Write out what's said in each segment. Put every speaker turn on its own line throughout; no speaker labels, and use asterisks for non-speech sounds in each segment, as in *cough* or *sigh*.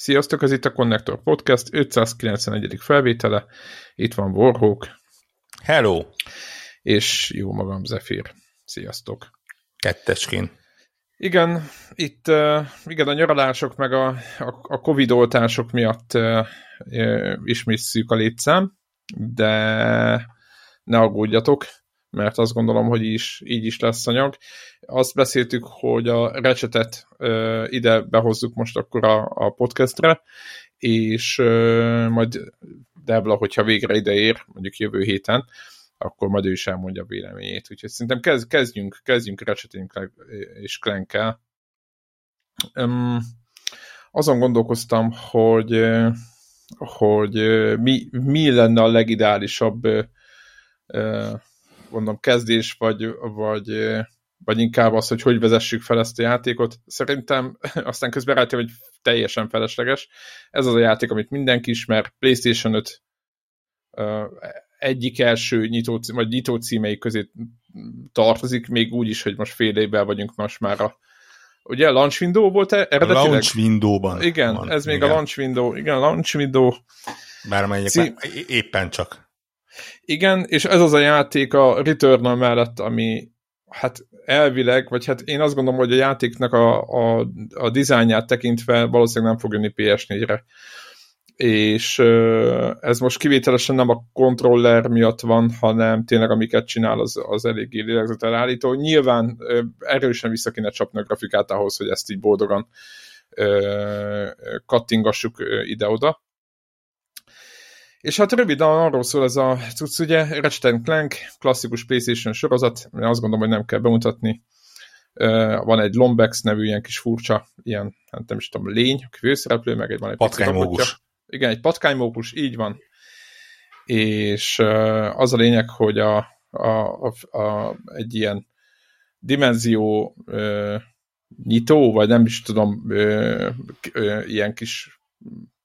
Sziasztok, ez itt a Connector Podcast 591. felvétele. Itt van Warhawk.
Hello!
És jó magam, Zephyr. Sziasztok.
Ketteskin.
Igen, itt igen, a nyaralások meg a, a, a Covid oltások miatt ismét szűk a létszám, de ne aggódjatok, mert azt gondolom, hogy is, így is lesz anyag. Azt beszéltük, hogy a recsetet uh, ide behozzuk most akkor a, a podcastre, és uh, majd Debla, hogyha végre ide ér, mondjuk jövő héten, akkor majd ő is elmondja a véleményét. Úgyhogy szerintem kezd, kezdjünk, kezdjünk Ratchet és Clank-kel. Um, azon gondolkoztam, hogy, hogy mi, mi lenne a legideálisabb mondom, kezdés, vagy, vagy, vagy inkább az, hogy hogy vezessük fel ezt a játékot. Szerintem *laughs* aztán közben rájöttem, hogy teljesen felesleges. Ez az a játék, amit mindenki ismer, PlayStation 5 egyik első nyitó, vagy nyitó címei közé tartozik, még úgy is, hogy most fél évvel vagyunk most már a Ugye launch window volt eredetileg?
A launch window-ban.
Igen, van, ez még igen. a launch window. Igen, a launch window.
Bármelyik Cí... éppen csak.
Igen, és ez az a játék a Returnal mellett, ami hát elvileg, vagy hát én azt gondolom, hogy a játéknak a, a, a dizájnját tekintve valószínűleg nem fog jönni PS4-re. És ez most kivételesen nem a kontroller miatt van, hanem tényleg amiket csinál, az, az eléggé lélegzetelállító. Nyilván erősen vissza kéne csapni a grafikát ahhoz, hogy ezt így boldogan kattingassuk ide-oda. És hát röviden arról szól ez a cucc, ugye, Ratchet Clank, klasszikus PlayStation sorozat, én azt gondolom, hogy nem kell bemutatni. van egy Lombex nevű ilyen kis furcsa, ilyen, hát nem is tudom, lény, főszereplő, meg egy van egy
patkánymókus.
Igen, egy patkánymókus, így van. És az a lényeg, hogy a, a, a, a, egy ilyen dimenzió nyitó, vagy nem is tudom, ilyen kis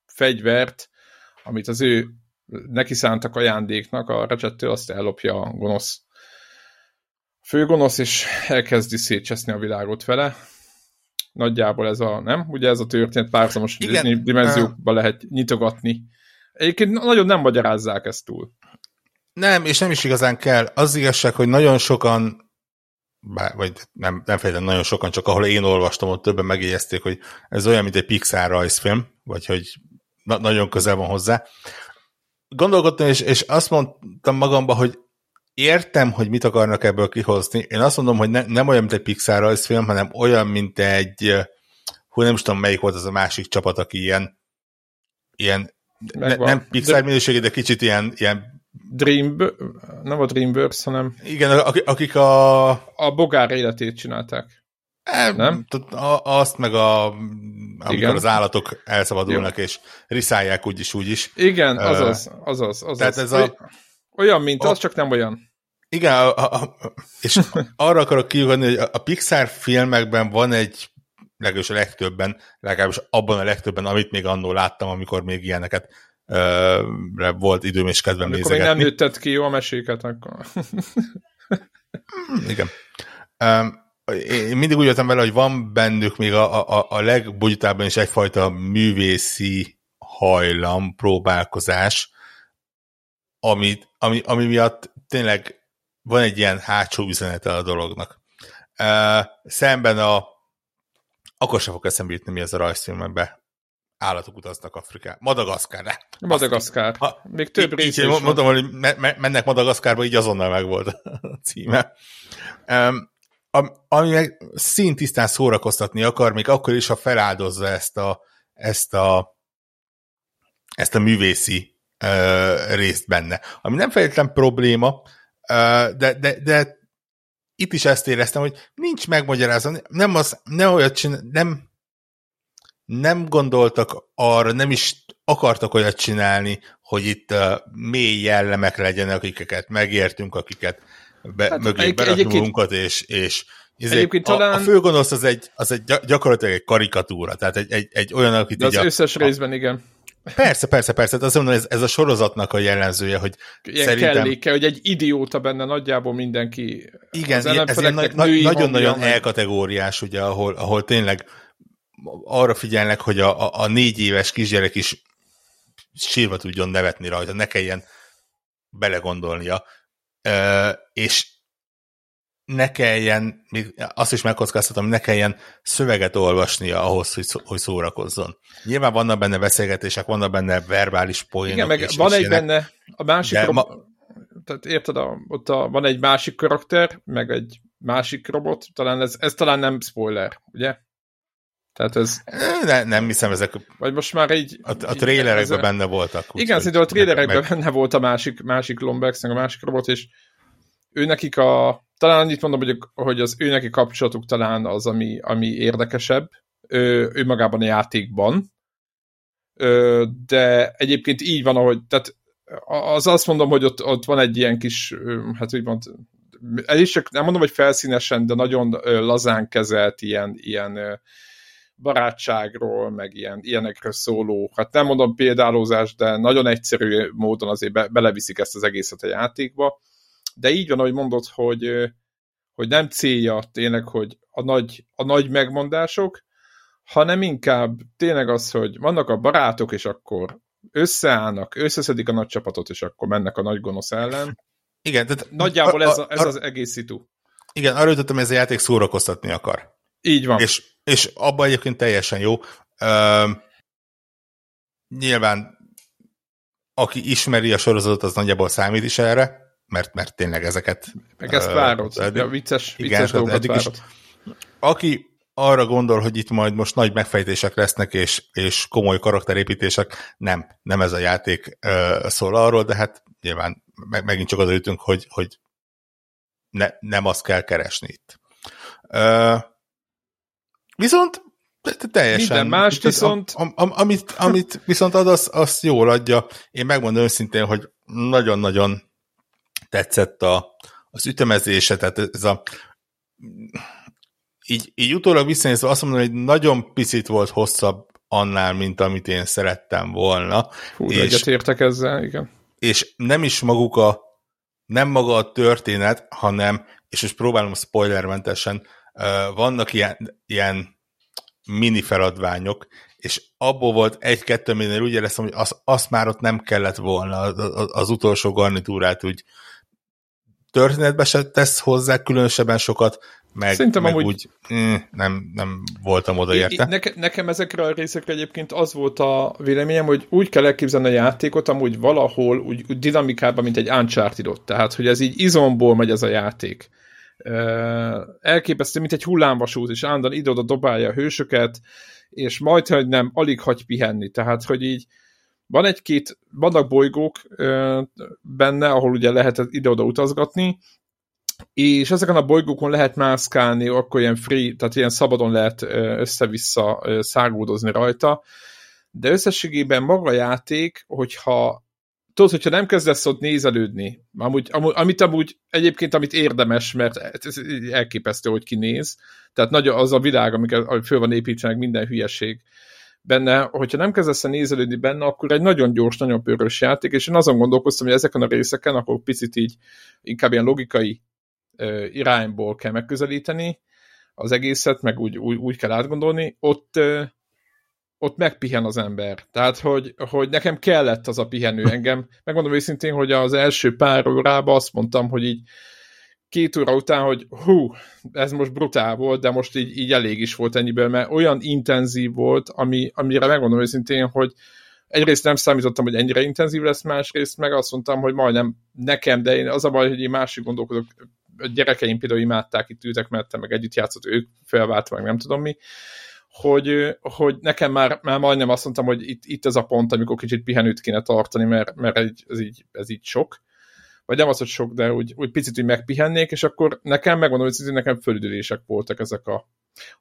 fegyvert, amit az ő neki szántak ajándéknak, a recsettől azt ellopja a gonosz főgonosz, és elkezdi szétcseszni a világot vele. Nagyjából ez a, nem? Ugye ez a történet párhuzamos dimenziókba lehet nyitogatni. Egyébként nagyon nem magyarázzák ezt túl.
Nem, és nem is igazán kell. Az igazság, hogy nagyon sokan, bár, vagy nem, nem fejtem nagyon sokan, csak ahol én olvastam, ott többen megjegyezték, hogy ez olyan, mint egy Pixar rajzfilm, vagy hogy na- nagyon közel van hozzá gondolkodtam, és, és azt mondtam magamba, hogy értem, hogy mit akarnak ebből kihozni. Én azt mondom, hogy ne, nem olyan, mint egy Pixar rajzfilm, hanem olyan, mint egy, hú, nem is tudom, melyik volt az a másik csapat, aki ilyen, ilyen ne, nem Pixar de... minőségi, de kicsit ilyen, ilyen
Dream, nem a Dreamworks, hanem...
Igen, akik a...
A bogár életét csinálták.
Nem? Azt meg a, amikor Igen. az állatok elszabadulnak, Jó. és riszálják úgyis, úgyis.
Igen, azaz, azaz, azaz. Tehát ez a, olyan, mint a, az, csak nem olyan.
Igen, a, a, a, és *laughs* arra akarok kiugodni, hogy a Pixar filmekben van egy, legalábbis a legtöbben, legalábbis abban a legtöbben, amit még annól láttam, amikor még ilyeneket uh, volt időm és kedvem amikor nézegetni.
Amikor még nem nőtted ki jó a meséket, akkor...
Igen. Um, én mindig úgy jöttem vele, hogy van bennük még a, a, a legbugyutában is egyfajta művészi hajlam, próbálkozás, ami, ami, ami miatt tényleg van egy ilyen hátsó üzenete a dolognak. Uh, szemben a akkor sem fog eszembe jutni, mi ez a rajzfilmekbe. Állatok utaznak Afrikába. Madagaszkár,
Madagaszkár. Ha, Még több
így, rész így, Mondom, hogy me- me- mennek Madagaszkárba, így azonnal meg volt a címe. Um, ami meg szintisztán szórakoztatni akar, még akkor is, ha feláldozza ezt a, ezt a, ezt a művészi uh, részt benne. Ami nem feltétlen probléma, uh, de, de, de itt is ezt éreztem, hogy nincs megmagyarázva, nem, az, nem olyat csinál, nem, nem gondoltak arra, nem is akartak olyat csinálni, hogy itt uh, mély jellemek legyenek, akiket megértünk, akiket be, hát mögé egy, berakni magunkat, és, és ezért a, talán... a főgonosz az egy, az egy gyakorlatilag egy karikatúra, tehát egy, egy, egy olyan, akit
De az összes a, részben, igen.
Persze, persze, persze. Azt mondom, ez, ez a sorozatnak a jellemzője, hogy
Ilyen szerintem... kelléke, hogy egy idióta benne nagyjából mindenki.
Igen, ez na, na, nagyon-nagyon elkategóriás, ugye, ahol, ahol tényleg arra figyelnek, hogy a, a, a négy éves kisgyerek is sírva tudjon nevetni rajta, ne kelljen belegondolnia, és ne kelljen, még azt is megkockáztatom, ne kelljen szöveget olvasnia ahhoz, hogy, szó, hogy szórakozzon. Nyilván vannak benne beszélgetések, vannak benne verbális poénok.
Igen, meg és, van és egy ilyenek, benne, a másik, ma... tehát érted, a, ott a, van egy másik karakter, meg egy másik robot, talán ez, ez talán nem spoiler, ugye? Tehát ez...
Ne, nem hiszem, ezek...
Vagy most már így...
A, a trailerekben benne voltak.
Úgy, igen, szerintem a trailerekben meg... benne volt a másik, másik Lombex, a másik robot, és ő nekik a... Talán annyit mondom, hogy, hogy az ő neki kapcsolatuk talán az, ami, ami érdekesebb, ő, ő magában a játékban, de egyébként így van, ahogy, tehát az azt mondom, hogy ott, ott van egy ilyen kis, hát úgymond, el is csak nem mondom, hogy felszínesen, de nagyon lazán kezelt ilyen, ilyen barátságról, meg ilyen, ilyenekről szóló, hát nem mondom példálózás, de nagyon egyszerű módon azért be, beleviszik ezt az egészet a játékba. De így van, ahogy mondod, hogy, hogy nem célja tényleg, hogy a nagy, a nagy megmondások, hanem inkább tényleg az, hogy vannak a barátok, és akkor összeállnak, összeszedik a nagy csapatot, és akkor mennek a nagy gonosz ellen.
Igen, tehát
nagyjából ez, a, ez az egész szitu.
Igen, arra jutottam, hogy ez a játék szórakoztatni akar.
Így van.
És, és abban egyébként teljesen jó. Uh, nyilván aki ismeri a sorozatot, az nagyjából számít is erre, mert, mert tényleg ezeket...
Meg ezt várod, uh, ja, vicces, igen, vicces dolgokat várod. Is.
Aki arra gondol, hogy itt majd most nagy megfejtések lesznek, és, és komoly karakterépítések, nem, nem ez a játék uh, szól arról, de hát nyilván meg, megint csak az ütünk, hogy, hogy ne, nem azt kell keresni itt. Uh, Viszont teljesen.
Minden más viszont...
Am, am, amit, amit viszont ad, az, azt jól adja. Én megmondom őszintén, hogy nagyon-nagyon tetszett a, az ütemezése, tehát ez a így, így utólag visszanézve azt mondom, hogy nagyon picit volt hosszabb annál, mint amit én szerettem volna.
Hú, és, egyetértek ezzel, igen.
És nem is maguk a, nem maga a történet, hanem, és most próbálom spoilermentesen, vannak ilyen, ilyen mini feladványok, és abból volt egy-kettő, minél úgy éreztem, hogy az, azt már ott nem kellett volna, az, az utolsó garnitúrát úgy történetbe se tesz hozzá különösebben sokat, meg, Szerintem meg amúgy... úgy mm, nem, nem voltam oda érte.
Neke, nekem ezekre a részekre egyébként az volt a véleményem, hogy úgy kell elképzelni a játékot, amúgy valahol úgy, úgy dinamikában, mint egy uncharted -ot. Tehát, hogy ez így izomból megy ez a játék elképesztő, mint egy hullámvasút, és állandóan ide-oda dobálja a hősöket, és majd, hogy nem, alig hagy pihenni. Tehát, hogy így van egy-két, vannak bolygók benne, ahol ugye lehet ide-oda utazgatni, és ezeken a bolygókon lehet mászkálni, akkor ilyen free, tehát ilyen szabadon lehet össze-vissza szágódozni rajta, de összességében maga a játék, hogyha tudod, hogyha nem kezdesz ott nézelődni, amúgy, amúgy, amit amúgy egyébként, amit érdemes, mert ez elképesztő, hogy kinéz, tehát nagy az a világ, amikor föl van építve, meg minden hülyeség benne, hogyha nem kezdesz el nézelődni benne, akkor egy nagyon gyors, nagyon pörös játék, és én azon gondolkoztam, hogy ezeken a részeken, akkor picit így inkább ilyen logikai ö, irányból kell megközelíteni az egészet, meg úgy, úgy, úgy kell átgondolni, ott ö, ott megpihen az ember. Tehát, hogy, hogy nekem kellett az a pihenő engem. Megmondom őszintén, hogy az első pár órában azt mondtam, hogy így két óra után, hogy hú, ez most brutál volt, de most így, így elég is volt ennyiből, mert olyan intenzív volt, ami, amire megmondom őszintén, hogy egyrészt nem számítottam, hogy ennyire intenzív lesz, másrészt meg azt mondtam, hogy majdnem nekem, de én az a baj, hogy én másik gondolkodok, a gyerekeim például imádták, itt ültek mert meg együtt játszott, ők felváltva, meg nem tudom mi, hogy, hogy nekem már, már majdnem azt mondtam, hogy itt, itt ez a pont, amikor kicsit pihenőt kéne tartani, mert, mert ez, így, ez így sok. Vagy nem az, hogy sok, de úgy, úgy picit úgy megpihennék, és akkor nekem megmondom, hogy nekem fölüdülések voltak ezek a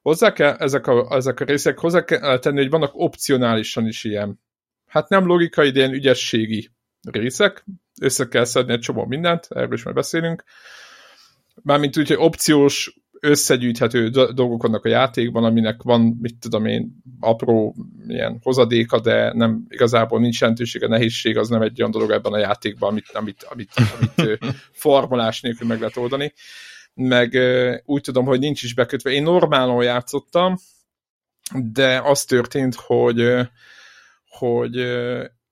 hozzá kell, ezek a, ezek a részek hozzá kell tenni, hogy vannak opcionálisan is ilyen, hát nem logikai, de ilyen ügyességi részek, össze kell szedni egy csomó mindent, erről is majd beszélünk. Mármint úgy, hogy opciós összegyűjthető dolgok vannak a játékban, aminek van, mit tudom én, apró ilyen hozadéka, de nem igazából nincs jelentősége, nehézség, az nem egy olyan dolog ebben a játékban, amit, amit, amit, amit formulás nélkül meg lehet oldani. Meg úgy tudom, hogy nincs is bekötve. Én normálon játszottam, de az történt, hogy hogy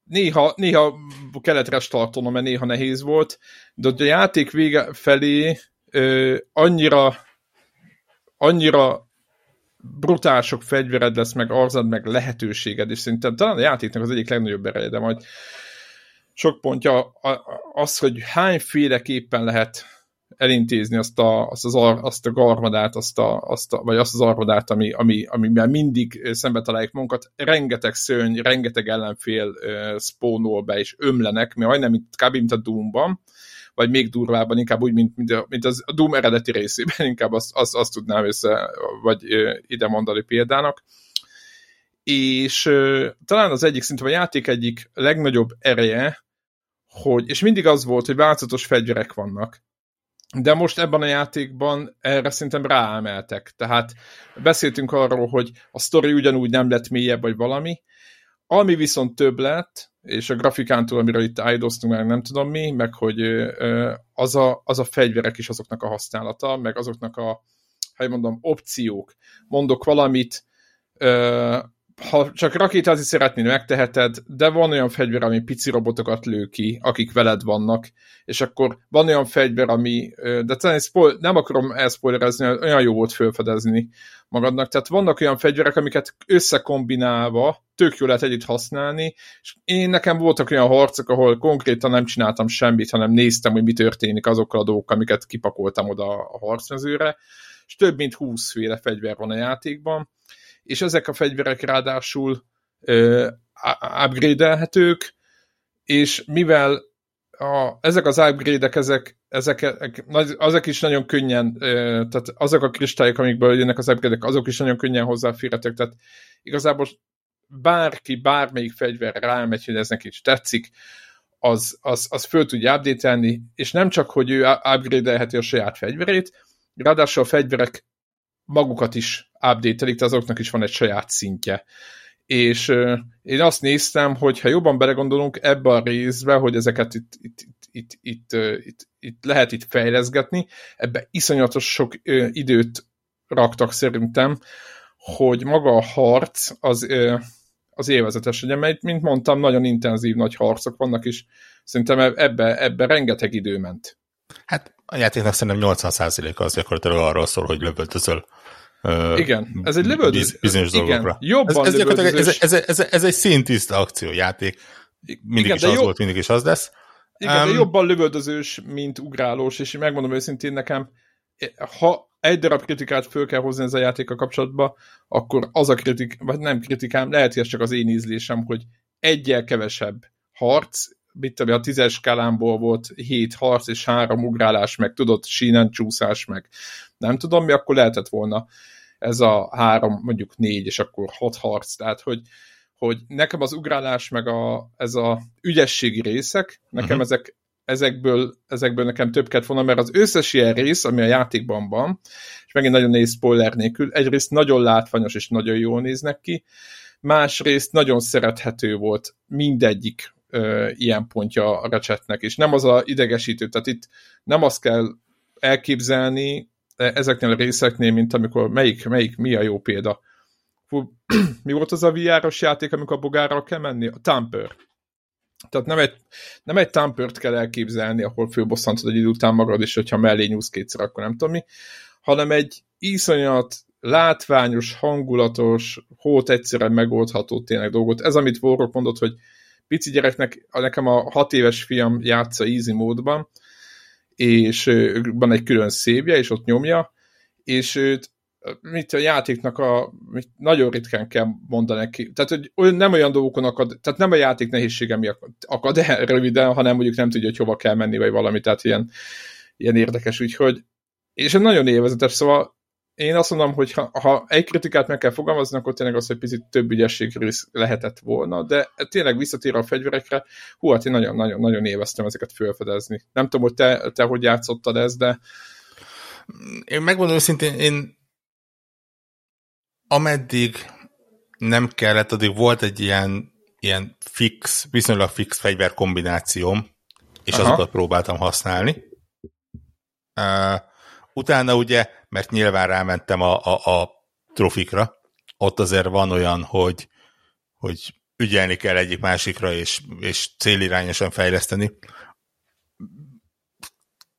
néha, néha kellett restartolnom, mert néha nehéz volt, de a játék vége felé annyira annyira brutál sok fegyvered lesz, meg arzad, meg lehetőséged, és szerintem talán a játéknak az egyik legnagyobb ereje, de majd sok pontja az, hogy hányféleképpen lehet elintézni azt a, azt, az ar, azt a garmadát, azt a, azt a, vagy azt az armadát, ami, ami, amiben mindig szembe találjuk magunkat. Rengeteg szörny, rengeteg ellenfél uh, spónol be, és ömlenek, mert majdnem mint, kb. mint a Doom-ban, vagy még durvábban, inkább úgy, mint, mint, a, mint az, a Doom eredeti részében, inkább azt, azt, azt tudnám össze, vagy ide mondani példának. És talán az egyik, szinte a játék egyik legnagyobb ereje, hogy, és mindig az volt, hogy változatos fegyverek vannak de most ebben a játékban erre szerintem ráemeltek. Tehát beszéltünk arról, hogy a sztori ugyanúgy nem lett mélyebb, vagy valami, ami viszont több lett, és a grafikántól, amiről itt áldoztunk meg nem tudom mi, meg hogy az a, az a fegyverek is azoknak a használata, meg azoknak a, ha mondom, opciók. Mondok valamit, ha csak rakétázni szeretnél, megteheted, de van olyan fegyver, ami pici robotokat lő ki, akik veled vannak, és akkor van olyan fegyver, ami, de talán spoil, nem akarom elszpoilerezni, olyan jó volt felfedezni magadnak, tehát vannak olyan fegyverek, amiket összekombinálva tök jó lehet együtt használni, és én nekem voltak olyan harcok, ahol konkrétan nem csináltam semmit, hanem néztem, hogy mi történik azokkal a dolgokkal, amiket kipakoltam oda a harcmezőre, és több mint 20 féle fegyver van a játékban, és ezek a fegyverek ráadásul uh, upgrade-elhetők, és mivel a, ezek az upgrade-ek, ezek, ezek, azok is nagyon könnyen, tehát azok a kristályok, amikből jönnek az upgrade azok is nagyon könnyen hozzáférhetők, tehát igazából bárki, bármelyik fegyver rámegy, hogy ez neki is tetszik, az, az, az föl tudja update és nem csak, hogy ő upgrade-elheti a saját fegyverét, ráadásul a fegyverek magukat is update-elik, azoknak is van egy saját szintje. És én azt néztem, hogy ha jobban belegondolunk ebbe a részbe, hogy ezeket itt, itt, itt, itt, itt, itt, itt lehet itt fejleszgetni, ebbe iszonyatos sok időt raktak szerintem, hogy maga a harc az, az élvezetes, ugye, mert mint mondtam, nagyon intenzív nagy harcok vannak, és szerintem ebbe, ebbe rengeteg idő ment.
Hát a játéknak szerintem 80%-a az gyakorlatilag arról szól, hogy lövöldözöl.
Uh, igen, ez egy lövöldöző.
Bizonyos igen, dolgokra.
Jobban
ez, ez, lövöldözős. ez, ez, ez, ez egy szintiszta akciójáték. Mindig igen, is az jobb... volt, mindig is az lesz.
Igen, um, de jobban lövöldözős, mint ugrálós, és megmondom őszintén nekem, ha egy darab kritikát föl kell hozni ez a játéka kapcsolatba, akkor az a kritik, vagy nem kritikám, lehet, hogy ez csak az én ízlésem, hogy egyel kevesebb harc, mit tudom, a tízes skálámból volt hét harc és három ugrálás, meg tudott sínen csúszás, meg nem tudom mi, akkor lehetett volna ez a három, mondjuk négy, és akkor hat harc, tehát hogy, hogy nekem az ugrálás, meg a, ez a ügyességi részek, nekem uh-huh. ezek, ezekből, ezekből nekem több kellett volna, mert az összes ilyen rész, ami a játékban van, és megint nagyon néz spoiler nélkül, egyrészt nagyon látványos és nagyon jól néznek ki, másrészt nagyon szerethető volt mindegyik ö, ilyen pontja a recsetnek, és nem az a idegesítő, tehát itt nem azt kell elképzelni e, ezeknél a részeknél, mint amikor melyik, melyik mi a jó példa. *clears throat* Mi volt az a VR-os játék, amikor a bogárral kell menni? A Tamper. Tehát nem egy, nem egy tampert kell elképzelni, ahol főbosszantod egy idő után magad, és hogyha mellé nyúlsz kétszer, akkor nem tudom mi, hanem egy iszonyat látványos, hangulatos, hót egyszerűen megoldható tényleg dolgot. Ez, amit Vorok mondott, hogy pici gyereknek, nekem a hat éves fiam játsza easy módban, és van egy külön szépje, és ott nyomja, és őt mit a játéknak a, mit, nagyon ritkán kell mondani neki. Tehát, hogy nem olyan dolgokon akad, tehát nem a játék nehézsége mi akad el röviden, hanem mondjuk nem tudja, hogy hova kell menni, vagy valami, tehát ilyen, ilyen érdekes, úgyhogy és nagyon élvezetes, szóval én azt mondom, hogy ha, ha egy kritikát meg kell fogalmazni, akkor tényleg az, hogy picit több ügyesség lehetett volna, de tényleg visszatér a fegyverekre, hú, hát én nagyon-nagyon élveztem ezeket felfedezni. Nem tudom, hogy te, te hogy játszottad ezt, de
én megmondom őszintén, én ameddig nem kellett, addig volt egy ilyen, ilyen fix, viszonylag fix fegyver kombinációm, és Aha. azokat próbáltam használni. Uh, utána ugye, mert nyilván rámentem a, a, a trofikra, ott azért van olyan, hogy, hogy ügyelni kell egyik másikra, és, és célirányosan fejleszteni.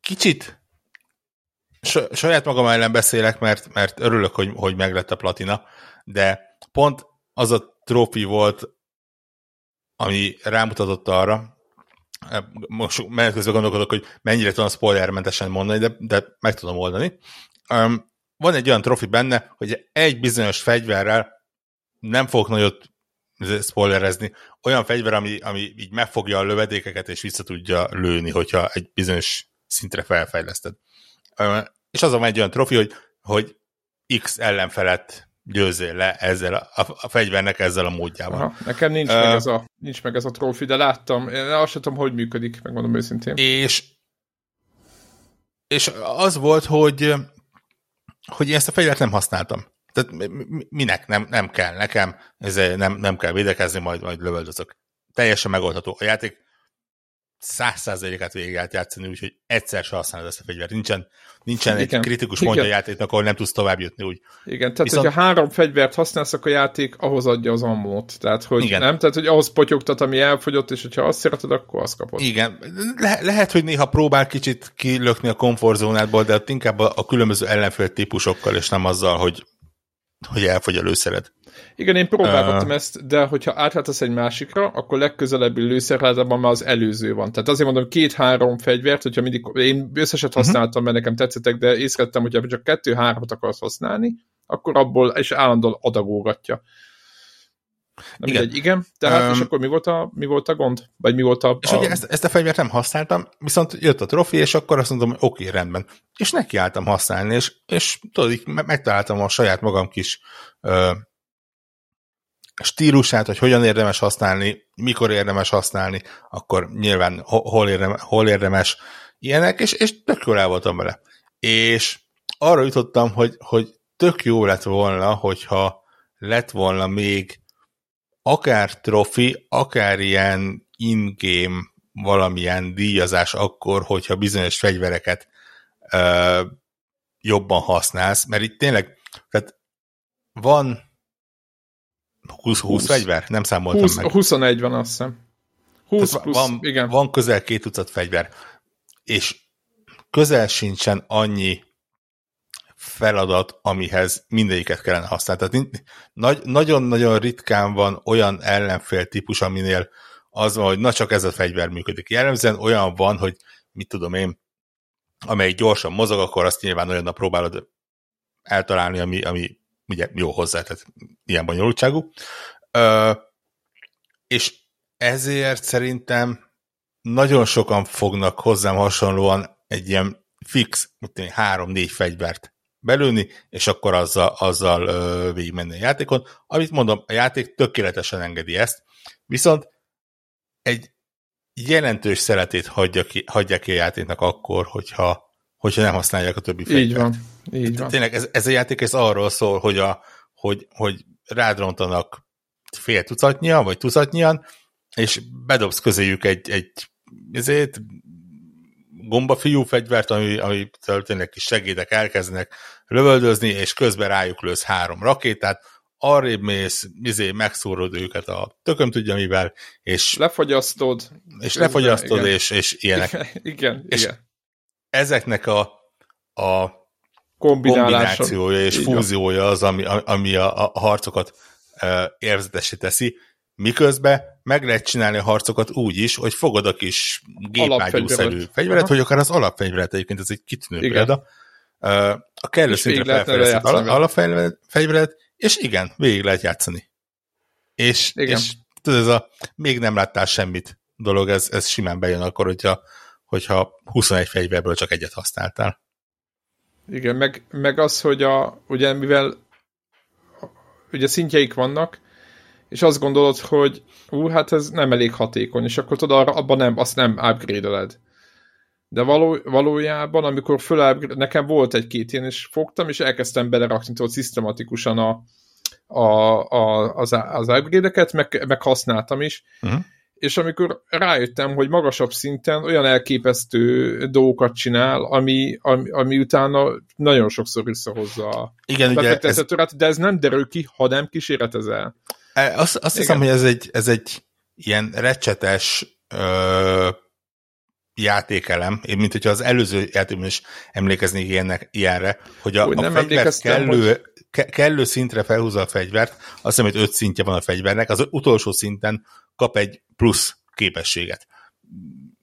Kicsit saját magam ellen beszélek, mert, mert örülök, hogy, hogy meglett a platina, de pont az a trófi volt, ami rámutatott arra, most menet közben gondolkodok, hogy mennyire tudom spoilermentesen mondani, de, de meg tudom oldani. Um, van egy olyan trofi benne, hogy egy bizonyos fegyverrel nem fogok nagyot spoilerezni, olyan fegyver, ami, ami így megfogja a lövedékeket, és vissza tudja lőni, hogyha egy bizonyos szintre felfejleszted. És azon van egy olyan trofi, hogy, hogy X ellenfelet győzzél le ezzel a, a fegyvernek ezzel a módjával. Aha,
nekem nincs, uh, meg ez a, nincs meg ez a trófi, de láttam, én azt sem tudom, hogy működik, megmondom őszintén.
És, és az volt, hogy, hogy én ezt a fegyvert nem használtam. Tehát minek nem, nem kell nekem, ez nem, nem kell védekezni, majd, majd lövöldözök. Teljesen megoldható. A játék száz százalékát végig játszani, úgyhogy egyszer se használod ezt a fegyvert. Nincsen, nincsen Igen. egy kritikus Igen. a játéknak, ahol nem tudsz tovább jutni úgy.
Igen, tehát Viszont... hogyha három fegyvert használsz, akkor a játék ahhoz adja az ammót. Tehát, hogy Igen. nem, tehát, hogy ahhoz potyogtat, ami elfogyott, és hogyha azt szereted, akkor azt kapod.
Igen, Le- lehet, hogy néha próbál kicsit kilökni a komfortzónádból, de inkább a, a különböző ellenfél típusokkal, és nem azzal, hogy hogy elfogy a lőszered.
Igen, én próbáltam uh, ezt, de hogyha átváltasz egy másikra, akkor legközelebbi lőszerládában már az előző van. Tehát azért mondom, két-három fegyvert, hogyha mindig, én összeset mhm. használtam, mert nekem tetszettek, de észrevettem, hogyha csak kettő-hármat akarsz használni, akkor abból és állandóan adagolgatja. Nem igen. Mindegy, igen. Tehát, um, és akkor mi volt, a, mi volt a gond? Vagy mi volt a...
És a... ugye ezt, ezt a fegyvert nem használtam, viszont jött a trofi, és akkor azt mondom, hogy oké, okay, rendben. És nekiálltam használni, és, és tudod, így megtaláltam a saját magam kis ö, stílusát, hogy hogyan érdemes használni, mikor érdemes használni, akkor nyilván hol érdemes, hol érdemes ilyenek, és, és tök jól el voltam vele. És arra jutottam, hogy, hogy tök jó lett volna, hogyha lett volna még akár trofi, akár ilyen in-game valamilyen díjazás akkor, hogyha bizonyos fegyvereket ö, jobban használsz, mert itt tényleg, tehát van 20, 20, 20. fegyver? Nem számoltam
20,
meg.
21 van, azt hiszem.
20 plusz, van, igen. van közel két tucat fegyver, és közel sincsen annyi feladat, amihez mindegyiket kellene használni. Tehát nagy, nagyon-nagyon ritkán van olyan ellenfél típus, aminél az van, hogy na csak ez a fegyver működik. Jellemzően olyan van, hogy mit tudom én, amelyik gyorsan mozog, akkor azt nyilván olyan próbálod eltalálni, ami, ami ugye jó hozzá, tehát ilyen bonyolultságú. Ö, és ezért szerintem nagyon sokan fognak hozzám hasonlóan egy ilyen fix, három-négy fegyvert belőni, és akkor azzal, azzal ö, végigmenni a játékon. Amit mondom, a játék tökéletesen engedi ezt, viszont egy jelentős szeretét hagyja ki, hagyja ki a játéknak akkor, hogyha, hogyha nem használják a többi fegyvert.
Így van. Így van.
Tényleg ez, ez a játék ez arról szól, hogy, a, hogy, hogy rádrontanak fél tucatnyian, vagy tucatnyian, és bedobsz közéjük egy, egy ezért gombafiú fegyvert, ami, ami tényleg kis segédek elkezdenek lövöldözni, és közben rájuk lősz három rakétát, arrébb mész, izé, megszórod őket a tököm tudja mivel, és
lefagyasztod,
és közben, lefagyasztod, igen. és, és ilyenek.
Igen, igen,
és
igen.
ezeknek a, a kombinációja és fúziója az, ami, ami a, a harcokat érzetesé teszi, miközben meg lehet csinálni a harcokat úgy is, hogy fogod a kis gépágyúszerű fegyveret, vagy akár az alapfegyveret egyébként, ez egy kitűnő igen. példa. A kellő szintre felfejlesztett alapfegyveret, és igen, végig lehet játszani. És, igen. és tudod, ez a még nem láttál semmit dolog, ez, ez simán bejön akkor, hogyha, hogyha 21 fegyverből csak egyet használtál.
Igen, meg, meg az, hogy a, ugye mivel ugye szintjeik vannak, és azt gondolod, hogy ú, hát ez nem elég hatékony, és akkor tudod, arra, abban nem, azt nem upgrade-eled. De való, valójában, amikor föl nekem volt egy-két ilyen, és fogtam, és elkezdtem belerakni tudod, szisztematikusan a, a, a, az, az upgrade-eket, meg, meg használtam is, uh-huh. és amikor rájöttem, hogy magasabb szinten olyan elképesztő dolgokat csinál, ami, ami, ami utána nagyon sokszor visszahozza a
Igen, ugye ez,
de ez nem derül ki, ha nem kísérletezel.
E, azt, azt hiszem, hogy ez egy, ez egy ilyen recsetes ö, játékelem, én mint hogyha az előző játékban is emlékeznék ilyennek, ilyenre, hogy a, Úgy, a fegyver kellő, hogy... ke, kellő szintre felhúzza a fegyvert, azt hiszem, hogy öt szintje van a fegyvernek, az utolsó szinten kap egy plusz képességet.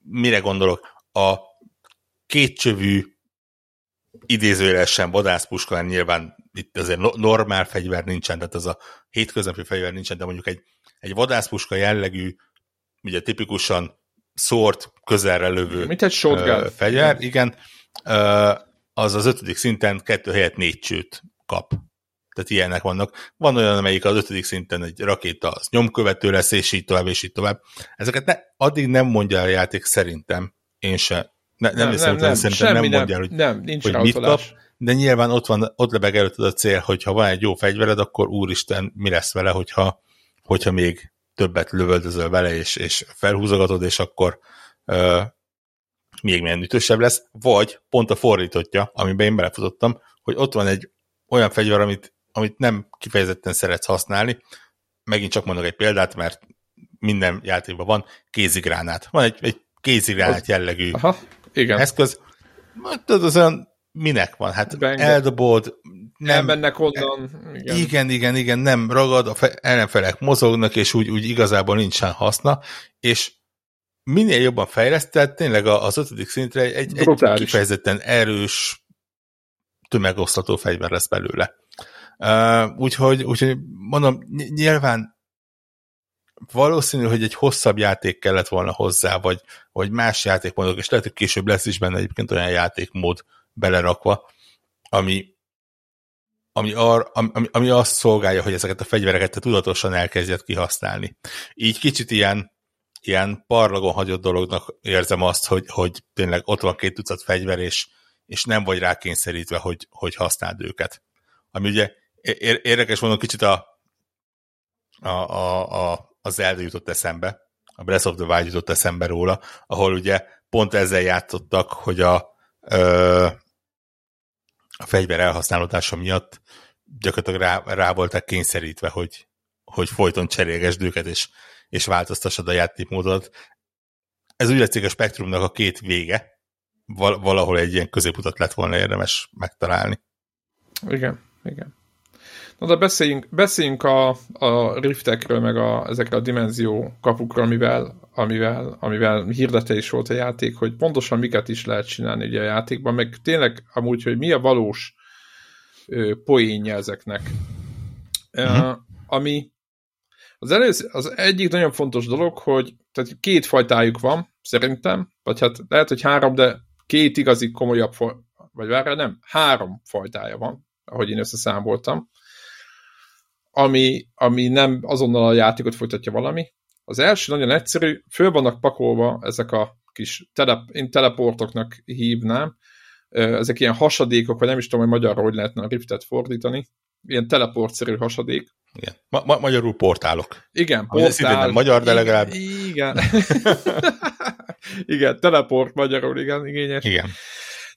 Mire gondolok? A kétcsövű idézőjelesen vadászpuska, nyilván itt azért normál fegyver nincsen, tehát az a hétköznapi fegyver nincsen, de mondjuk egy, egy vadászpuska jellegű, ugye tipikusan szórt közelre lövő
Mint egy shotgun.
fegyver, igen, az az ötödik szinten kettő helyett négy csőt kap. Tehát ilyenek vannak. Van olyan, amelyik az ötödik szinten egy rakéta az nyomkövető lesz, és így tovább, és így tovább. Ezeket ne, addig nem mondja a játék szerintem, én se. Ne, nem, nem, nem, nem, szerintem nem mondja, hogy,
nem, nincs
hogy mit kap, de nyilván ott, van, ott lebeg előtted a cél, hogy ha van egy jó fegyvered, akkor úristen, mi lesz vele, hogyha, hogyha még többet lövöldözöl vele, és, és felhúzogatod, és akkor ö, még milyen ütősebb lesz, vagy pont a fordítottja, amiben én belefutottam, hogy ott van egy olyan fegyver, amit, amit nem kifejezetten szeretsz használni, megint csak mondok egy példát, mert minden játékban van kézigránát. Van egy, egy kézigránát jellegű Aha, igen. eszköz. Tudod, az olyan minek van? Hát Benge. eldobod,
nem Elmennek onnan.
Igen. igen, igen, igen, nem ragad, a ellenfelek mozognak, és úgy, úgy igazából nincsen haszna, és minél jobban fejlesztett, tényleg az ötödik szintre egy, egy kifejezetten erős, tömegosztató fegyver lesz belőle. Uh, úgyhogy, úgyhogy mondom, nyilván valószínű, hogy egy hosszabb játék kellett volna hozzá, vagy, vagy más játékmódok, és lehet, hogy később lesz is benne egyébként olyan játékmód belerakva, ami, ami, ar, ami, ami azt szolgálja, hogy ezeket a fegyvereket te tudatosan elkezdjed kihasználni. Így kicsit ilyen, ilyen parlagon hagyott dolognak érzem azt, hogy, hogy tényleg ott van két tucat fegyver, és, és nem vagy rákényszerítve, hogy, hogy használd őket. Ami ugye érdekes mondom, kicsit a, a, a, a, az Zelda jutott eszembe, a Breath of the Wild jutott eszembe róla, ahol ugye pont ezzel játszottak, hogy a, ö, a fegyver elhasználódása miatt gyakorlatilag rá, rá voltak kényszerítve, hogy, hogy folyton cserélgesd őket, és, és változtassad a játékmódot. Ez úgy látszik a spektrumnak a két vége, Val- valahol egy ilyen középutat lett volna érdemes megtalálni.
Igen, igen. Na de beszéljünk, beszéljünk a, a riftekről, meg a, ezekre a dimenzió kapukról, amivel, amivel, amivel hirdetés volt a játék, hogy pontosan miket is lehet csinálni ugye a játékban, meg tényleg amúgy, hogy mi a valós ö, poénja ezeknek. Uh-huh. Uh, ami az, először, az egyik nagyon fontos dolog, hogy tehát két fajtájuk van, szerintem, vagy hát lehet, hogy három, de két igazi komolyabb, vagy várjál, nem, három fajtája van, ahogy én összeszámoltam ami, ami nem azonnal a játékot folytatja valami. Az első nagyon egyszerű, föl vannak pakolva ezek a kis telep, én teleportoknak hívnám, ezek ilyen hasadékok, vagy nem is tudom, hogy magyarra hogy lehetne a riftet fordítani, ilyen teleportszerű hasadék.
Igen. Ma- ma- magyarul portálok.
Igen, portál.
nem magyar, de legalább.
Igen. *laughs* igen, teleport magyarul, igen, igényes.
Igen.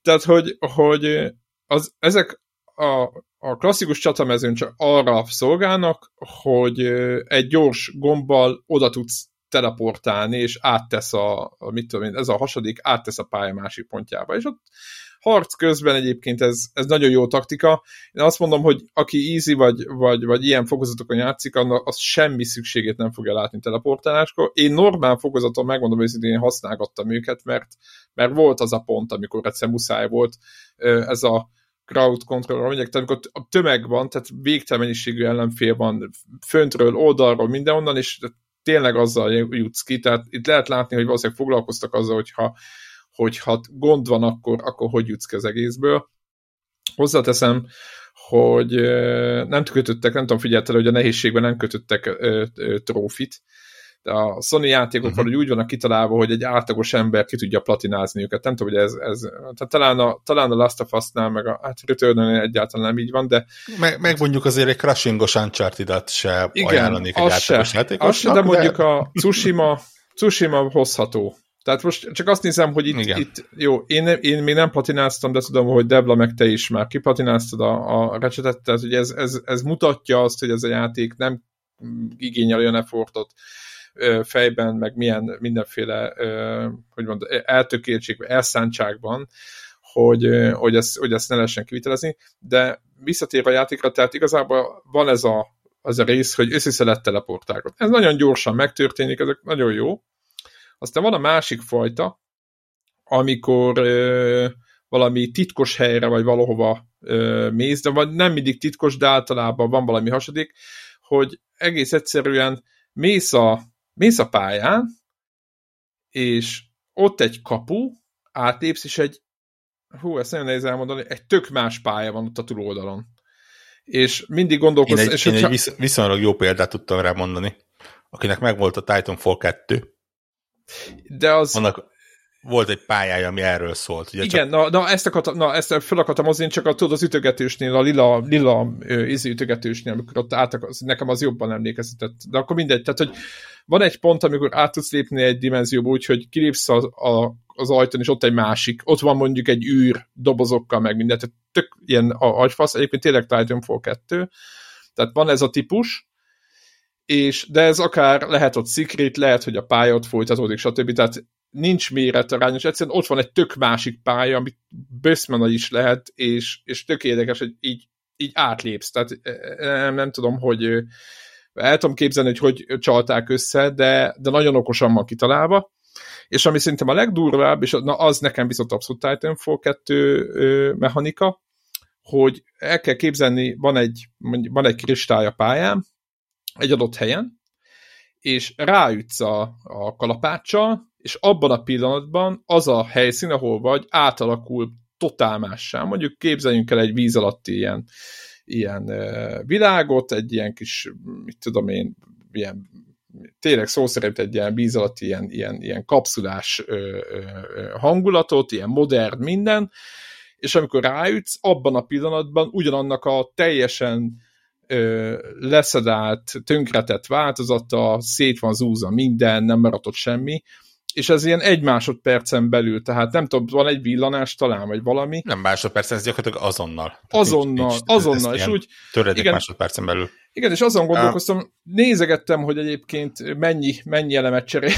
Tehát, hogy, hogy az, ezek a, a klasszikus csatamezőn csak arra szolgálnak, hogy egy gyors gombbal oda tudsz teleportálni, és áttesz a, a mit tudom én, ez a hasadik, áttesz a pálya másik pontjába. És ott harc közben egyébként ez, ez nagyon jó taktika. Én azt mondom, hogy aki easy vagy, vagy, vagy ilyen fokozatokon játszik, annak az semmi szükségét nem fogja látni teleportáláskor. Én normál fokozaton megmondom őszintén, én használgattam őket, mert, mert volt az a pont, amikor egyszer muszáj volt ez a crowd control mondják, tehát amikor a tömeg van, tehát végtelen mennyiségű ellenfél van föntről, oldalról, mindenonnan, és tényleg azzal jutsz ki, tehát itt lehet látni, hogy valószínűleg foglalkoztak azzal, hogyha, hogyha gond van, akkor, akkor hogy jutsz ki az egészből. Hozzáteszem, hogy nem kötöttek, nem tudom, figyeltel, hogy a nehézségben nem kötöttek trófit, a Sony játékok uh-huh. valahogy úgy vannak kitalálva, hogy egy átlagos ember ki tudja platinázni őket. Nem tudom, hogy ez, ez tehát talán a, talán a Last of Us-nál, meg a hát return egyáltalán nem így van, de...
Meg, meg mondjuk azért egy crushingos Uncharted-at se igen, ajánlanék egy átlagos játékosnak.
Az se, de mondjuk a Tsushima, Tsushima hozható. Tehát most csak azt nézem, hogy itt, itt jó, én, én még nem platináztam, de tudom, hogy Debla meg te is már kiplatináztad a, a recsetet, tehát hogy ez, ez, ez mutatja azt, hogy ez a játék nem igényel olyan effortot fejben, meg milyen mindenféle, hogy mondod, eltökéltség, elszántságban, hogy, hogy, ezt, hogy ezt ne lehessen kivitelezni, de visszatérve a játékra, tehát igazából van ez a, az a rész, hogy össze lehet teleportálni. Ez nagyon gyorsan megtörténik, ezek nagyon jó, aztán van a másik fajta, amikor ö, valami titkos helyre, vagy valahova ö, mész, de vagy nem mindig titkos, de általában van valami hasadik, hogy egész egyszerűen mész a, mész a pályán, és ott egy kapu, átépsz, és egy hú, ezt nagyon nehéz elmondani, egy tök más pálya van ott a túloldalon. És mindig gondolkozz...
Én egy,
és
én hogyha... egy viszonylag jó példát tudtam rá mondani, akinek megvolt a Titanfall 2,
de az...
Vannak, volt egy pályája, ami erről szólt.
Ugye Igen, csak... na, na, ezt, akartam, na, ezt fel akartam hozni, csak a, tudod, az ütögetősnél, a lila, lila ízi ütögetősnél, amikor ott át, az, nekem az jobban emlékeztetett. De akkor mindegy, tehát, hogy van egy pont, amikor át tudsz lépni egy dimenzióba, úgyhogy kilépsz a, a, az ajtón, és ott egy másik. Ott van mondjuk egy űr dobozokkal, meg mindent. Tehát tök ilyen agyfasz. Egyébként tényleg Titanfall 2. Tehát van ez a típus, és, de ez akár lehet ott szikrit, lehet, hogy a pálya ott folytatódik, stb. Tehát nincs méretarányos, egyszerűen ott van egy tök másik pálya, amit böszmena is lehet, és, és tök érdekes, hogy így, így átlépsz. Tehát nem, nem tudom, hogy el tudom képzelni, hogy hogy csalták össze, de, de nagyon okosan van kitalálva. És ami szerintem a legdurvább, és na, az nekem viszont abszolút Titanfall 2 mechanika, hogy el kell képzelni, van egy, van egy kristály a pályán, egy adott helyen, és ráütsz a, a kalapáccsal, és abban a pillanatban az a helyszín, ahol vagy, átalakul totál mássá. Mondjuk képzeljünk el egy víz alatti ilyen, ilyen világot, egy ilyen kis, mit tudom én, ilyen tényleg szó szerint egy ilyen víz alatt ilyen, ilyen, ilyen kapszulás ö, ö, hangulatot, ilyen modern minden, és amikor ráütsz, abban a pillanatban ugyanannak a teljesen ö, leszedált, tönkretett változata, szét van zúzva minden, nem maradt ott semmi, és ez ilyen egy másodpercen belül, tehát nem tudom, van egy villanás talán, vagy valami.
Nem másodpercen, ez gyakorlatilag azonnal. Tehát
azonnal, nincs, nincs, azonnal, és úgy...
Töredék igen, másodpercen belül.
Igen, és azon gondolkoztam, nézegettem, hogy egyébként mennyi, mennyi elemet cserél,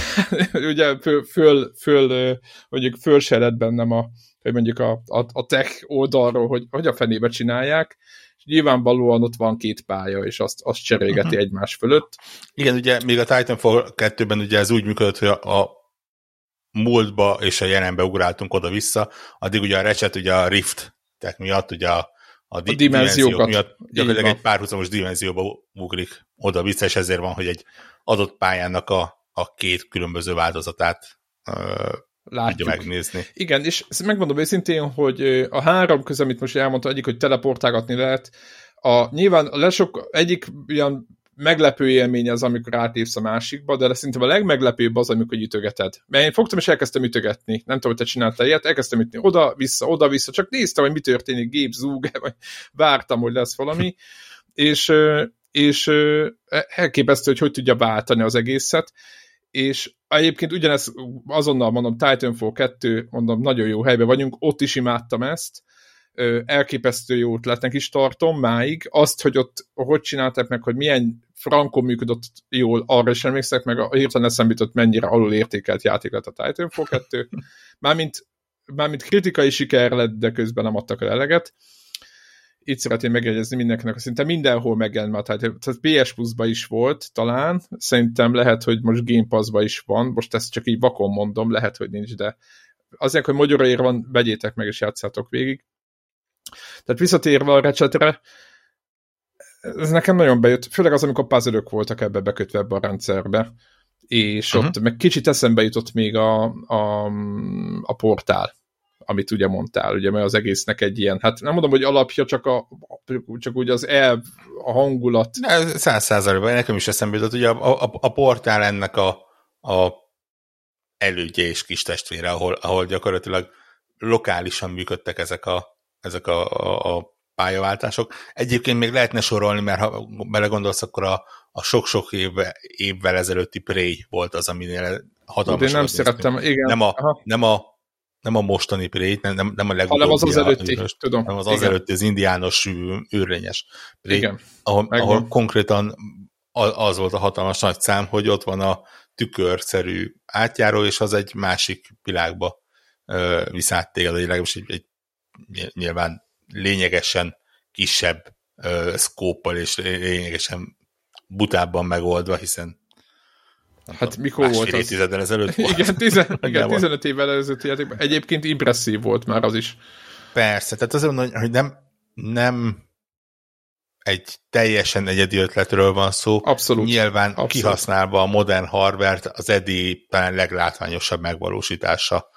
*laughs* ugye föl, föl, föl, mondjuk föl se lett bennem a, hogy mondjuk a, a, a tech oldalról, hogy hogy a fenébe csinálják, nyilvánvalóan ott van két pálya, és azt, azt cserégeti uh-huh. egymás fölött.
Igen, ugye még a Titanfall 2-ben ugye ez úgy működött, hogy a, a múltba és a jelenbe ugráltunk oda-vissza, addig ugye a Ratchet ugye a Rift, tehát miatt ugye a, a, di- a dimenziókat miatt gyakorlatilag egy párhuzamos dimenzióba ugrik oda-vissza, és ezért van, hogy egy adott pályának a, a két különböző változatát látjuk. megnézni.
Igen, és megmondom őszintén, hogy a három közül, amit most elmondta, egyik, hogy teleportálgatni lehet, a, nyilván a lesok, egyik ilyen meglepő élmény az, amikor átépsz a másikba, de szerintem a legmeglepőbb az, amikor ütögeted. Mert én fogtam és elkezdtem ütögetni. Nem tudom, hogy te csináltál ilyet, elkezdtem ütni oda-vissza, oda-vissza, csak néztem, hogy mi történik, gép zúg, vagy vártam, hogy lesz valami, *laughs* és, és elképesztő, hogy hogy tudja váltani az egészet, és egyébként ugyanez azonnal mondom, Titanfall 2, mondom, nagyon jó helyben vagyunk, ott is imádtam ezt, elképesztő jó ötletnek is tartom máig. Azt, hogy ott hogy csinálták meg, hogy milyen frankon működött jól, arra is emlékszek, meg a hirtelen eszembe jutott, mennyire alul értékelt játék lett a Titanfall 2. *laughs* Mármint, mármint kritikai siker lett, de közben nem adtak el eleget. Itt szeretném megjegyezni mindenkinek, szinte mindenhol megjelent már, tehát, tehát PS Plus-ba is volt talán, szerintem lehet, hogy most Game Pass-ba is van, most ezt csak így vakon mondom, lehet, hogy nincs, de azért, hogy magyaráért van, vegyétek meg és játszátok végig. Tehát visszatérve a recsetre, ez nekem nagyon bejött, főleg az, amikor puzzle voltak ebbe bekötve ebbe a rendszerbe, és uh-huh. ott meg kicsit eszembe jutott még a, a, a portál, amit ugye mondtál, ugye, mert az egésznek egy ilyen, hát nem mondom, hogy alapja, csak, a, csak úgy az elv, a hangulat.
Száz százalékban, nekem is eszembe jutott, ugye a, a, a portál ennek a, a elődje és kis testvére, ahol, ahol gyakorlatilag lokálisan működtek ezek a, ezek a, a, a pályaváltások. Egyébként még lehetne sorolni, mert ha belegondolsz, akkor a, a sok-sok éve, évvel ezelőtti Prey volt az, aminél hatalmas.
Én nem szerettem, igen.
Nem a, nem a, nem a mostani prét, nem, nem, nem a legutóbbi.
Hanem az az előtti, a, tudom.
Nem az az előtti, az indiános űrlényes prét, igen, ahol, ahol konkrétan az volt a hatalmas nagy szám, hogy ott van a tükörszerű átjáró, és az egy másik világba visz át téged, legalábbis egy, egy nyilván lényegesen kisebb uh, szkóppal és lényegesen butábban megoldva, hiszen
Hát mikor volt az?
évtizeddel ezelőtt *laughs* volt.
Igen, tizen, *laughs* igen 15 évvel ezelőtt játékban. Egyébként impresszív volt már az is.
Persze, tehát azért mondom, hogy nem, nem egy teljesen egyedi ötletről van szó.
Abszolút.
Nyilván
Abszolút.
kihasználva a modern hardware az eddig talán leglátványosabb megvalósítása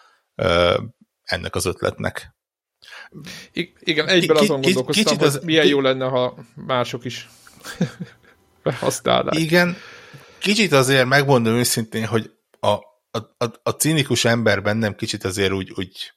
ennek az ötletnek.
I- igen, egyben K- azon gondolkoztam, hogy az, milyen jó lenne, ha mások is *laughs* behasználnák.
Igen, kicsit azért megmondom őszintén, hogy a, a, a, a cinikus ember bennem kicsit azért úgy, úgy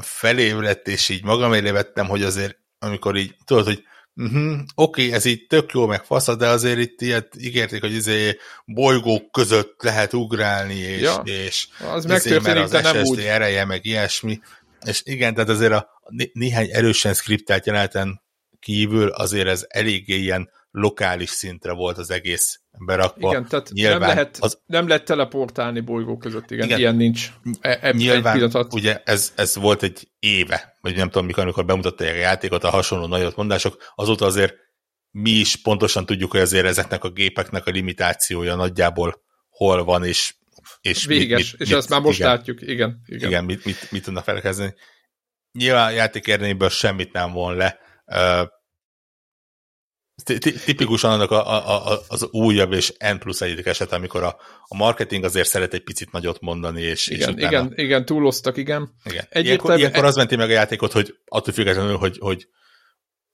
felébrett, és így magam elé vettem, hogy azért, amikor így, tudod, hogy Uh-huh. Oké, okay, ez így tök jó, meg fasz, de azért itt ilyet ígérték, hogy izé bolygók között lehet ugrálni, és, ja, és
az izé, mert az
SSD
úgy.
ereje, meg ilyesmi. És igen, tehát azért a néhány erősen skriptelt jeleneten kívül azért ez eléggé ilyen lokális szintre volt az egész berakva.
Igen, tehát Nyilván nem lehet, az... nem lehet teleportálni bolygók között, igen, igen. ilyen nincs.
E, e, Nyilván, ugye ez, ez volt egy éve, vagy nem tudom mikor, amikor bemutatta a játékot, a hasonló nagyot mondások, azóta azért mi is pontosan tudjuk, hogy azért ezeknek a gépeknek a limitációja nagyjából hol van, és és
Véges, mit, mit, és mit, ezt már most
igen,
látjuk, igen.
Igen, igen mit, mit, mit tudna felkezdeni. Nyilván a játék semmit nem von le, Tipikusan annak a, a, a, az újabb és N plusz egyedik eset, amikor a, a marketing azért szeret egy picit nagyot mondani, és,
igen,
és
utána... igen, igen, túloztak, igen.
igen. Ilyenkor, ilyenkor az menti meg a játékot, hogy attól függetlenül, hogy, hogy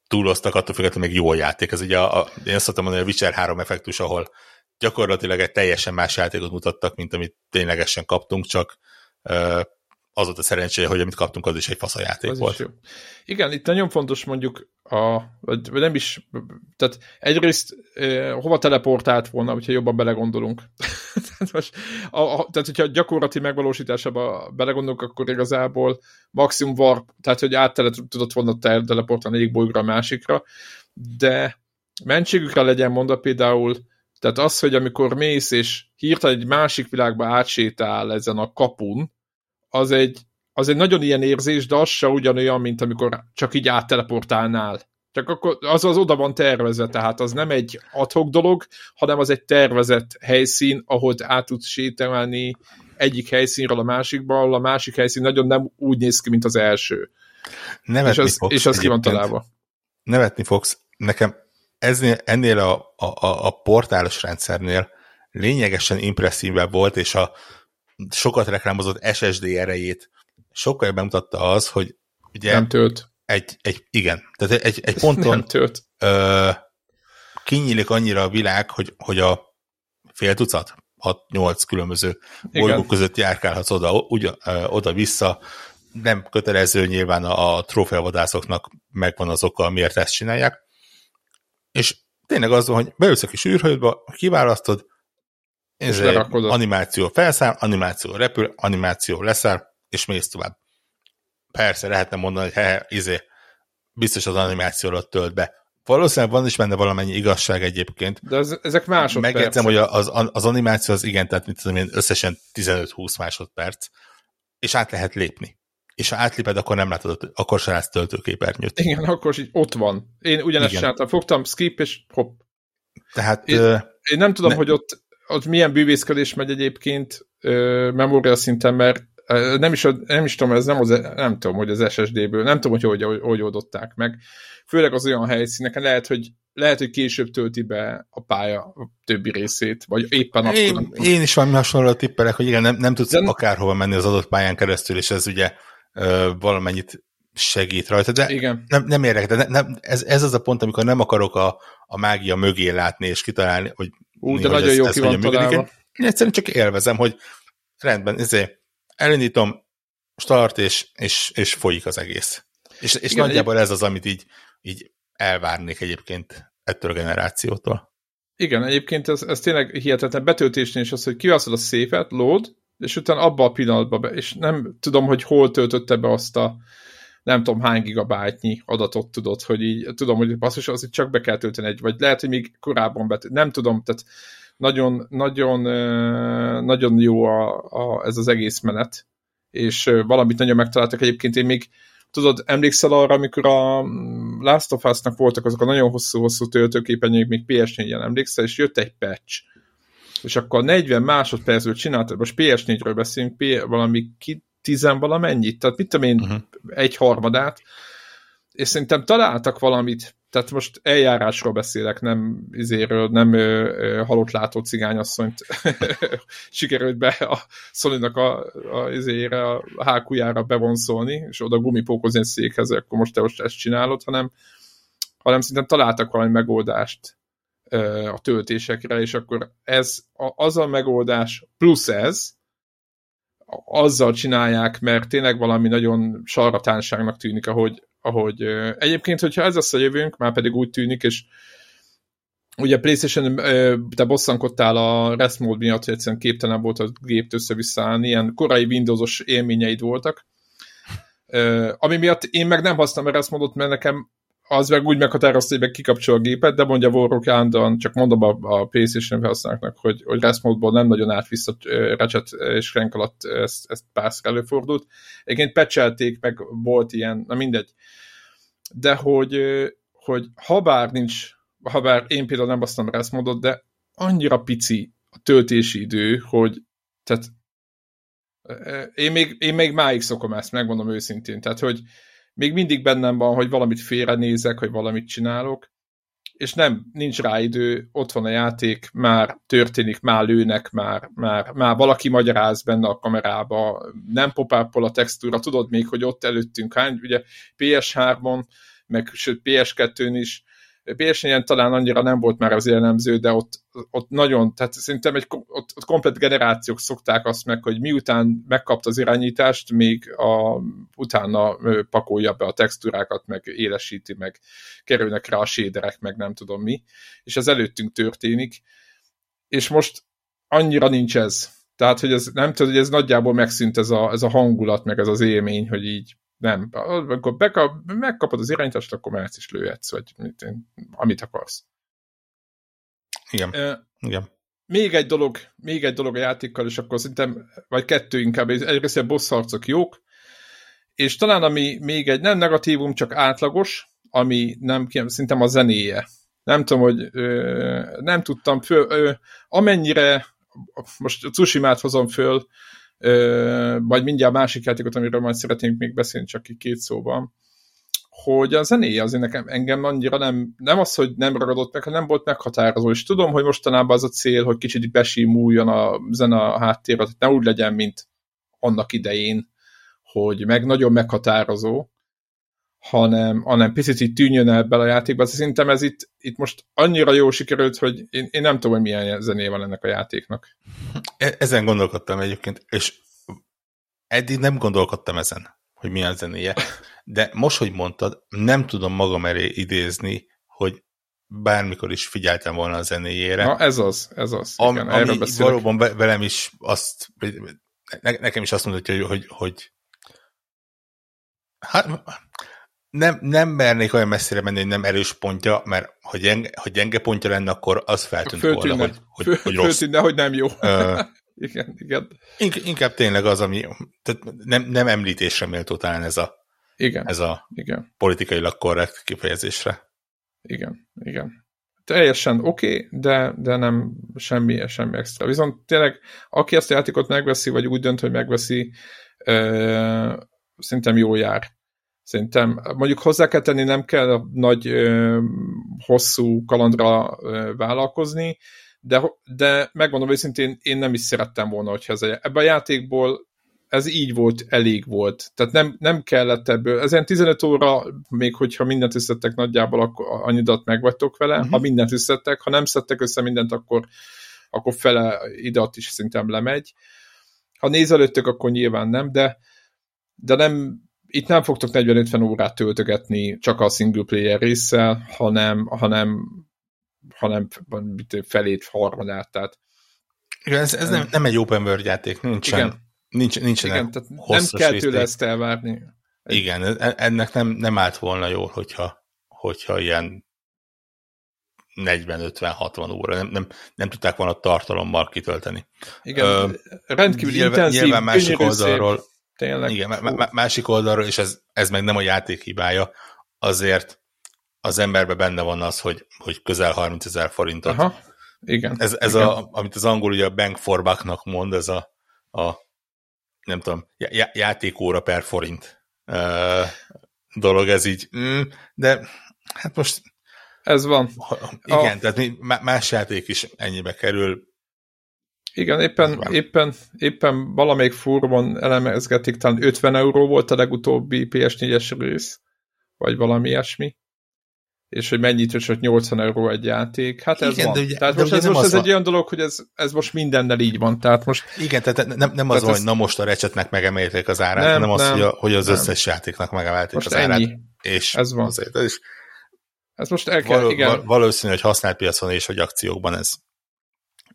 túloztak, attól függetlenül még jó a játék. Ez ugye, a, a, én azt szoktam mondani, a Witcher 3 effektus, ahol gyakorlatilag egy teljesen más játékot mutattak, mint amit ténylegesen kaptunk, csak az volt a szerencséje, hogy amit kaptunk, az is egy faszajáték az volt.
Igen, itt nagyon fontos mondjuk a, vagy nem is, tehát egyrészt eh, hova teleportált volna, hogyha jobban belegondolunk. *laughs* tehát, most, a, a, tehát, hogyha gyakorlati megvalósításába belegondolunk, akkor igazából maximum warp, tehát, hogy áttele tudott volna teleportálni egyik bolygóra a másikra, de mentségükre legyen mondva például, tehát az, hogy amikor mész és hirtelen egy másik világba átsétál ezen a kapun, az egy, az egy nagyon ilyen érzés, de az se ugyanolyan, mint amikor csak így átteleportálnál. Csak akkor az az oda van tervezve, tehát az nem egy adhok dolog, hanem az egy tervezett helyszín, ahol át tudsz sétálni egyik helyszínről a másikba, ahol a másik helyszín nagyon nem úgy néz ki, mint az első.
Nevetni
és az,
fogsz
és az ki van találva.
Nevetni fogsz. Nekem eznél, ennél a, a, a, portálos rendszernél lényegesen impresszívebb volt, és a, sokat reklámozott SSD erejét sokkal bemutatta az, hogy ugye
nem tölt.
Egy, egy, igen, tehát egy, egy *laughs* ponton
nem tölt.
Ö, kinyílik annyira a világ, hogy, hogy a fél tucat, 6-8 különböző bolygók között járkálhatsz oda, ugy, oda-vissza, nem kötelező nyilván a, a trófeavadászoknak megvan az oka, miért ezt csinálják, és tényleg az van, hogy beülsz a kis űrhajódba, kiválasztod, ez animáció felszáll, animáció repül, animáció leszáll, és mész tovább. Persze, lehetne mondani, hogy he, izé, biztos az animáció alatt tölt be. Valószínűleg van is benne valamennyi igazság egyébként.
De ez, ezek másodperc.
Megjegyzem, hogy az, az animáció az igen, tehát mit tudom én, összesen 15-20 másodperc, és át lehet lépni. És ha átléped, akkor nem látod, akkor se látsz töltőképernyőt.
Igen, akkor is így ott van. Én ugyanezt csináltam, fogtam, skip, és hopp.
Tehát...
Én, uh, én nem tudom, ne, hogy ott ott milyen bűvészkedés megy egyébként ö, memória szinten, mert nem is, nem is tudom, ez nem, az, nem tudom, hogy az SSD-ből, nem tudom, hogy hogy, hogy oldották meg. Főleg az olyan helyszíneken lehet, hogy lehet, hogy később tölti be a pálya a többi részét, vagy éppen akkor.
Én, én is valami hasonló tippelek, hogy igen, nem, nem tudsz de, akárhova menni az adott pályán keresztül, és ez ugye valamennyit segít rajta, de
igen.
nem, nem érdekel, de nem, ez, ez az a pont, amikor nem akarok a, a mágia mögé látni és kitalálni, hogy
Ú, de nagyon ez, jó ez ki van találva.
Én egyszerűen csak élvezem, hogy rendben, ezért elindítom, start, és, és, és folyik az egész. És, és Igen, nagyjából egy... ez az, amit így, így elvárnék egyébként ettől a generációtól.
Igen, egyébként ez, ez tényleg hihetetlen betöltésnél is az, hogy kiválasztod a szépet, load, és utána abba a pillanatban be, és nem tudom, hogy hol töltötte be azt a nem tudom hány gigabájtnyi adatot tudod, hogy így tudom, hogy basszus, az csak be kell tölteni egy, vagy lehet, hogy még korábban bet, nem tudom, tehát nagyon, nagyon, nagyon jó a, a, ez az egész menet, és valamit nagyon megtaláltak. Egyébként én még, tudod, emlékszel arra, amikor a mm, Last of Us-nak voltak azok a nagyon hosszú-hosszú töltőképernyők, még PS4-en emlékszel, és jött egy patch, és akkor 40 másodpercből csináltad, most PS4-ről beszélünk, P, valami ki, tizen valamennyit, tehát mit tudom én, uh-huh. egy harmadát, és szerintem találtak valamit, tehát most eljárásról beszélek, nem izéről, nem ö, ö, halott látó cigányasszonyt *laughs* sikerült be a Szolinak a, a izére, a hákujára bevonszolni, és oda gumipókozni egy székhez, akkor most te most ezt csinálod, hanem, hanem szerintem találtak valami megoldást a töltésekre, és akkor ez az a megoldás plusz ez, azzal csinálják, mert tényleg valami nagyon sarlatánságnak tűnik, ahogy, ahogy egyébként, hogyha ez lesz a jövőnk, már pedig úgy tűnik, és ugye PlayStation, te bosszankodtál a rest mode miatt, hogy egyszerűen képtelen volt a gép össze-visszaállni, ilyen korai Windowsos élményeid voltak, ami miatt én meg nem használom a rest modot, mert nekem az meg úgy meghatározta, hogy meg kikapcsol a gépet, de mondja Warrock állandóan, csak mondom a, a PlayStation felhasználóknak, hogy, hogy rest módból nem nagyon átvisz a Ratchet és Crank alatt ezt, ezt párszor előfordult. Egyébként pecselték, meg volt ilyen, na mindegy. De hogy, hogy ha bár nincs, ha bár én például nem basztam rest de annyira pici a töltési idő, hogy tehát én még, én még máig szokom ezt, megmondom őszintén. Tehát, hogy még mindig bennem van, hogy valamit félrenézek, hogy valamit csinálok, és nem, nincs rá idő, ott van a játék, már történik, már lőnek, már, már, már valaki magyaráz benne a kamerába, nem popápol a textúra, tudod még, hogy ott előttünk hány, ugye PS3-on, meg sőt PS2-n is ps talán annyira nem volt már az jellemző, de ott, ott nagyon, tehát szerintem egy, ott, ott komplet generációk szokták azt meg, hogy miután megkapta az irányítást, még a, utána pakolja be a textúrákat, meg élesíti, meg kerülnek rá a séderek, meg nem tudom mi, és ez előttünk történik, és most annyira nincs ez. Tehát, hogy ez nem tudod, hogy ez nagyjából megszűnt ez a, ez a hangulat, meg ez az élmény, hogy így nem. Amikor bekap, megkapod az irányítást, akkor mehetsz is lőhetsz, vagy mit, amit akarsz.
Igen. Uh, Igen.
Még egy dolog, még egy dolog a játékkal, és akkor szerintem, vagy kettő inkább, egyrészt a boss harcok jók, és talán ami még egy nem negatívum, csak átlagos, ami nem, szerintem a zenéje. Nem tudom, hogy ö, nem tudtam föl, ö, amennyire most Tsushima-t hozom föl, vagy mindjárt másik játékot, amiről majd szeretnénk még beszélni, csak ki két szóban, hogy a zenéje azért nekem engem annyira nem, nem az, hogy nem ragadott meg, hanem nem volt meghatározó, és tudom, hogy mostanában az a cél, hogy kicsit besimuljon a zene a háttérre, hogy ne úgy legyen, mint annak idején, hogy meg nagyon meghatározó, hanem, hanem picit így tűnjön el ebben a játékban. Szerintem ez itt, itt most annyira jó sikerült, hogy én, én nem tudom, hogy milyen zené van ennek a játéknak.
E, ezen gondolkodtam egyébként, és eddig nem gondolkodtam ezen, hogy milyen zenéje. De most, hogy mondtad, nem tudom magam elé idézni, hogy bármikor is figyeltem volna a zenéjére.
Na, ez az, ez az.
Am, igen, ami valóban velem is azt, ne, nekem is azt mondta, hogy, hogy, hogy hát, nem, nem mernék olyan messzire menni, hogy nem erős pontja, mert ha gyenge, ha gyenge pontja lenne, akkor az feltűnt Föltűnne. volna, hogy, hogy, hogy rossz.
Föltűnne, hogy nem jó. Uh, *laughs* igen, igen.
Inkább tényleg az, ami tehát nem, nem említésre méltó talán ez a,
igen,
ez a
igen.
politikailag korrekt kifejezésre.
Igen, igen. Teljesen oké, okay, de, de nem semmi, semmi extra. Viszont tényleg, aki ezt a játékot megveszi, vagy úgy dönt, hogy megveszi, ö, szerintem jó jár Szerintem mondjuk hozzá kell tenni, nem kell nagy, ö, hosszú kalandra ö, vállalkozni, de, de megmondom őszintén, én nem is szerettem volna, hogyha ez a, ebben a játékból ez így volt, elég volt. Tehát nem, nem kellett ebből. Ezen 15 óra, még hogyha mindent összettek nagyjából, akkor annyidat megvagytok vele. Uh-huh. Ha mindent összettek, ha nem szedtek össze mindent, akkor, akkor fele idat is szerintem lemegy. Ha nézelőttök, akkor nyilván nem, de, de nem itt nem fogtok 40-50 órát töltögetni csak a single player résszel, hanem, hanem hanem felét, harmadát, tehát
igen, ez, ez nem, nem egy open world játék, nincsen, igen. nincs, nincsen
igen, tehát nem kell tőle ezt elvárni.
Igen, e, ennek nem, nem állt volna jól, hogyha, hogyha ilyen 40-50-60 óra, nem, nem, nem tudták volna tartalommal kitölteni.
Igen, Ö, rendkívül nyilván, intenzív,
nyilván másik oldalról, szép,
tényleg.
Igen, másik oldalról, és ez, ez meg nem a játék hibája, azért az emberbe benne van az, hogy, hogy közel 30 ezer forintot.
Aha, igen.
Ez, ez
igen.
A, amit az angol ugye a bank for buck-nak mond, ez a, a nem tudom, já, játékóra per forint uh, dolog, ez így, mm, de hát most
ez van.
Igen, a... tehát más játék is ennyibe kerül.
Igen, éppen, éppen, éppen valamelyik fórumon elemezgetik, talán 50 euró volt a legutóbbi PS4-es rész, vagy valami ilyesmi és hogy mennyit hogy 80 euró egy játék. Hát ez igen, van. De ugye, tehát de most, ez, most ez van. egy olyan dolog, hogy ez, ez most mindennel így van. Tehát most,
igen, tehát nem, nem az van, hogy na most a recsetnek megemelték az árát, nem, hanem az, nem, hogy, a, hogy az nem. összes játéknak megemelték most az ennyi. árát. És
ez van.
Azért, ez, is,
ez most el kell, való, igen.
Valószínű, hogy használt piacon és hogy akciókban ez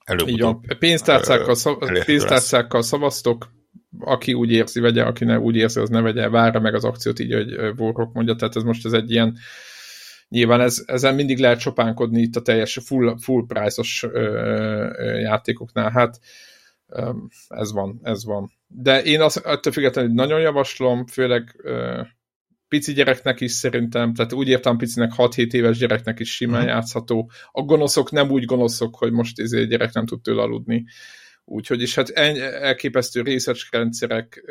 előbb-utóbb.
Pénztárcákkal, szav, pénztárcákkal szavaztok, aki úgy érzi, vegye, aki ne úgy érzi, az ne vegye, várja meg az akciót, így, hogy Vorok mondja, tehát ez most ez egy ilyen Nyilván ez, ezen mindig lehet csopánkodni itt a teljes full, full price-os játékoknál, hát ez van, ez van. De én azt ettől függetlenül nagyon javaslom, főleg pici gyereknek is szerintem, tehát úgy értem picinek 6-7 éves gyereknek is simán uh-huh. játszható. A gonoszok nem úgy gonoszok, hogy most ez egy gyerek nem tud tőle aludni. Úgyhogy is hát elképesztő részecskendszerek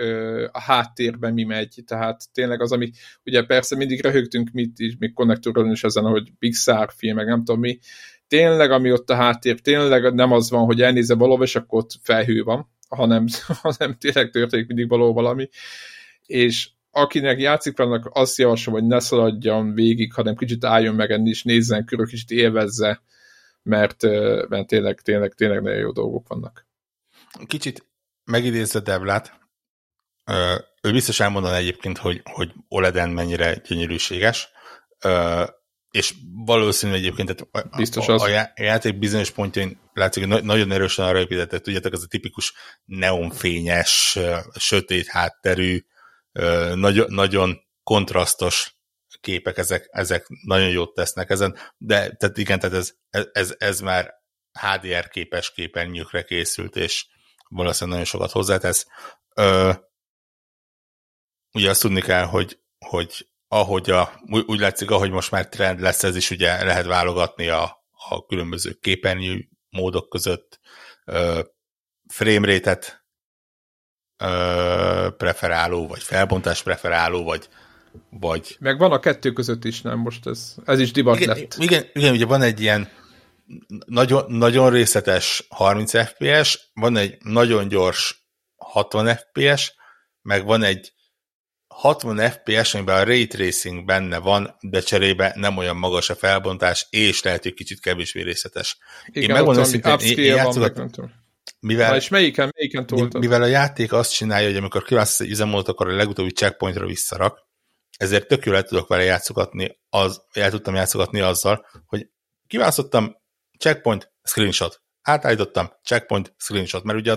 a háttérben mi megy, tehát tényleg az, ami, ugye persze mindig röhögtünk mit is, még konnektorról is ezen, hogy Pixar film, meg nem tudom mi, tényleg ami ott a háttér, tényleg nem az van, hogy elnézze valahol, és akkor ott felhő van, hanem, *laughs* hanem tényleg történik mindig való valami, és akinek játszik annak azt javaslom, hogy ne szaladjon végig, hanem kicsit álljon meg enni, és nézzen körül, kicsit élvezze, mert, mert tényleg, tényleg, tényleg nagyon jó dolgok vannak.
Kicsit megidézze Devlát, ő biztos elmondaná egyébként, hogy, hogy OLED-en mennyire gyönyörűséges, és valószínű egyébként tehát
Biztos
a,
az.
a, a játék bizonyos pontjain látszik, hogy nagyon erősen arra épített, tudjátok, az a tipikus neonfényes, sötét hátterű, nagyon, nagyon kontrasztos képek, ezek, ezek nagyon jót tesznek ezen, de tehát igen, tehát ez, ez, ez már HDR képes képernyőkre készült, és valószínűleg nagyon sokat hozzátesz. Ö, ugye azt tudni kell, hogy, hogy ahogy a, úgy látszik, ahogy most már trend lesz, ez is ugye lehet válogatni a, a különböző képernyő módok között, ö, framerate-et ö, preferáló, vagy felbontás preferáló, vagy, vagy...
Meg van a kettő között is, nem? Most ez, ez is divat
igen,
lett.
Igen, igen, ugye van egy ilyen nagyon, nagyon részletes 30 FPS, van egy nagyon gyors 60 FPS, meg van egy 60 FPS, amiben a Ray Tracing benne van, de cserébe nem olyan magas a felbontás, és lehet, hogy kicsit kevésbé részletes.
Igen, én megmondom szintén, én, én játszogat,
mivel,
Na és melyiken, melyiken toltad?
Mivel a játék azt csinálja, hogy amikor kiválasztasz egy üzemmódot, akkor a legutóbbi checkpointra visszarak, ezért tök jól el tudok vele játszogatni, az, el tudtam játszogatni azzal, hogy kiválasztottam checkpoint, screenshot. Átállítottam, checkpoint, screenshot, mert ugye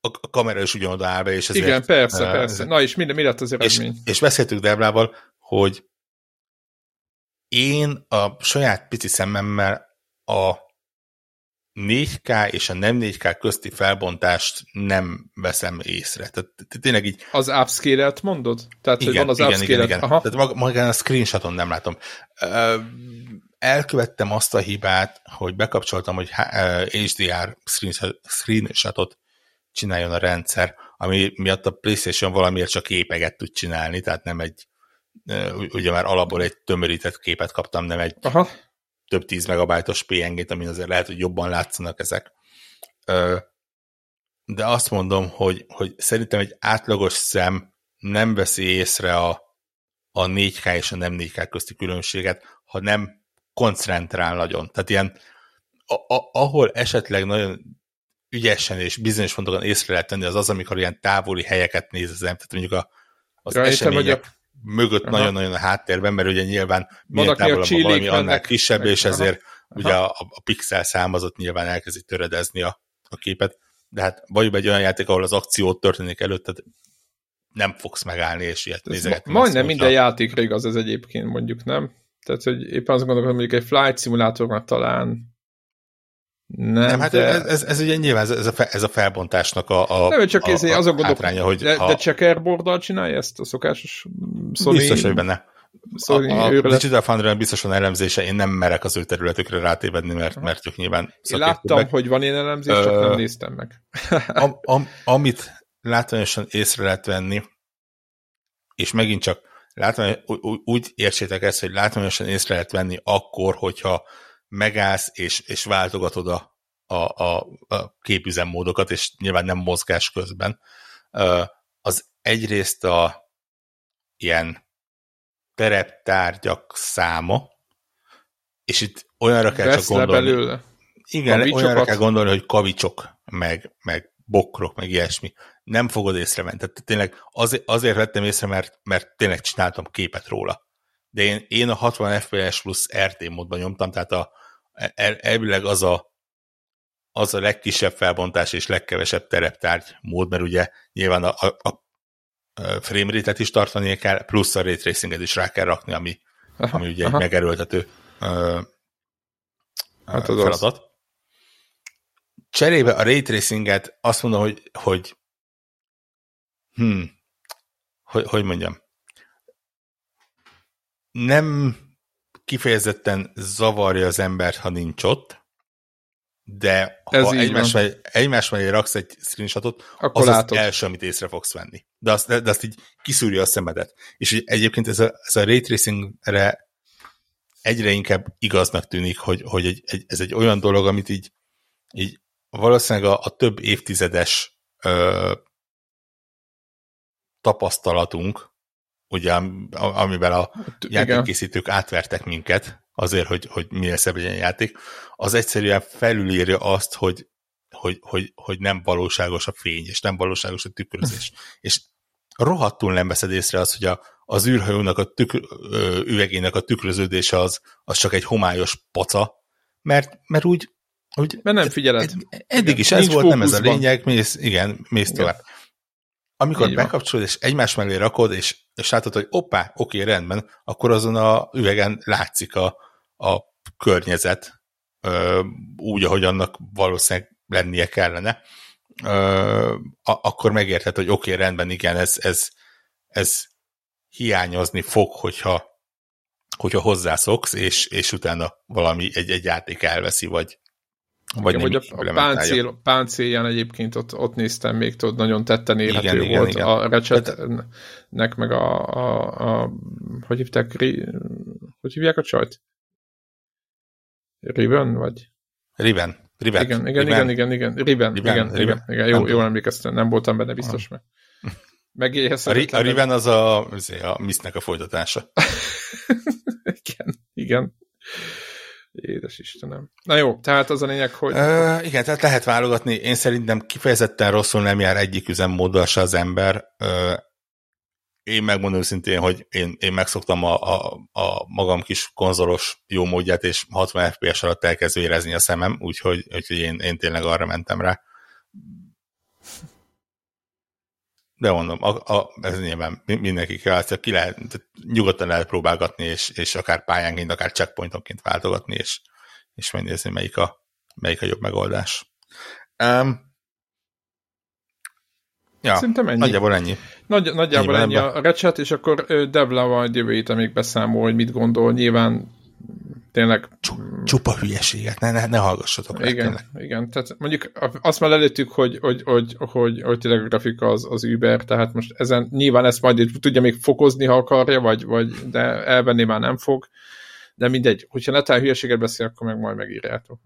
a kamera is ugyanoda áll be, és ezért...
Igen, persze, uh, persze. Na és mi, mi lett az
eredmény? És, és beszéltük Debrával, hogy én a saját pici szemmemmel a 4K és a nem 4K közti felbontást nem veszem észre. Tehát tényleg így...
Az upscale-et mondod? Tehát,
igen,
hogy van az
igen, igen, igen. Aha. Tehát magán a screenshoton nem látom. Elkövettem azt a hibát, hogy bekapcsoltam, hogy HDR screenshotot csináljon a rendszer, ami miatt a PlayStation valamiért csak képeget tud csinálni, tehát nem egy ugye már alapból egy tömörített képet kaptam, nem egy Aha több tíz megabájtos PNG-t, amin azért lehet, hogy jobban látszanak ezek. De azt mondom, hogy, hogy szerintem egy átlagos szem nem veszi észre a, a 4K és a nem 4K közti különbséget, ha nem koncentrál nagyon. Tehát ilyen, a, a, ahol esetleg nagyon ügyesen és bizonyos pontokon észre lehet tenni, az az, amikor ilyen távoli helyeket néz az ember, tehát mondjuk a, az ja, események, a mögött nagyon-nagyon a háttérben, mert ugye nyilván milyen távolabb valami annál kisebb, és ezért ugye a, a pixel számazott nyilván elkezdi töredezni a, a képet, de hát vagy egy olyan játék, ahol az akciót történik előtted, nem fogsz megállni, és ilyet nézegetni.
Ma, majdnem minden játékra igaz ez egyébként mondjuk, nem? Tehát, hogy éppen azt gondolom, hogy mondjuk egy flight szimulátornak talán
nem, nem hát de... ez, ez, ez ugye nyilván ez a, ez a felbontásnak a, a
Nem, csak
a,
a, azon
hátránya, hogy
de,
ha...
de checkerboard csinálja ezt a szokásos Sony...
Biztos, hogy benne. Sony a, a Digital Foundry biztosan elemzése, én nem merek az ő területükre rátévedni, mert, mert ők nyilván
Én láttam, hogy van ilyen elemzés, csak Ö... nem néztem meg. *laughs*
am, am, amit látványosan észre lehet venni, és megint csak látványos, úgy, úgy értsétek ezt, hogy látványosan észre lehet venni akkor, hogyha megállsz és, és váltogatod a, a, a, a képüzemmódokat, és nyilván nem mozgás közben, az egyrészt a ilyen tereptárgyak száma, és itt olyanra kell
Vesz
csak gondolni.
belőle.
Igen,
Kavicsokat?
olyanra kell gondolni, hogy kavicsok, meg, meg bokrok, meg ilyesmi. Nem fogod észrevenni. Tehát tényleg azért, azért vettem észre, mert, mert tényleg csináltam képet róla. De én, én a 60 FPS plusz RT módban nyomtam, tehát a, el, elvileg az a, az a legkisebb felbontás és legkevesebb tereptárgy mód, mert ugye nyilván a, a, a frame rate-et is tartani kell, plusz a ray tracinget is rá kell rakni, ami, aha, ami ugye aha. egy megerőltető uh, hát az feladat. Az. Cserébe a ray tracinget azt mondom, hogy, hogy hmm, hogy, hogy mondjam, nem kifejezetten zavarja az embert, ha nincs ott, de Ez ha egymás mellé, egymás mellé raksz egy screenshotot, Akkor az látod. az első, amit észre fogsz venni. De azt, de azt így kiszúrja a szemedet. És egyébként ez a, ez a ray tracingre egyre inkább igaznak tűnik, hogy, hogy egy, egy, ez egy olyan dolog, amit így, így valószínűleg a, a több évtizedes ö, tapasztalatunk, ugye, amivel a hát, játékkészítők átvertek minket, azért, hogy, hogy minél szebb legyen a játék, az egyszerűen felülírja azt, hogy, hogy, hogy, hogy nem valóságos a fény, és nem valóságos a tükrözés. *laughs* és rohadtul nem veszed észre az, hogy a, az űrhajónak a tükr, üvegének a tükröződése az, az csak egy homályos paca, mert, mert úgy, úgy
mert nem figyeled.
Ed, eddig igen, is ez volt, fókuszban. nem ez a lényeg, mész, igen, mész igen. tovább. Amikor Így bekapcsolod, és egymás mellé rakod, és, és látod, hogy oppá, oké, rendben, akkor azon a üvegen látszik a, a környezet ö, úgy, ahogy annak valószínűleg lennie kellene, ö, a, akkor megérted, hogy oké, rendben, igen, ez, ez, ez hiányozni fog, hogyha, hogyha hozzászoksz, és, és utána valami, egy, egy játék elveszi, vagy,
vagy igen, vagy a, a páncél, páncélján egyébként ott, ott néztem még, tudod, nagyon tetten érhető igen, volt igen, a Ratchetnek, meg a, a, a hogy hívták, hogy hívják a csajt? Riven, vagy?
Riven. Riven.
Igen, igen, Riven. igen, igen, igen, Riven, Riven, igen, Riven. igen, igen, jó, jól emlékeztem, nem voltam benne biztos, *laughs* meg.
A, ri, a Riven az a, a Mistnek a folytatása. *laughs*
igen, igen. Édes Istenem. Na jó, tehát az a lényeg, hogy...
Ö, igen, tehát lehet válogatni. Én szerintem kifejezetten rosszul nem jár egyik üzemmóddal se az ember. Ö, én megmondom szintén, hogy én, én megszoktam a, a, a magam kis konzolos jó módját, és 60 FPS alatt elkezd érezni a szemem, úgyhogy, úgyhogy én, én tényleg arra mentem rá. De mondom, a, a, ez nyilván mindenki kell, ki lehet, nyugodtan lehet próbálgatni, és, és akár pályánként, akár checkpointonként váltogatni, és, és megnézni, melyik a, melyik a jobb megoldás. Um, ja, Szerintem ennyi. Nagyjából ennyi.
Nagy, nagyjából ennyi, ennyi a recset, és akkor Devla majd jövő héten még beszámol, hogy mit gondol. Nyilván tényleg...
Csupa hülyeséget, ne, ne, ne hallgassatok
rá, Igen, tényleg. igen. Tehát mondjuk azt már előttük, hogy, hogy, hogy, hogy, hogy tényleg a grafika az, az Uber, tehát most ezen nyilván ezt majd tudja még fokozni, ha akarja, vagy, vagy de elvenni már nem fog. De mindegy, hogyha netán hülyeséget beszél, akkor meg majd megírjátok.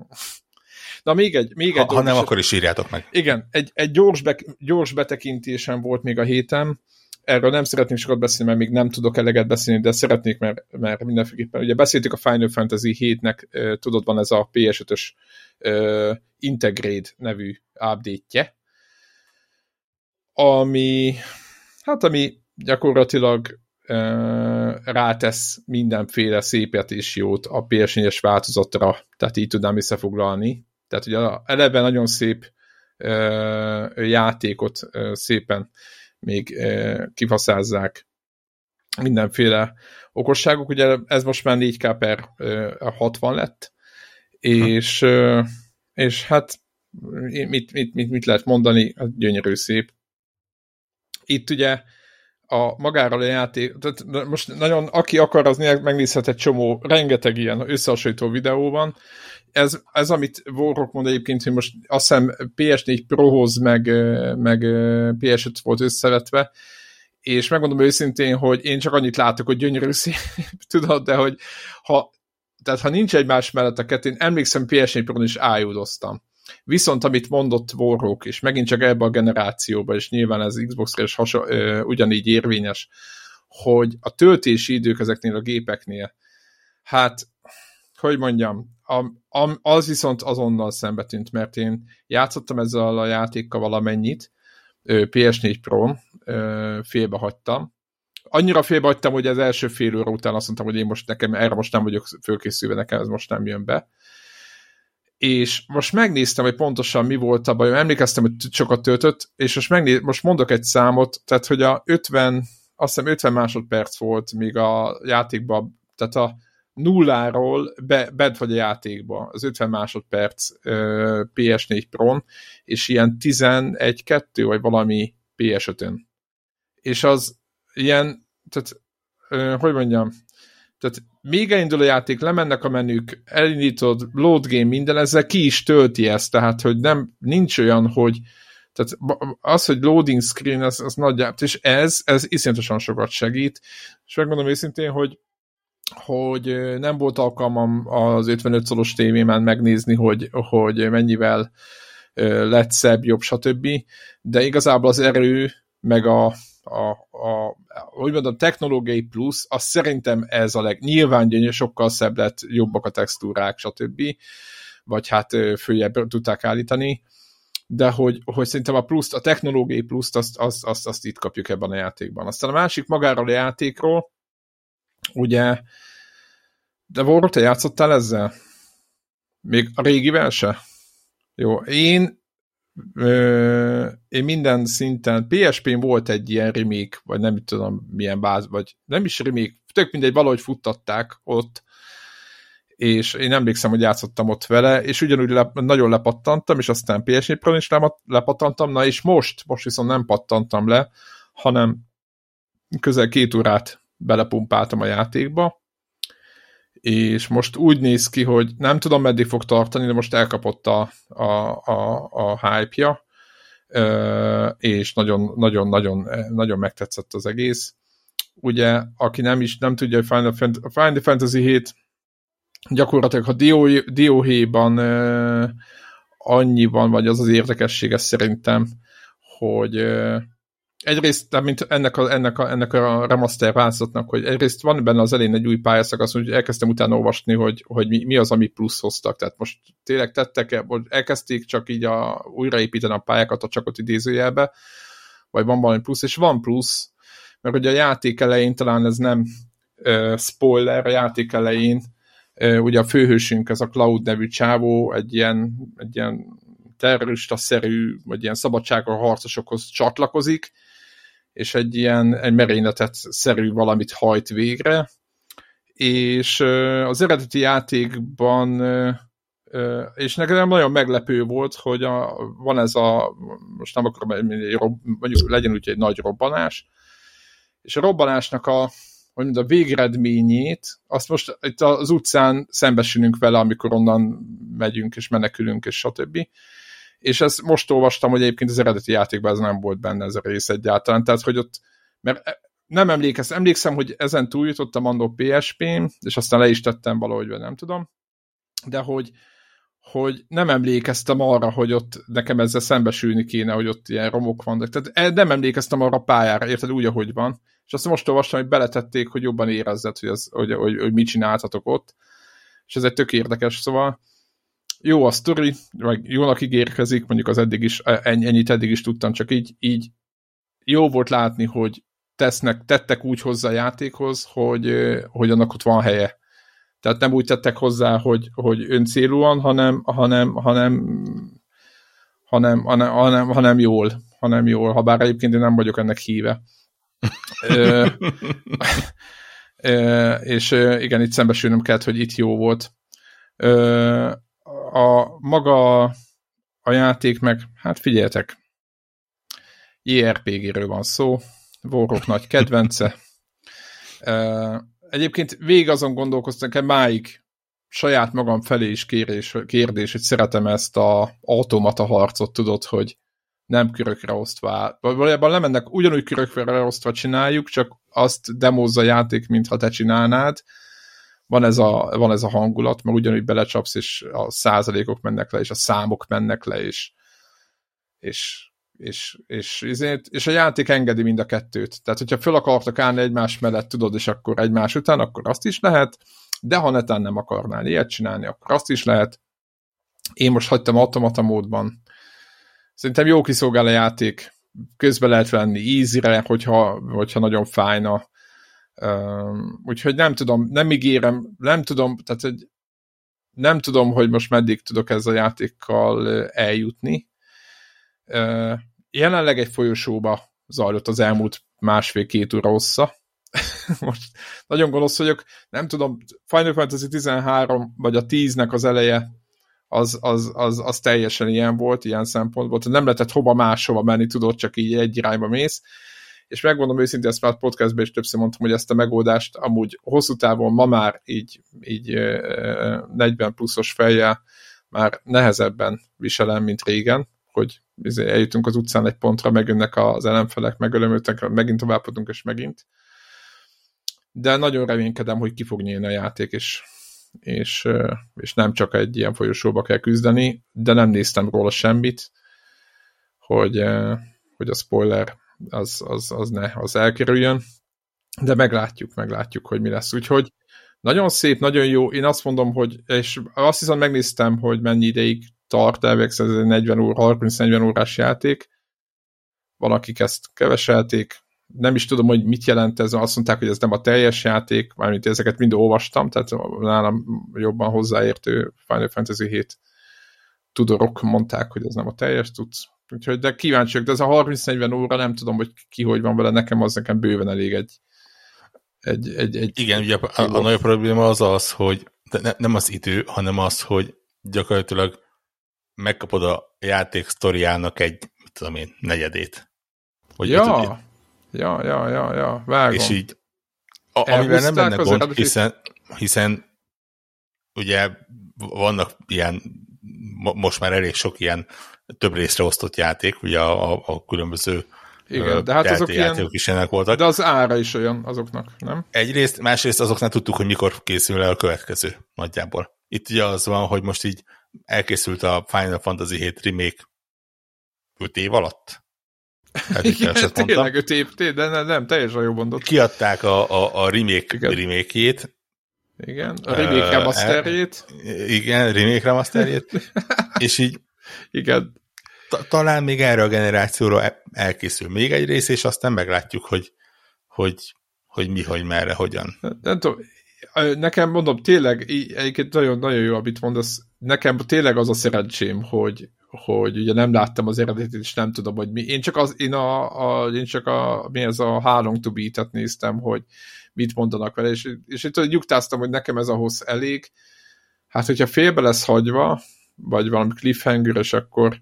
Na még egy... Még egy
ha, ha nem, akkor is írjátok meg.
Igen, egy, egy gyors, be, gyors betekintésem volt még a héten, erről nem szeretnék sokat beszélni, mert még nem tudok eleget beszélni, de szeretnék, mert, mert mindenféleképpen, ugye beszéltük a Final Fantasy 7-nek, tudod, van ez a PS5-ös uh, Integrate nevű update-je, ami, hát ami gyakorlatilag rátesz mindenféle szépet és jót a PS4-es változatra, tehát így tudnám összefoglalni. Tehát ugye eleve nagyon szép játékot szépen még kifaszázzák mindenféle okosságok. Ugye ez most már 4K per 60 lett, és, és hát mit, mit, mit, mit lehet mondani, hát gyönyörű szép. Itt ugye a magáról a játék, tehát most nagyon, aki akar, az megnézhet egy csomó, rengeteg ilyen összehasonlító videó van. Ez, ez amit Warrock mond egyébként, hogy most azt hiszem PS4 Prohoz meg, meg PS5 volt összevetve, és megmondom őszintén, hogy én csak annyit látok, hogy gyönyörű *laughs* szép, tudod, de hogy ha, tehát ha nincs egymás mellett a kettő, én emlékszem PS4 Pro-n is ájúdoztam Viszont amit mondott Warhawk, és megint csak ebbe a generációba, és nyilván ez Xbox-ra is haso- ö, ugyanígy érvényes, hogy a töltési idők ezeknél a gépeknél, hát, hogy mondjam, a, a, az viszont azonnal szembe tűnt, mert én játszottam ezzel a játékkal valamennyit, PS4 Pro, félbe hagytam. Annyira félbe hagytam, hogy az első fél óra után azt mondtam, hogy én most nekem, erre most nem vagyok fölkészülve, nekem ez most nem jön be és most megnéztem, hogy pontosan mi volt a baj, emlékeztem, hogy sokat töltött, és most, megnéz, most mondok egy számot, tehát hogy a 50, azt hiszem 50 másodperc volt még a játékban, tehát a nulláról be, bent vagy a játékba, az 50 másodperc uh, PS4 Pro-n, és ilyen 11-2 vagy valami PS5-ön. És az ilyen, tehát uh, hogy mondjam, tehát még elindul a játék, lemennek a menük, elindítod, load game, minden, ezzel ki is tölti ezt, tehát hogy nem, nincs olyan, hogy tehát az, hogy loading screen, az, az nagyjából, és ez, ez iszonyatosan sokat segít, és megmondom őszintén, hogy hogy nem volt alkalmam az 55 szoros tévében megnézni, hogy, hogy mennyivel lett szebb, jobb, stb. De igazából az erő, meg a, a, a, hogy mondom, technológiai plusz, az szerintem ez a leg, nyilván gyönyör, sokkal szebb lett, jobbak a textúrák, stb. Vagy hát följebb tudták állítani, de hogy, hogy szerintem a pluszt, a technológiai pluszt, azt, azt, azt, azt itt kapjuk ebben a játékban. Aztán a másik magáról a játékról, ugye, de volt, te játszottál ezzel? Még a régivel se? Jó, én Ö, én minden szinten, PSP-n volt egy ilyen remake, vagy nem tudom milyen báz, vagy nem is remake, tök mindegy, valahogy futtatták ott, és én emlékszem, hogy játszottam ott vele, és ugyanúgy le, nagyon lepattantam, és aztán PSP Pro-n is lepattantam, na és most, most viszont nem pattantam le, hanem közel két órát belepumpáltam a játékba, és most úgy néz ki, hogy nem tudom meddig fog tartani, de most elkapott a, a, a, a hype-ja, és nagyon-nagyon-nagyon nagyon megtetszett az egész. Ugye, aki nem is nem tudja, hogy Final, Fantasy, Final Fantasy 7 gyakorlatilag, ha Dióhéjban annyiban, vagy az az érdekessége szerintem, hogy egyrészt, mint ennek a, ennek a, ennek a remaster változatnak, hogy egyrészt van benne az elén egy új pályaszakasz, hogy elkezdtem utána olvasni, hogy, hogy mi, mi az, ami plusz hoztak. Tehát most tényleg tettek -e, vagy elkezdték csak így a, újraépíteni a pályákat a csakot idézőjelbe, vagy van valami plusz, és van plusz, mert ugye a játék elején talán ez nem uh, spoiler, a játék elején uh, ugye a főhősünk, ez a Cloud nevű csávó, egy ilyen, egy ilyen terrorista-szerű, vagy ilyen szabadságra harcosokhoz csatlakozik, és egy ilyen egy merényletet szerű valamit hajt végre, és az eredeti játékban és nekem nagyon meglepő volt, hogy a, van ez a, most nem akarom, mondjuk legyen úgy egy nagy robbanás, és a robbanásnak a, hogy mondjam, a végeredményét, azt most itt az utcán szembesülünk vele, amikor onnan megyünk és menekülünk, és stb és ezt most olvastam, hogy egyébként az eredeti játékban ez nem volt benne ez a rész egyáltalán, tehát hogy ott, mert e, nem emlékeztem, emlékszem, hogy ezen túljutottam andó PSP-n, és aztán le is tettem valahogy, nem tudom, de hogy, hogy nem emlékeztem arra, hogy ott nekem ezzel szembesülni kéne, hogy ott ilyen romok vannak. Tehát e, nem emlékeztem arra a pályára, érted, úgy, ahogy van. És azt most olvastam, hogy beletették, hogy jobban érezzed, hogy, az, hogy, hogy, hogy mit csináltatok ott. És ez egy tök érdekes, szóval jó a sztori, vagy jónak ígérkezik, mondjuk az eddig is, ennyit eddig is tudtam, csak így, így jó volt látni, hogy tesznek, tettek úgy hozzá a játékhoz, hogy, hogy annak ott van helye. Tehát nem úgy tettek hozzá, hogy, hogy öncélúan, hanem, hanem, hanem, hanem, hanem, hanem, hanem jól, hanem jól, ha bár egyébként én nem vagyok ennek híve. *laughs* ö, ö, és igen, itt szembesülnöm kellett, hogy itt jó volt. Ö, a maga a játék meg, hát figyeljetek, JRPG-ről van szó, Vorok nagy kedvence. *laughs* Egyébként végig azon gondolkoztam, hogy máig saját magam felé is kérés, kérdés, hogy szeretem ezt a automata harcot, tudod, hogy nem körökre osztva. Valójában lemennek, ugyanúgy körökre osztva csináljuk, csak azt demózza a játék, mintha te csinálnád. Van ez, a, van ez a hangulat, mert ugyanúgy belecsapsz, és a százalékok mennek le, és a számok mennek le, és, és és, és, és, és a játék engedi mind a kettőt. Tehát, hogyha föl akartak állni egymás mellett, tudod, és akkor egymás után, akkor azt is lehet, de ha netán nem akarnál ilyet csinálni, akkor azt is lehet. Én most hagytam automata módban. Szerintem jó kiszolgál a játék, közben lehet venni easy-re, hogyha, hogyha nagyon fájna. Úgyhogy nem tudom, nem ígérem, nem tudom, tehát hogy nem tudom, hogy most meddig tudok ezzel a játékkal eljutni, jelenleg egy folyosóba zajlott az elmúlt másfél-két óra hossza. *laughs* Most nagyon gonosz vagyok, nem tudom, Final Fantasy 13 vagy a 10-nek az eleje az, az, az, az teljesen ilyen volt, ilyen szempontból, tehát nem lehetett hova máshova menni, tudod, csak így egy irányba mész, és megmondom őszintén, ezt már podcastban is többször mondtam, hogy ezt a megoldást amúgy hosszú távon ma már így, így 40 pluszos fejjel már nehezebben viselem, mint régen, hogy izé, eljutunk az utcán egy pontra, megjönnek az ellenfelek, megölömöltek, megint továbbodunk, és megint. De nagyon reménykedem, hogy ki fog nyílni a játék, és, és, és nem csak egy ilyen folyosóba kell küzdeni, de nem néztem róla semmit, hogy, hogy a spoiler az, az, az ne, az elkerüljön, de meglátjuk, meglátjuk, hogy mi lesz. Úgyhogy nagyon szép, nagyon jó. Én azt mondom, hogy, és azt hiszem megnéztem, hogy mennyi ideig tart, egy 40 óra, 30-40 órás játék. Van, akik ezt keveselték. Nem is tudom, hogy mit jelent ez. Azt mondták, hogy ez nem a teljes játék, mármint ezeket mind olvastam, tehát nálam jobban hozzáértő Final Fantasy 7 tudorok mondták, hogy ez nem a teljes tudsz. Úgyhogy de kíváncsiak, de ez a 30-40 óra, nem tudom, hogy ki hogy van vele, nekem az nekem bőven elég egy, egy, egy, egy
Igen, ugye a, a, a nagy probléma az az, hogy ne, nem az idő, hanem az, hogy gyakorlatilag megkapod a játék sztoriának egy, mit tudom én, negyedét.
Hogy ja, ja, ja, ja, ja, vágom.
És így, a, amivel nem lenne gond, hiszen, hiszen ugye vannak ilyen, most már elég sok ilyen több részre osztott játék, ugye a, a, a különböző
igen, de hát azok ilyen,
is ennek voltak.
De az ára is olyan azoknak, nem?
Egyrészt, másrészt azoknál tudtuk, hogy mikor készül el a következő nagyjából. Itt ugye az van, hogy most így elkészült a Final Fantasy 7 remake 5 év alatt.
Hát, Igen, tényleg 5 év, tényleg, de nem, nem, teljesen jó mondott.
Kiadták a, a, a remake, Igen. remake-jét.
Igen, a remake uh, remasterjét.
Igen, remake remasterjét. *laughs* és így
Igen.
talán még erre a generációra e- elkészül még egy rész, és aztán meglátjuk, hogy, hogy, hogy mi, hogy merre, hogyan.
Nem tudom, nekem mondom, tényleg, egyébként nagyon, nagyon jó, amit mondasz, nekem tényleg az a szerencsém, hogy, hogy ugye nem láttam az eredetit, és nem tudom, hogy mi. Én csak, az, én a, a, én csak a, mi ez a How Long to Beat-et néztem, hogy mit mondanak vele, és, és itt nyugtáztam, hogy nekem ez a hossz elég. Hát, hogyha félbe lesz hagyva, vagy valami cliffhanger, akkor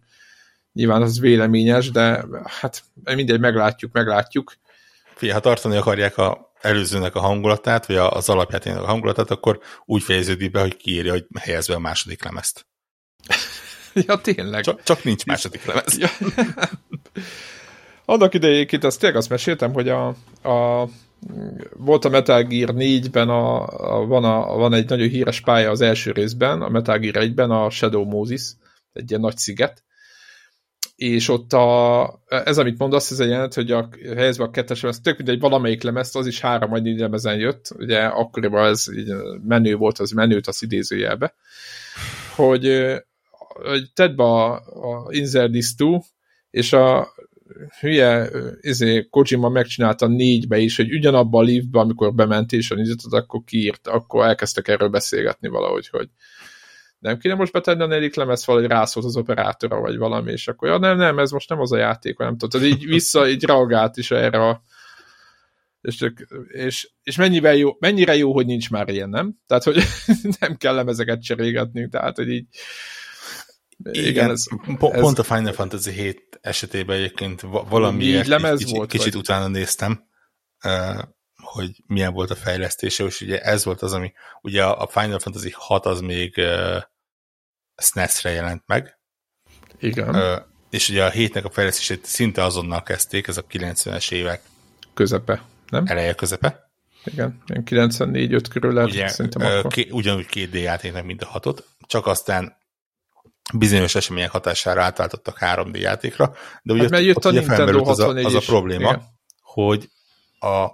nyilván az véleményes, de hát mindegy, meglátjuk, meglátjuk.
Figyelj, ha tartani akarják a előzőnek a hangulatát, vagy az alapjátéknak a hangulatát, akkor úgy fejeződik be, hogy kiírja, hogy helyezve a második lemezt. *laughs*
ja, tényleg.
Csak, csak nincs második lemez. Ja. *laughs*
Annak idején itt azt tényleg azt meséltem, hogy a, a volt a Metal Gear 4-ben, a, a, van, a, van egy nagyon híres pálya az első részben, a Metal Gear 1-ben, a Shadow Moses, egy ilyen nagy sziget, és ott a, ez, amit mondasz, ez egy jelent, hogy a helyezve a kettes lemez, tök mindegy, valamelyik lemez, az is három négy lemezen jött, ugye akkoriban ez így menő volt, az menőt az idézőjelbe, hogy, hogy tedd be a, a Insert This és a hülye izé, Kojima megcsinálta négybe is, hogy ugyanabba a liftbe, amikor bement és a akkor kiírt, akkor elkezdtek erről beszélgetni valahogy, hogy nem kéne most betenni a negyedik lemez valahogy rászólt az operátora, vagy valami, és akkor ja, nem, nem, ez most nem az a játék, nem tudod, így vissza, így reagált is erre a és, és, és mennyivel jó, mennyire jó, hogy nincs már ilyen, nem? Tehát, hogy *laughs* nem kell lemezeket cserégetni, tehát, hogy így
igen, igen ez, po- ez, pont a Final Fantasy 7 esetében egyébként valamiért lemez kicsit, volt, kicsit vagy? utána néztem, hogy milyen volt a fejlesztése, és ugye ez volt az, ami, ugye a Final Fantasy 6 az még SNES-re jelent meg.
Igen.
És ugye a hétnek a fejlesztését szinte azonnal kezdték, ez a 90-es évek.
Közepe, nem?
Eleje közepe.
Igen, 94-5 körül lehet,
ugye, szerintem akkor. Ké, ugyanúgy két D játéknak, mint a hatot, csak aztán bizonyos események hatására átváltottak 3D játékra, de ugye, hát,
mert jött a ugye felmerült
az a, az a probléma, igen. hogy a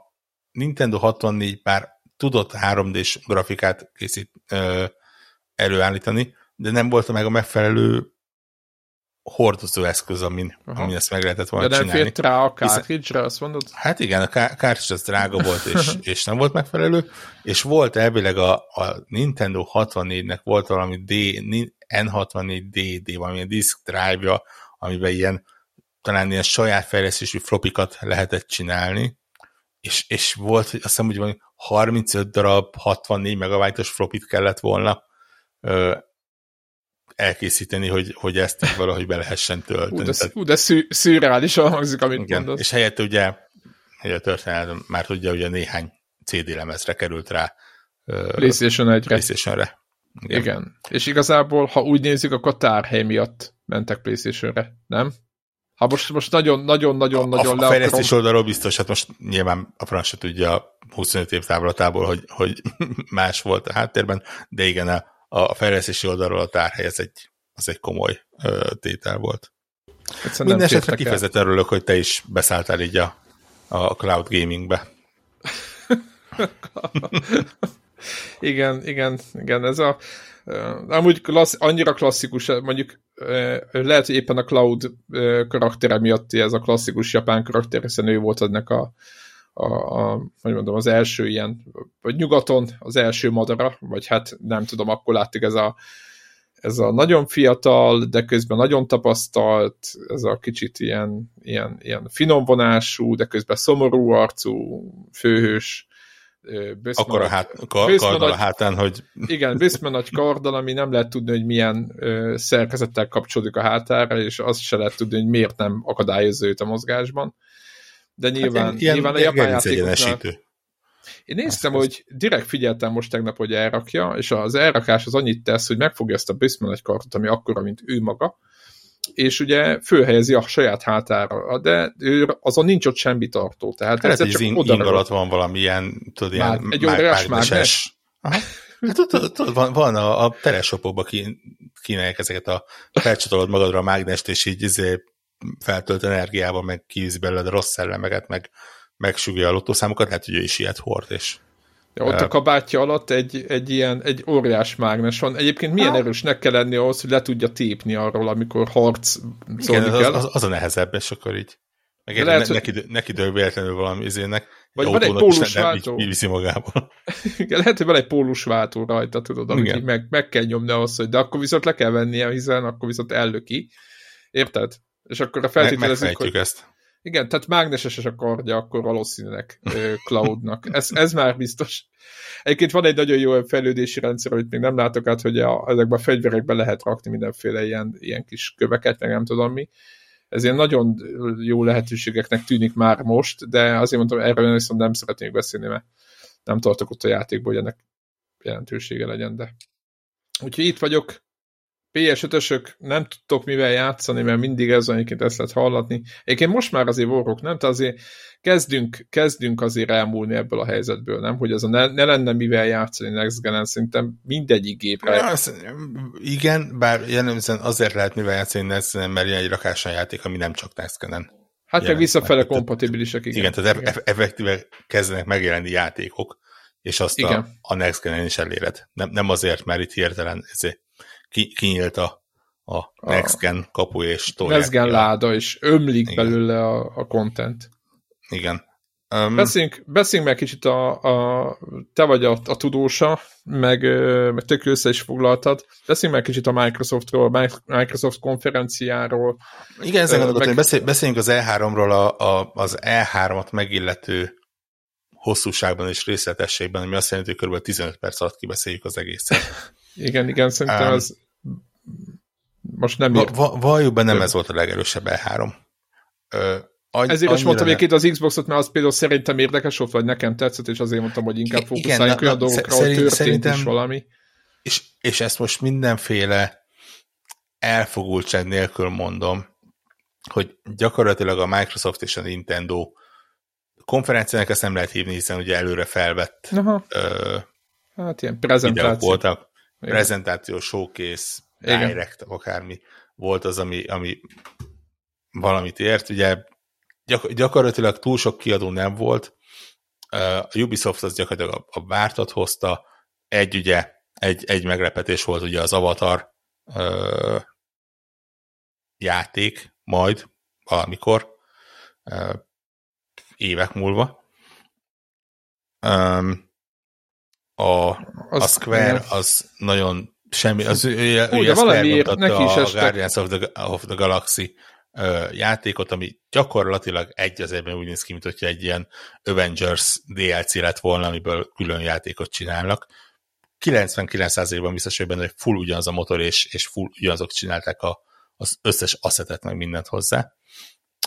Nintendo 64 bár tudott 3D-s grafikát készít, ö, előállítani, de nem volt meg a megfelelő hordozó eszköz, amin, amin ezt meg lehetett volna
de
csinálni. Nem
fért rá a cartridge azt mondod?
Hát igen, a cartridge az drága volt, és, *laughs* és nem volt megfelelő, és volt elvileg a, a Nintendo 64-nek volt valami D, N64DD, valami disk drive-ja, amiben ilyen talán ilyen saját fejlesztésű flopikat lehetett csinálni, és, és volt, hogy azt hiszem, hogy van 35 darab 64 megabajtos flopit kellett volna ö, elkészíteni, hogy, hogy ezt valahogy be lehessen tölteni. Ú,
de, Tehát, de szű, szürreálisan hangzik, amit
igen,
mondasz.
És helyette ugye, hogy a történet már tudja, ugye néhány CD lemezre került rá.
PlayStation 1-re.
PlayStation-re.
Igen. Igen. És igazából, ha úgy nézzük, akkor tárhely miatt mentek PlayStation-re, nem? Ha most, most nagyon, nagyon, nagyon, a, nagyon
a, a fejlesztés akarom... oldalról biztos, hát most nyilván a franc se tudja 25 év távlatából, hogy, hogy *laughs* más volt a háttérben, de igen, a, a fejlesztési oldalról a tárhely az egy, az egy komoly ö, tétel volt. Minden esetre kifejezetten örülök, hogy te is beszálltál így a, a cloud gamingbe. *laughs*
igen, igen, igen, ez a amúgy klassz, annyira klasszikus, mondjuk lehet, hogy éppen a Cloud karaktere miatt ez a klasszikus japán karakter, hiszen ő volt ennek a, a, a hogy mondom, az első ilyen, vagy nyugaton az első madara, vagy hát nem tudom, akkor láttuk ez a, ez a nagyon fiatal, de közben nagyon tapasztalt, ez a kicsit ilyen, ilyen, ilyen finomvonású, de közben szomorú arcú főhős,
Böszman Akkor a, hát, kar, karddal a hátán, hogy...
Igen, Böszman nagy karddal, ami nem lehet tudni, hogy milyen ö, szerkezettel kapcsolódik a hátára, és azt se lehet tudni, hogy miért nem akadályozza őt a mozgásban. De nyilván, hát ilyen, nyilván a japán játékoknál... Én néztem, ezt, hogy direkt figyeltem most tegnap, hogy elrakja, és az elrakás az annyit tesz, hogy megfogja ezt a Böszman nagy kardot, ami akkora, mint ő maga, és ugye fölhelyezi a saját hátára, de ő, azon nincs ott semmi tartó. Tehát
hát ez csak ing, ing alatt van valamilyen, tudod, ilyen
egy óriás mágnes.
Hát tudod, van, van a, a telesopokban kínálják ezeket a felcsatolod magadra a mágnest, és így izé feltölt energiával, meg kiűzi belőled a rossz szellemeket, meg megsugja a lottószámokat, lehet, hogy ő is ilyet hord, és
Ja, ott a kabátja alatt egy, egy ilyen, egy óriás mágnes van. Egyébként milyen ha? erősnek kell lenni ahhoz, hogy le tudja tépni arról, amikor harc
Igen, az, kell. Az, az, a nehezebb, és akkor így meg lehet, ne, neki, neki dől véletlenül valami izének,
vagy van egy pólusváltó.
Nem, viszi magából.
Igen, lehet, hogy van egy pólusváltó rajta, tudod, amit meg, meg kell nyomni ahhoz, hogy de akkor viszont le kell vennie, hiszen akkor viszont ellöki. Érted? És akkor a feltételezik,
hogy... ezt.
Igen, tehát mágneses a kardja, akkor valószínűleg Cloudnak. Ez, ez már biztos. Egyébként van egy nagyon jó fejlődési rendszer, amit még nem látok át, hogy a, ezekben a fegyverekben lehet rakni mindenféle ilyen, ilyen kis köveket, meg nem tudom mi. Ez ilyen nagyon jó lehetőségeknek tűnik már most, de azért mondtam, erről viszont nem szeretnék beszélni, mert nem tartok ott a játékból, hogy ennek jelentősége legyen, de úgyhogy itt vagyok, PS5-ösök nem tudtok mivel játszani, mert mindig ez egyébként ezt lehet hallatni. Egyébként most már azért vorok, nem? Tehát azért kezdünk, kezdünk azért elmúlni ebből a helyzetből, nem? Hogy ez a ne, ne lenne mivel játszani Next Gen-en, szerintem mindegyik gépre. Ja,
az, igen, bár jellemzően azért lehet mivel játszani Next Gen-en, mert ilyen egy rakásan játék, ami nem csak Next Gen-en.
Hát meg visszafele kompatibilisek,
igen. Igen, tehát igen. effektíve kezdenek megjelenni játékok, és azt igen. a, a Next Gen-en is eléred. Nem, nem azért, mert itt hirtelen ezért kinyílt a, a Next Gen kapu és
tolják. Next Gen láda, és ömlik Igen. belőle a, a content.
Igen.
Um, beszéljünk, beszéljünk meg kicsit a, a te vagy a, a tudósa, meg, meg tök össze is foglaltad. Beszéljünk meg kicsit a Microsoftról, Microsoft konferenciáról.
Igen, ezen gondoltam, meg... beszél, beszéljünk az E3-ról, a, a, az E3-at megillető hosszúságban és részletességben, ami azt jelenti, hogy kb. 15 perc alatt kibeszéljük az egészet. *laughs*
igen, igen, szerintem um, az most nem
ír. Va, valljuk be, nem ez volt a legerősebb E3. Ö,
Agy, Ezért is mondtam egyébként az Xboxot, mert az például szerintem érdekes volt, vagy nekem tetszett, és azért mondtam, hogy inkább fókuszáljunk olyan dolgokra, ahol történt szerintem, is valami.
És, és ezt most mindenféle elfogultság nélkül mondom, hogy gyakorlatilag a Microsoft és a Nintendo konferenciának ezt nem lehet hívni, hiszen ugye előre felvett
Aha. Ö, hát ilyen prezentáció.
voltak, Igen. prezentáció, showcase, direct, akármi volt az, ami, ami valamit ért. Ugye gyak, gyakorlatilag túl sok kiadó nem volt. A Ubisoft az gyakorlatilag a, a vártat hozta. Egy ugye, egy, egy meglepetés volt ugye az Avatar ö, játék majd valamikor ö, évek múlva. A, az, a Square az nagyon semmi, az, ugye,
ugye valamiért neki is
a Guardians of the, of the Galaxy játékot, ami gyakorlatilag egy az úgy néz ki, mint hogyha egy ilyen Avengers DLC lett volna, amiből külön játékot csinálnak. 99%-ban biztos, hogy benne, hogy full ugyanaz a motor, és, és full ugyanazok csinálták a, az összes asszetet, meg mindent hozzá.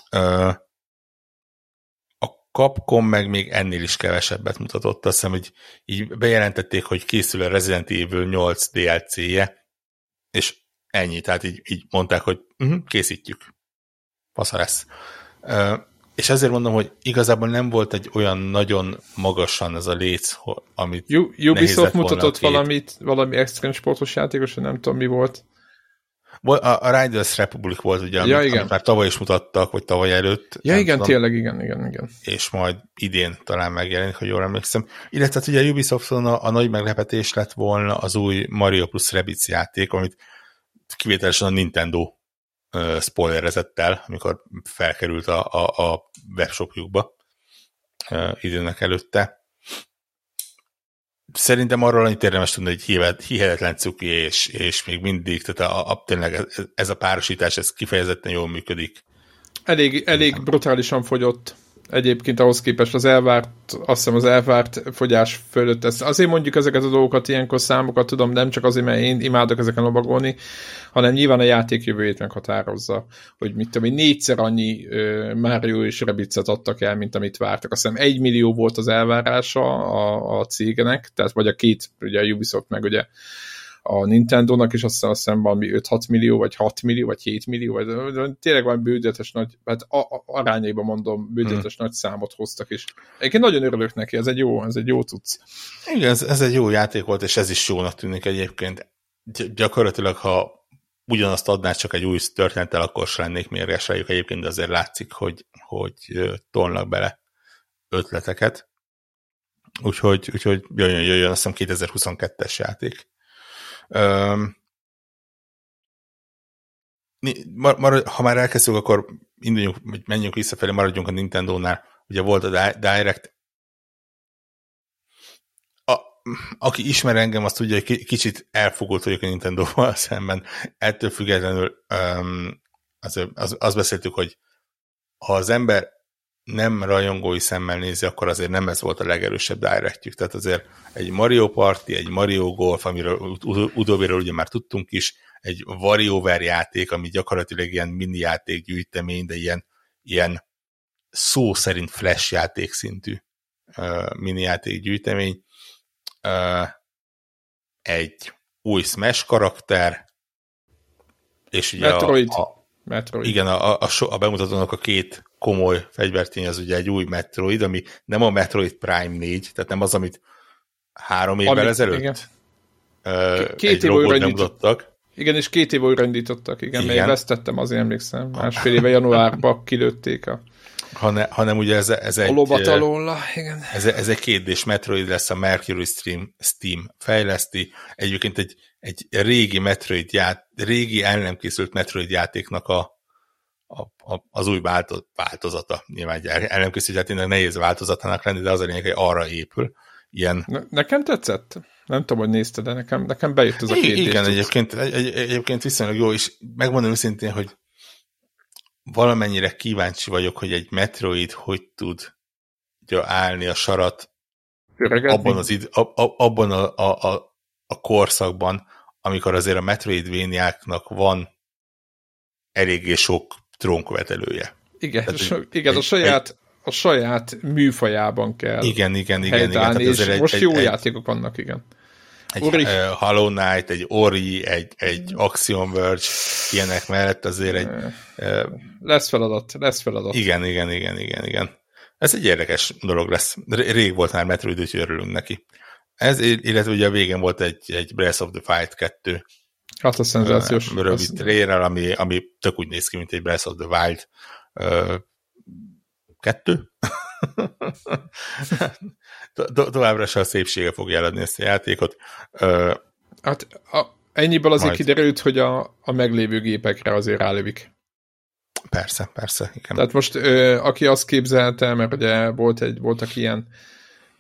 A Capcom meg még ennél is kevesebbet mutatott. Azt hiszem, hogy így bejelentették, hogy készül a Resident Evil 8 DLC-je, és ennyi, tehát így, így mondták, hogy uh-huh, készítjük fasza lesz. És ezért mondom, hogy igazából nem volt egy olyan nagyon magasan ez a léc, amit
U- Ubisoft mutatott valamit, valami extrém sportos játékos, nem tudom mi volt.
A, a Riders Republic volt ugye, ja, amit, amit már tavaly is mutattak, vagy tavaly előtt.
Ja, igen, tudom, tényleg, igen, igen, igen.
És majd idén talán megjelenik, hogy jól emlékszem. Illetve hát ugye a Ubisofton a, a nagy meglepetés lett volna az új Mario plus Rabbids játék, amit kivételesen a Nintendo spoilerezett el, amikor felkerült a, a, a webshopjukba időnek előtte. Szerintem arról annyit érdemes tudni, hogy hihetetlen cuki, és, és még mindig, tehát a, a, tényleg ez a párosítás, ez kifejezetten jól működik.
Elég, elég brutálisan fogyott egyébként ahhoz képest az elvárt, azt hiszem az elvárt fogyás fölött. Ez, azért mondjuk ezeket a dolgokat, ilyenkor számokat tudom, nem csak azért, mert én imádok ezeken lobagolni, hanem nyilván a játék jövőjét meghatározza, hogy mit tudom én, négyszer annyi Mario és Rabbids-et adtak el, mint amit vártak. Azt hiszem egy millió volt az elvárása a, a cégnek, tehát vagy a két, ugye a Ubisoft meg ugye a Nintendo-nak is azt hiszem, azt hiszem valami 5-6 millió, vagy 6 millió, vagy 7 millió, vagy tényleg van bődötes nagy, hát a, a, arányaiban mondom, bődötes hmm. nagy számot hoztak is. Egyébként nagyon örülök neki, ez egy jó, ez egy jó tudsz.
Igen, ez, ez egy jó játék volt, és ez is jónak tűnik egyébként. Gy- gyakorlatilag, ha ugyanazt adná csak egy új történettel, akkor sem lennék mérges rájuk egyébként, de azért látszik, hogy, hogy tolnak bele ötleteket. Úgyhogy, úgyhogy jöjjön, jöjjön, azt hiszem 2022-es játék. Um, mar, ha már elkezdünk, akkor induljunk, menjünk visszafelé, maradjunk a Nintendo-nál. Ugye volt a Direct. A, aki ismer engem, azt tudja, hogy kicsit elfogult vagyok a Nintendo-val *laughs* szemben. Ettől függetlenül um, az, az, azt beszéltük, hogy ha az ember nem rajongói szemmel nézi, akkor azért nem ez volt a legerősebb directjük. Tehát azért egy Mario Party, egy Mario Golf, amiről utóbbiről ugye már tudtunk is, egy WarioWare játék, ami gyakorlatilag ilyen mini játék gyűjtemény, de ilyen, ilyen szó szerint flash játék szintű uh, mini játék gyűjtemény. Uh, egy új Smash karakter, és ugye
Metroid.
A, a, Metroid. Igen, a, a, a bemutatónak a két komoly fegyvertény az ugye egy új Metroid, ami nem a Metroid Prime 4, tehát nem az, amit három évvel ami, ezelőtt igen. Uh, két év újra mutattak.
Igen, és két év újra indítottak, igen, igen. mert vesztettem, azért emlékszem. Másfél éve januárban *laughs* kilőtték a
hanem, hanem ugye ez, ez egy...
A igen.
Ez, ez egy kétdés Metroid lesz, a Mercury Stream, Steam fejleszti. Egyébként egy egy régi Metroid ját, régi el nem készült Metroid játéknak a, a, a, az új változata. Nyilván egy el nem készült játéknak nehéz változatának lenni, de az a lényeg, hogy arra épül. Ilyen...
Ne, nekem tetszett? Nem tudom, hogy nézted, de nekem, nekem bejött ez a két
Igen, egyébként, egy, egy, egyébként viszonylag jó, és megmondom őszintén, hogy valamennyire kíváncsi vagyok, hogy egy Metroid hogy tud állni a sarat Öregedni? abban, az id, ab, abban a, a, a, a korszakban, amikor azért a Metroidvaniáknak van eléggé sok trónkövetelője.
Igen, tehát, so, igen egy, a saját egy, a saját műfajában kell
Igen, igen, igen. igen
és egy, most egy, jó egy, játékok vannak, igen.
Egy Ori. Hollow Knight, egy Ori, egy, egy Axiom Verge, ilyenek mellett azért egy...
Lesz feladat, lesz feladat.
Igen, igen, igen, igen, igen. Ez egy érdekes dolog lesz. Rég volt már Metroid, úgyhogy örülünk neki. Ez, illetve ugye a végén volt egy, egy Breath of the Fight 2.
Hát a szenzációs.
Rövid trailer, ami, ami tök úgy néz ki, mint egy Breath of the Wild uh, kettő. *laughs* to- to- továbbra se a szépsége fogja eladni ezt a játékot. Uh,
hát a, ennyiből azért majd. kiderült, hogy a, a meglévő gépekre azért rálövik.
Persze, persze. Igen.
Tehát most ö, aki azt képzelte, mert ugye volt egy, voltak ilyen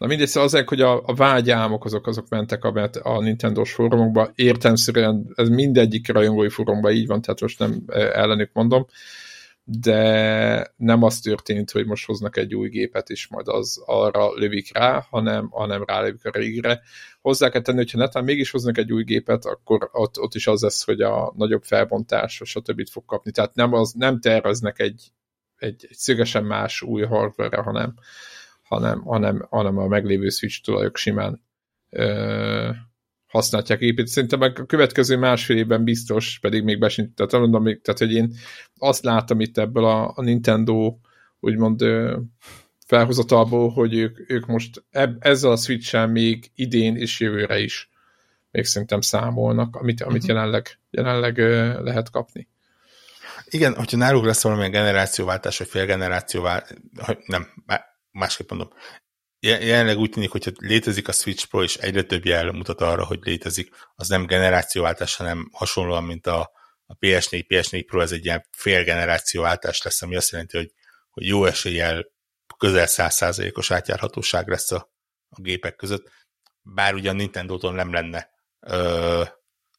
Na mindegy, szóval azért, hogy a, a vágyámok azok, azok mentek a, a Nintendo-s fórumokba, értelmszerűen ez mindegyik rajongói fórumban így van, tehát most nem ellenük mondom, de nem az történt, hogy most hoznak egy új gépet, és majd az arra lövik rá, hanem, hanem rálövik a régre. Hozzá kell tenni, hogyha netán mégis hoznak egy új gépet, akkor ott, ott is az lesz, hogy a nagyobb felbontás, stb. fog kapni. Tehát nem, az, nem terveznek egy, egy, egy szögesen más új hardware hanem, hanem, hanem, hanem a meglévő Switch tulajok simán ö, használják épít. Szerintem a következő másfél évben biztos, pedig még besint, tehát mondom, tehát hogy én azt látom itt ebből a, a Nintendo úgymond felhozatalból, hogy ők, ők most eb, ezzel a switch még idén és jövőre is még szerintem számolnak, amit, amit uh-huh. jelenleg, jelenleg lehet kapni.
Igen, hogyha náluk lesz valamilyen generációváltás, vagy félgenerációváltás, nem, másképp mondom, jelenleg úgy tűnik, hogyha létezik a Switch Pro, és egyre több jel mutat arra, hogy létezik, az nem generációváltás, hanem hasonlóan, mint a, a PS4, PS4 Pro, ez egy ilyen fél generációváltás lesz, ami azt jelenti, hogy, hogy jó eséllyel közel 100%-os átjárhatóság lesz a, a gépek között, bár ugye a Nintendo-tól nem lenne ö,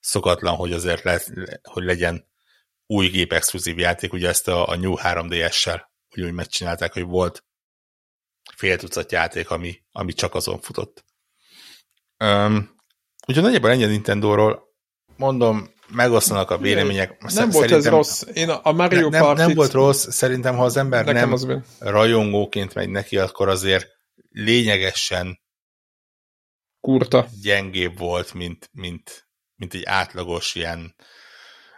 szokatlan, hogy azért le, hogy legyen új gép exkluzív játék, ugye ezt a, a New 3DS-sel úgy megcsinálták, hogy volt fél tucat játék, ami, ami csak azon futott. Um, úgyhogy nagyjából ennyi a Nintendo-ról. Mondom, megosztanak a vélemények.
Nem volt ez rossz. Én a Mario
ne, nem, nem volt rossz. Szerintem, ha az ember nem az rajongóként megy neki, akkor azért lényegesen
kurta
gyengébb volt, mint, mint, mint egy átlagos ilyen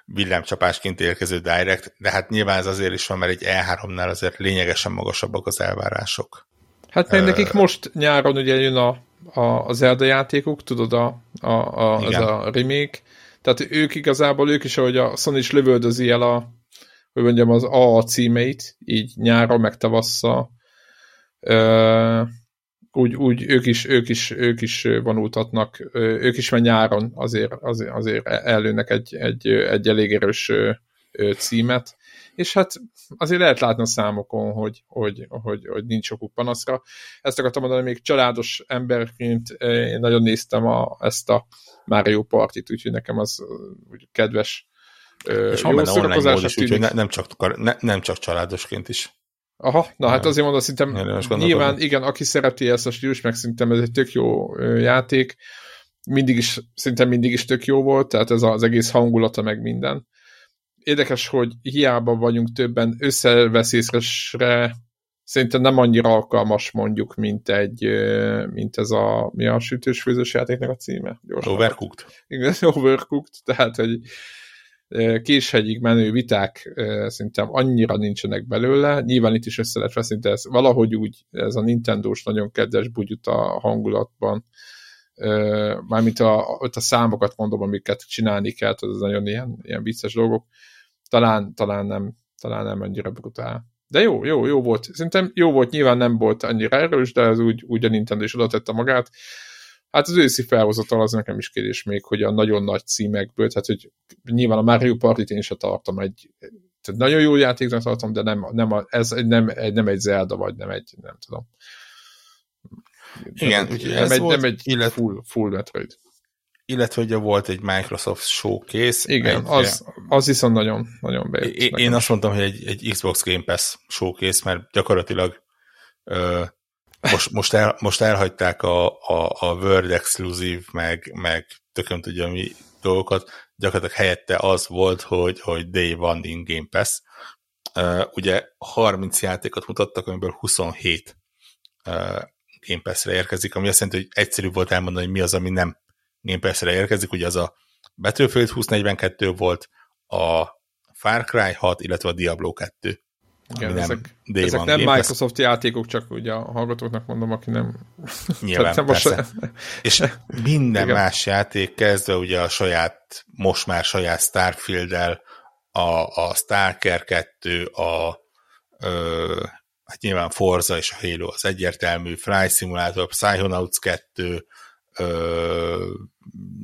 villámcsapásként érkező direct, de hát nyilván ez azért is van, mert egy E3-nál azért lényegesen magasabbak az elvárások.
Hát meg nekik most nyáron ugye jön a, a, a Zelda játékuk, tudod, a, a, a, az a remake, tehát ők igazából, ők is, ahogy a Sony is lövöldözi el a, hogy mondjam, az A címeit, így nyára, meg tavasszal, úgy, úgy ők is, ők is, ők is vonultatnak, ők is már nyáron azért, azért, azért előnek egy, egy, egy elég erős címet, és hát azért lehet látni a számokon, hogy, hogy, hogy, hogy nincs okuk panaszra. Ezt akartam mondani, még családos emberként én nagyon néztem a, ezt a Mario Partit, úgyhogy nekem az úgy kedves
és van benne online mód is, úgyhogy ne, nem, csak, ne, nem csak családosként is.
Aha, na hát azért mondom, szerintem nyilván igen, aki szereti ezt a stílus, meg szerintem ez egy tök jó játék, mindig is, szerintem mindig is tök jó volt, tehát ez az egész hangulata, meg minden érdekes, hogy hiába vagyunk többen összeveszészre, szerintem nem annyira alkalmas mondjuk, mint egy, mint ez a, mi a sütős főzős játéknak a címe?
Gyorsan. Overcooked.
Igen, *laughs* Overcooked, tehát, hogy késhegyig menő viták szerintem annyira nincsenek belőle, nyilván itt is össze lehet veszni, de ez valahogy úgy, ez a Nintendo-s nagyon kedves bugyut a hangulatban, mármint a, a számokat mondom, amiket csinálni kell, az nagyon ilyen, ilyen vicces dolgok, talán, talán nem, talán nem annyira brutál. De jó, jó, jó volt. Szerintem jó volt, nyilván nem volt annyira erős, de ez úgy, úgy a Nintendo is oda tette magát. Hát az őszi felhozatal az nekem is kérdés még, hogy a nagyon nagy címekből, tehát hogy nyilván a Mario Party-t én sem tartom egy, tehát nagyon jó játéknak tartom, de nem, nem a, ez nem, nem egy Zelda, vagy nem egy, nem tudom.
Igen,
nem,
ez
egy,
volt,
nem egy
illet,
full, full Metroid.
Illetve ugye volt egy Microsoft showcase.
Igen,
egy,
az, az viszont nagyon, nagyon bejött.
Én, én azt mondtam, hogy egy, egy Xbox Game Pass showcase, mert gyakorlatilag ö, most, most, el, most elhagyták a, a, a World Exclusive, meg, meg tököm tudja mi dolgokat, gyakorlatilag helyette az volt, hogy, hogy Day One in Game Pass. Uh, ugye 30 játékot mutattak, amiből 27 uh, Game Pass-re érkezik, ami azt jelenti, hogy egyszerű volt elmondani, hogy mi az, ami nem Game Pass-re érkezik. Ugye az a Battlefield 2042 volt, a Far Cry 6, illetve a Diablo 2.
Igen, nem ezek, ezek nem Game Microsoft Pass. játékok, csak ugye a hallgatóknak mondom, aki nem...
Nyilván, nem persze. Most... És minden Igen. más játék kezdve ugye a saját, most már saját Starfield-el, a, a Stalker 2, a ö, hát nyilván Forza és a Halo az egyértelmű, Fly Simulator, Psychonauts 2, ö,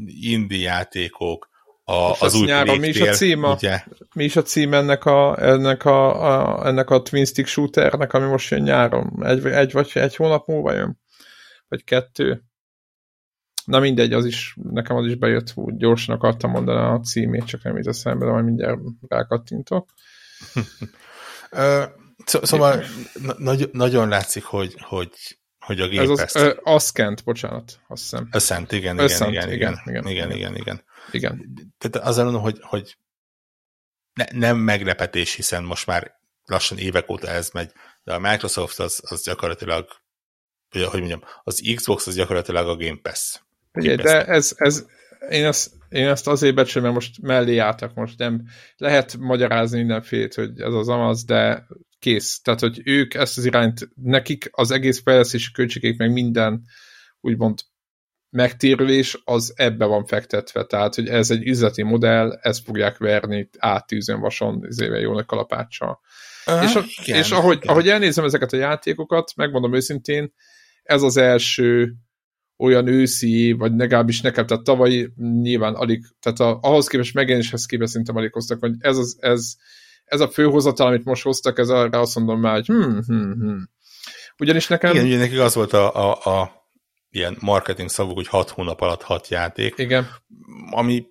indie játékok, a, az új nyáron,
mi is a cím, ugye? mi is a cím ennek a, ennek a, a, ennek a Twin Stick shooternek, ami most jön nyáron? Egy, egy vagy egy hónap múlva jön? Vagy kettő? Na mindegy, az is, nekem az is bejött, úgy gyorsan akartam mondani a címét, csak nem jut eszembe, de majd mindjárt rákattintok.
szóval nagy, nagyon látszik, hogy, hogy hogy a gép
Ez az, ezt... Ö, Ascent, bocsánat, azt hiszem.
Ascent, igen, igen, Ascent, igen, igen, igen, igen, igen, igen,
igen.
Tehát az mondom, hogy, hogy ne, nem meglepetés, hiszen most már lassan évek óta ez megy, de a Microsoft az, az gyakorlatilag, hogy, hogy mondjam, az Xbox az gyakorlatilag a Game Pass.
Ugye, de ez, ez én, ezt, én ezt azért becsülöm, mert most mellé álltak, most nem lehet magyarázni mindenfélét, hogy ez az amaz, de kész. Tehát, hogy ők ezt az irányt, nekik az egész fejlesztési költségek, meg minden úgymond megtérülés, az ebbe van fektetve. Tehát, hogy ez egy üzleti modell, ezt fogják verni átűzön vason, ezével jó nagy kalapáccsal. Uh, és, a, igen, és ahogy, igen. ahogy elnézem ezeket a játékokat, megmondom őszintén, ez az első olyan őszi, vagy legalábbis nekem, tehát tavaly nyilván alig, tehát a, ahhoz képest megjelenéshez képest szerintem alig hoztak, hogy ez, az, ez, ez a főhozatal, amit most hoztak, ez arra azt mondom már, hogy hm, hm, hm. Ugyanis nekem...
Igen, ugye nekik az volt a, a, a ilyen marketing szavuk, hogy hat hónap alatt hat játék.
Igen.
Ami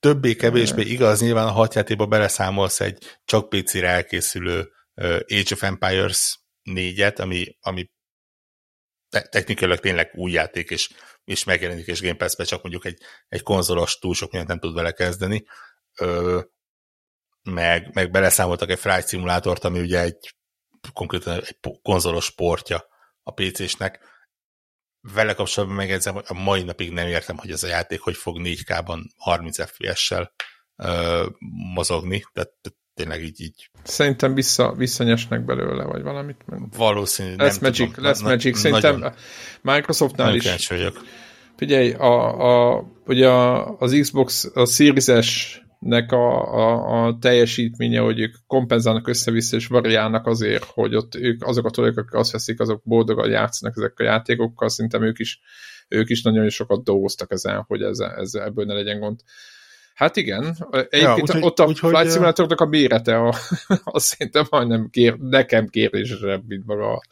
többé-kevésbé igaz, nyilván a hat játékba beleszámolsz egy csak PC-re elkészülő Age of Empires 4-et, ami, ami technikailag tényleg új játék, és, és megjelenik, és Game Pass-be csak mondjuk egy, egy konzolos túl sok mindent nem tud vele kezdeni. Ö, meg, meg beleszámoltak egy Flight szimulátort, ami ugye egy konkrétan egy konzolos portja a PC-snek. Vele kapcsolatban megjegyzem, hogy a mai napig nem értem, hogy ez a játék hogy fog 4K-ban 30 FPS-sel ö, mozogni, tehát tényleg így, így.
Szerintem vissza, visszanyesnek belőle, vagy valamit.
Valószínű,
lesz
nem
Magic,
tudom.
lesz na, Magic. Szerintem nagyon, Microsoftnál is.
Vagyok.
Figyelj, a, a, ugye az Xbox, a Series S nek a, a, a teljesítménye, hogy ők kompenzálnak össze-vissza és variálnak azért, hogy ott ők, azok a tolók, akik azt veszik, azok boldogan játszanak ezek a játékokkal, szerintem ők is, ők is nagyon sokat dolgoztak ezen, hogy ez, ez, ebből ne legyen gond. Hát igen, egyébként ja, úgy, ott a úgy, Flight Simulatornak a mérete, a, *laughs* az szerintem majdnem kér, nekem kérdésesebb, mint maga a,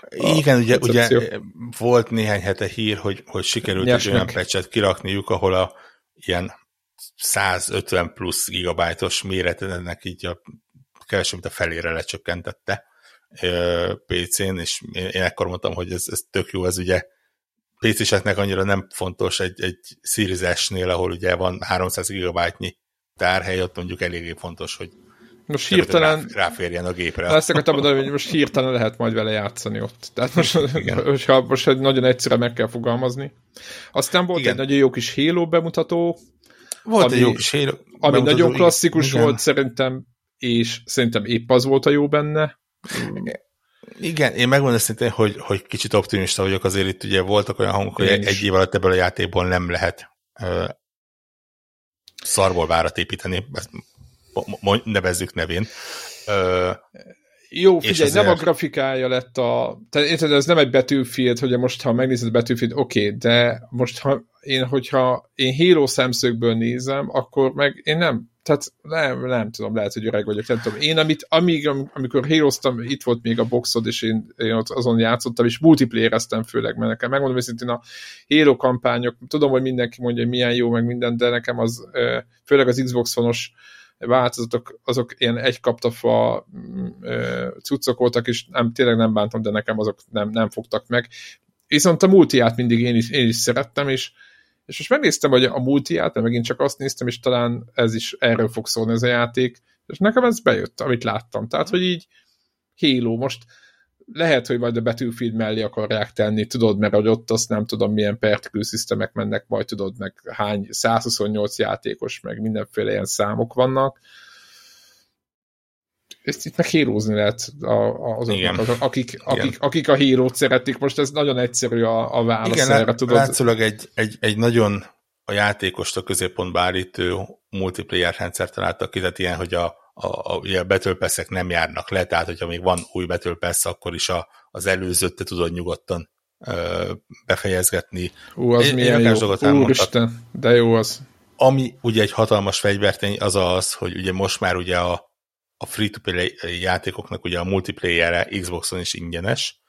a Igen, ugye, ugye volt néhány hete hír, hogy, hogy sikerült Nyesnek. egy olyan patchet kirakniuk, ahol a ilyen 150 plusz gigabájtos méretenek így a kevesebb, mint a felére lecsökkentette PC-n, és én, ekkor mondtam, hogy ez, ez tök jó, ez ugye PC-seknek annyira nem fontos egy, egy Series S-nél, ahol ugye van 300 gigabájtnyi tárhely, ott mondjuk eléggé fontos, hogy
most hirtelen
ráférjen a gépre.
Ezt akartam mondani, hogy most hirtelen lehet majd vele játszani ott. Tehát most, *laughs* most, most nagyon egyszerre meg kell fogalmazni. Aztán volt Igen. egy nagyon jó kis Halo bemutató,
volt ami, egy jó kis Halo
Ami nagyon klasszikus igen. volt szerintem, és szerintem épp az volt a jó benne.
Igen, én megmondom szintén, hogy, hogy kicsit optimista vagyok, azért itt ugye voltak olyan hangok, hogy egy év alatt ebből a játékból nem lehet uh, szarból várat építeni, ezt nevezzük nevén. Uh,
Jó, figyelj, nem a grafikája lett a... Tehát érted, ez nem egy Battlefield, hogy most, ha megnézed Battlefield, oké, okay, de most, ha én, hogyha én Halo szemszögből nézem, akkor meg én nem, tehát nem, nem tudom, lehet, hogy öreg vagyok, nem tudom. Én, amit, amíg, amikor híroztam, itt volt még a boxod, és én, én ott azon játszottam, és multiplayereztem főleg, mert nekem megmondom őszintén a Halo kampányok, tudom, hogy mindenki mondja, hogy milyen jó, meg minden, de nekem az, főleg az Xbox onos változatok, azok ilyen egy kaptafa mm, cuccok voltak, és nem, tényleg nem bántam, de nekem azok nem, nem fogtak meg. Viszont a multiát mindig én is, én is szerettem, és és most megnéztem, hogy a multiát, mert megint csak azt néztem, és talán ez is erről fog szólni ez a játék, és nekem ez bejött, amit láttam. Tehát, hogy így Halo most lehet, hogy majd a Battlefield mellé akarják tenni, tudod, mert hogy ott azt nem tudom, milyen particle szisztemek mennek, majd tudod, meg hány 128 játékos, meg mindenféle ilyen számok vannak, ezt itt meg hírózni lehet azoknak, azok, akik, akik, akik a hírót szeretik. Most ez nagyon egyszerű a, a válasz Igen, erre,
tudod. látszólag egy, egy, egy nagyon a játékost a középpontba állítő multiplayer rendszer találtak ki, tehát ilyen, hogy a, a, a, ugye a pass nem járnak le, tehát hogyha még van új Battle Pass, akkor is a, az előzőt te tudod nyugodtan ö, befejezgetni.
Ú, az én, milyen én jó. Úristen, de jó az.
Ami ugye egy hatalmas fegyvertény, az az, hogy ugye most már ugye a, a free-to-play játékoknak ugye a multiplayerre Xboxon is ingyenes,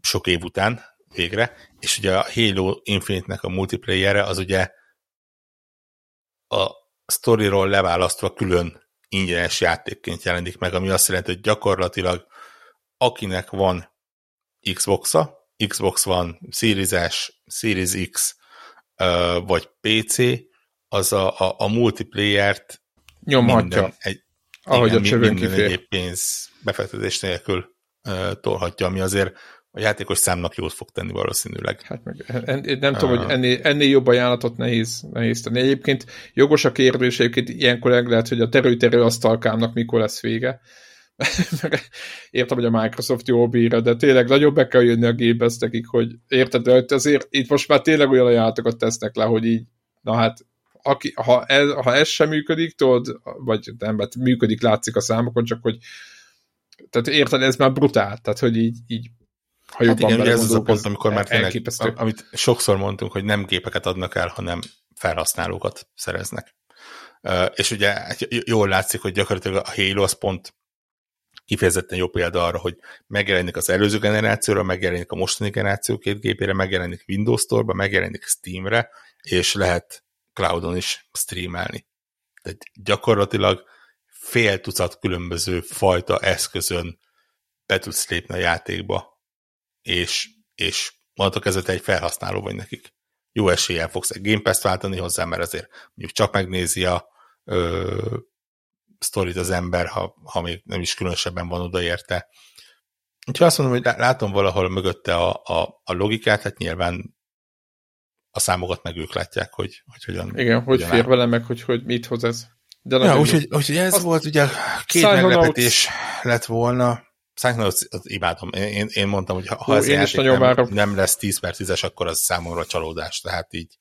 sok év után végre, és ugye a Halo Infinite-nek a multiplayerre az ugye a storyról leválasztva külön ingyenes játékként jelenik meg, ami azt jelenti, hogy gyakorlatilag akinek van Xbox-a, Xbox van Series S, Series X, vagy PC, az a, a, a multiplayer-t
nyomhatja. egy, ahogy igen, a csövön kifér. egyéb
pénz befektetés nélkül uh, tolhatja, ami azért a játékos számnak jót fog tenni valószínűleg.
Hát meg, en, nem uh, tudom, hogy ennél, ennél jobb ajánlatot nehéz, nehéz tenni. Egyébként jogos a kérdés, egyébként ilyenkor lehet, hogy a terő-terő asztalkámnak mikor lesz vége. *laughs* Értem, hogy a Microsoft jól bírja, de tényleg nagyobb be kell jönni a gépeztekig, hogy érted, hogy azért itt most már tényleg olyan ajánlatokat tesznek le, hogy így, na hát aki, ha, ez, ha ez sem működik, tudod, vagy nem, mert működik, látszik a számokon, csak hogy tehát érted, ez már brutál, tehát hogy így, így
ha hát igen, ez az a pont, amikor már tényleg, amit sokszor mondtunk, hogy nem gépeket adnak el, hanem felhasználókat szereznek. És ugye hát jól látszik, hogy gyakorlatilag a Halo az pont kifejezetten jó példa arra, hogy megjelenik az előző generációra, megjelenik a mostani generáció két gépére, megjelenik Windows Store-ba, megjelenik Steam-re, és lehet cloudon is streamelni. Tehát gyakorlatilag fél tucat különböző fajta eszközön be tudsz lépni a játékba, és, és mondhatok ezzel egy felhasználó vagy nekik. Jó eséllyel fogsz egy Game Pass-t váltani hozzá, mert azért mondjuk csak megnézi a ö, sztorit az ember, ha, ha még nem is különösebben van odaérte. Úgyhogy azt mondom, hogy látom valahol mögötte a, a, a logikát, hát nyilván a számokat meg ők látják, hogy, hogy hogyan.
Igen, hogy fér vele meg, hogy, hogy mit hoz ez.
De ja, úgyhogy, úgy, ez Azt volt, ugye két meglepetés lett volna. Psychonauts imádom. Én, én mondtam, hogy ha Hú, ez játék nem, nem lesz 10 per 10-es, akkor az számomra csalódás. Tehát így,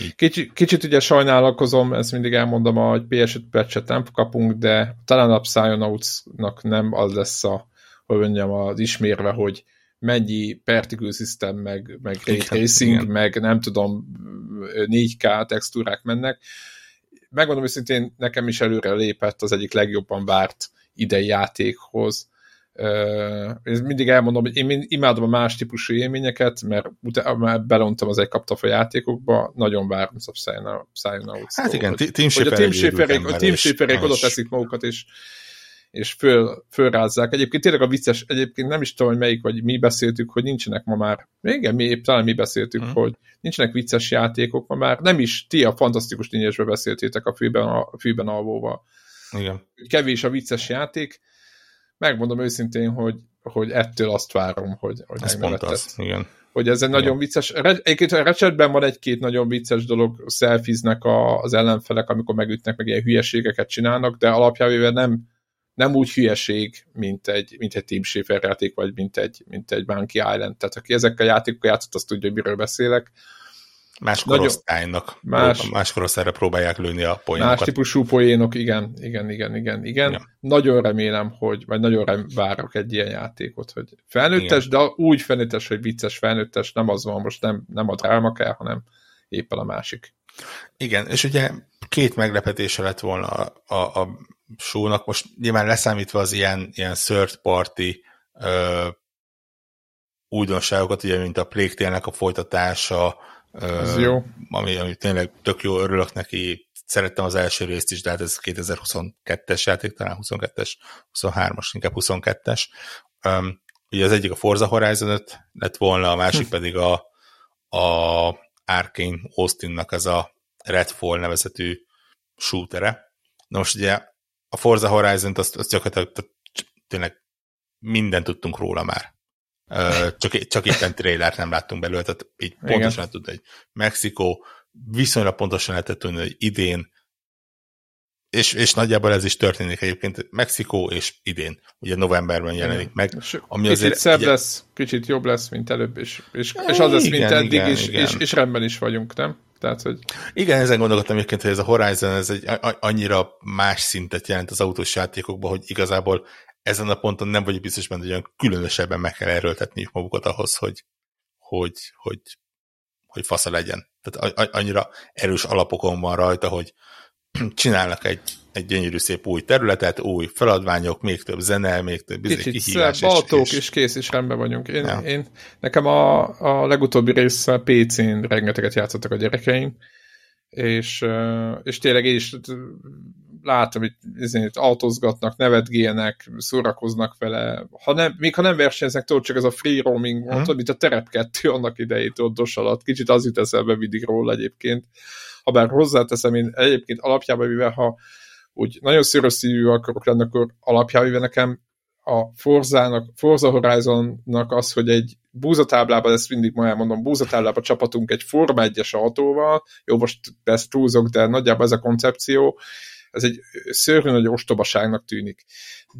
így. Kicsit, kicsit ugye sajnálkozom, ezt mindig elmondom, hogy PS5 patchet nem kapunk, de talán a Psychonauts-nak nem az lesz a, hogy mondjam, az ismérve, hogy mennyi particle system, meg, meg ray tracing, igen. meg nem tudom, 4K textúrák mennek. Megmondom őszintén, nekem is előre lépett az egyik legjobban várt idei játékhoz. Uh, mindig elmondom, hogy én imádom a más típusú élményeket, mert utána belontam az egy kaptafa játékokba, nagyon várom a Psychonauts.
Hát igen, Team Schaeferék,
a Team Schaeferék oda teszik magukat, és és föl, fölrázzák. Egyébként tényleg a vicces, egyébként nem is tudom, hogy melyik, vagy mi beszéltük, hogy nincsenek ma már, igen, mi, talán mi beszéltük, hmm. hogy nincsenek vicces játékok ma már, nem is ti a fantasztikus tényesbe beszéltétek a fűben, a fűben alvóval.
Igen.
Kevés a vicces játék, megmondom őszintén, hogy, hogy ettől azt várom, hogy, hogy
Ez pont az, igen.
Hogy ez egy igen. nagyon vicces, egyébként a recsetben van egy-két nagyon vicces dolog, szelfiznek az ellenfelek, amikor megütnek, meg ilyen hülyeségeket csinálnak, de alapjában nem nem úgy hülyeség, mint egy, mint egy Team Schafer játék, vagy mint egy, mint egy Monkey Island. Tehát aki ezekkel a játékokkal játszott, azt tudja, hogy miről beszélek.
Más korosztálynak, más, más korosztályra próbálják lőni a poénokat.
Más típusú poénok, igen, igen, igen, igen, igen. Ja. Nagyon remélem, hogy, vagy nagyon rem, várok egy ilyen játékot, hogy felnőttes, igen. de úgy felnőttes, hogy vicces felnőttes, nem az van, most nem, nem a dráma kell, hanem éppen a másik.
Igen, és ugye két meglepetése lett volna a, a, a show-nak, most nyilván leszámítva az ilyen, ilyen third party ö, újdonságokat, ugye, mint a Plague a folytatása,
ez jó.
Ami, ami tényleg tök jó, örülök neki. Szerettem az első részt is, de hát ez 2022-es játék, talán 22-es, 23-as, inkább 22-es. Um, ugye az egyik a Forza Horizon 5 lett volna, a másik hm. pedig a, a Arkane Austinnak ez a Redfall nevezetű shootere. Na most ugye a Forza Horizon-t azt, azt gyakorlatilag tényleg mindent tudtunk róla már csak, csak éppen trailert nem láttunk belőle, tehát így Igen. pontosan tudod, hogy Mexikó viszonylag pontosan lehetett tudni, hogy idén, és, és nagyjából ez is történik egyébként, Mexikó és idén, ugye novemberben jelenik meg.
Ami kicsit azért, szebb ugye... lesz, kicsit jobb lesz, mint előbb, és, és, és az lesz, mint eddig, igen, és, igen. És, és rendben is vagyunk, nem? Tehát, hogy...
Igen, ezen gondolkodtam egyébként, hogy ez a Horizon ez egy annyira más szintet jelent az autós játékokban, hogy igazából ezen a ponton nem vagyok biztos benne, hogy olyan különösebben meg kell erőltetniük magukat ahhoz, hogy, hogy, hogy, hogy fasza legyen. Tehát annyira erős alapokon van rajta, hogy *clears throat* csinálnak egy, egy gyönyörű szép új területet, új feladványok, még több zene, még több
izé Kicsit. Szebb, és, és, és kész, és rendben vagyunk. Én, ja. én, nekem a, a legutóbbi része PC-n rengeteget játszottak a gyerekeim, és, és tényleg én is látom, hogy ezért autózgatnak, nevetgélnek, szórakoznak vele. Ha nem, még ha nem versenyeznek, tudod, csak ez a free roaming, hmm. mondtad, mint a Terep 2 annak idejétől dos alatt. Kicsit az jut eszembe mindig róla egyébként. Ha bár hozzáteszem, én egyébként alapjában, mivel ha úgy nagyon szűrös szívű akarok lenni, akkor alapjában, mivel nekem a Forza-nak, Forza Horizonnak az, hogy egy búzatáblában, ezt mindig ma elmondom, búzatáblában csapatunk egy Forma 1-es autóval, jó, most ezt túlzok, de nagyjából ez a koncepció, ez egy szörnyű nagy ostobaságnak tűnik.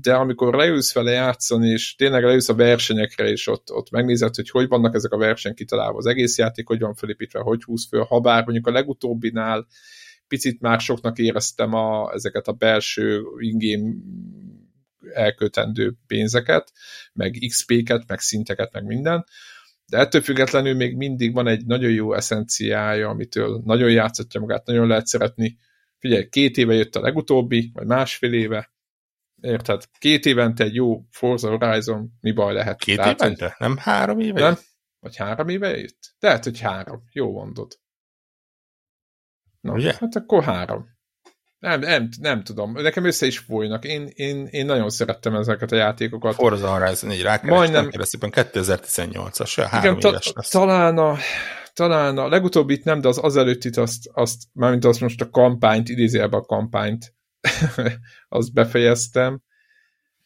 De amikor leülsz vele játszani, és tényleg leülsz a versenyekre, és ott, ott megnézed, hogy hogy vannak ezek a versenyek kitalálva, az egész játék hogy van felépítve, hogy húz föl, ha bár mondjuk a legutóbbinál picit már soknak éreztem a, ezeket a belső ingame elkötendő pénzeket, meg XP-ket, meg szinteket, meg minden, de ettől függetlenül még mindig van egy nagyon jó eszenciája, amitől nagyon játszhatja magát, nagyon lehet szeretni, figyelj, két éve jött a legutóbbi, vagy másfél éve, érted? Két évente egy jó Forza Horizon, mi baj lehet?
Két Tehát, évente? Hogy... Nem három éve
nem? Vagy három éve jött? Lehet, hogy három. Jó mondod. Na, Ugye? hát akkor három. Nem, nem, nem tudom. Nekem össze is folynak. Én, én, én nagyon szerettem ezeket a játékokat.
Forza Horizon 4 rákerestem, Majdnem... szépen 2018-as, három Igen, éves
lesz. Talán a, talán a legutóbbit nem, de az azelőttit azt, azt mármint azt most a kampányt, idézélbe a kampányt, *laughs* azt befejeztem,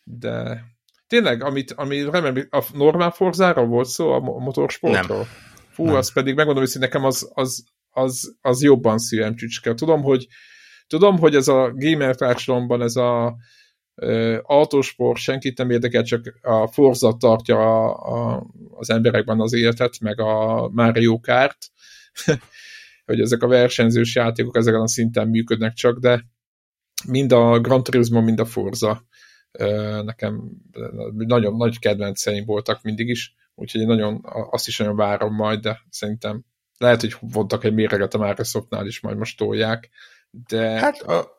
de tényleg, amit, ami remélem, a normál forzára volt szó, a motorsportról? Nem. Fú, nem. az pedig megmondom, hogy nekem az, az, az, az jobban szívem csücske. Tudom, hogy tudom, hogy ez a gamer társadalomban ez a autósport senkit nem érdekel, csak a Forza tartja a, a, az emberekben az életet, meg a Mario Kart, *laughs* hogy ezek a versenyzős játékok ezeken a szinten működnek csak, de mind a Gran Turismo, mind a Forza nekem nagyon nagy kedvenceim voltak mindig is, úgyhogy nagyon, azt is nagyon várom majd, de szerintem lehet, hogy vontak egy méreget a Microsoftnál is, majd most tolják, de...
Hát a,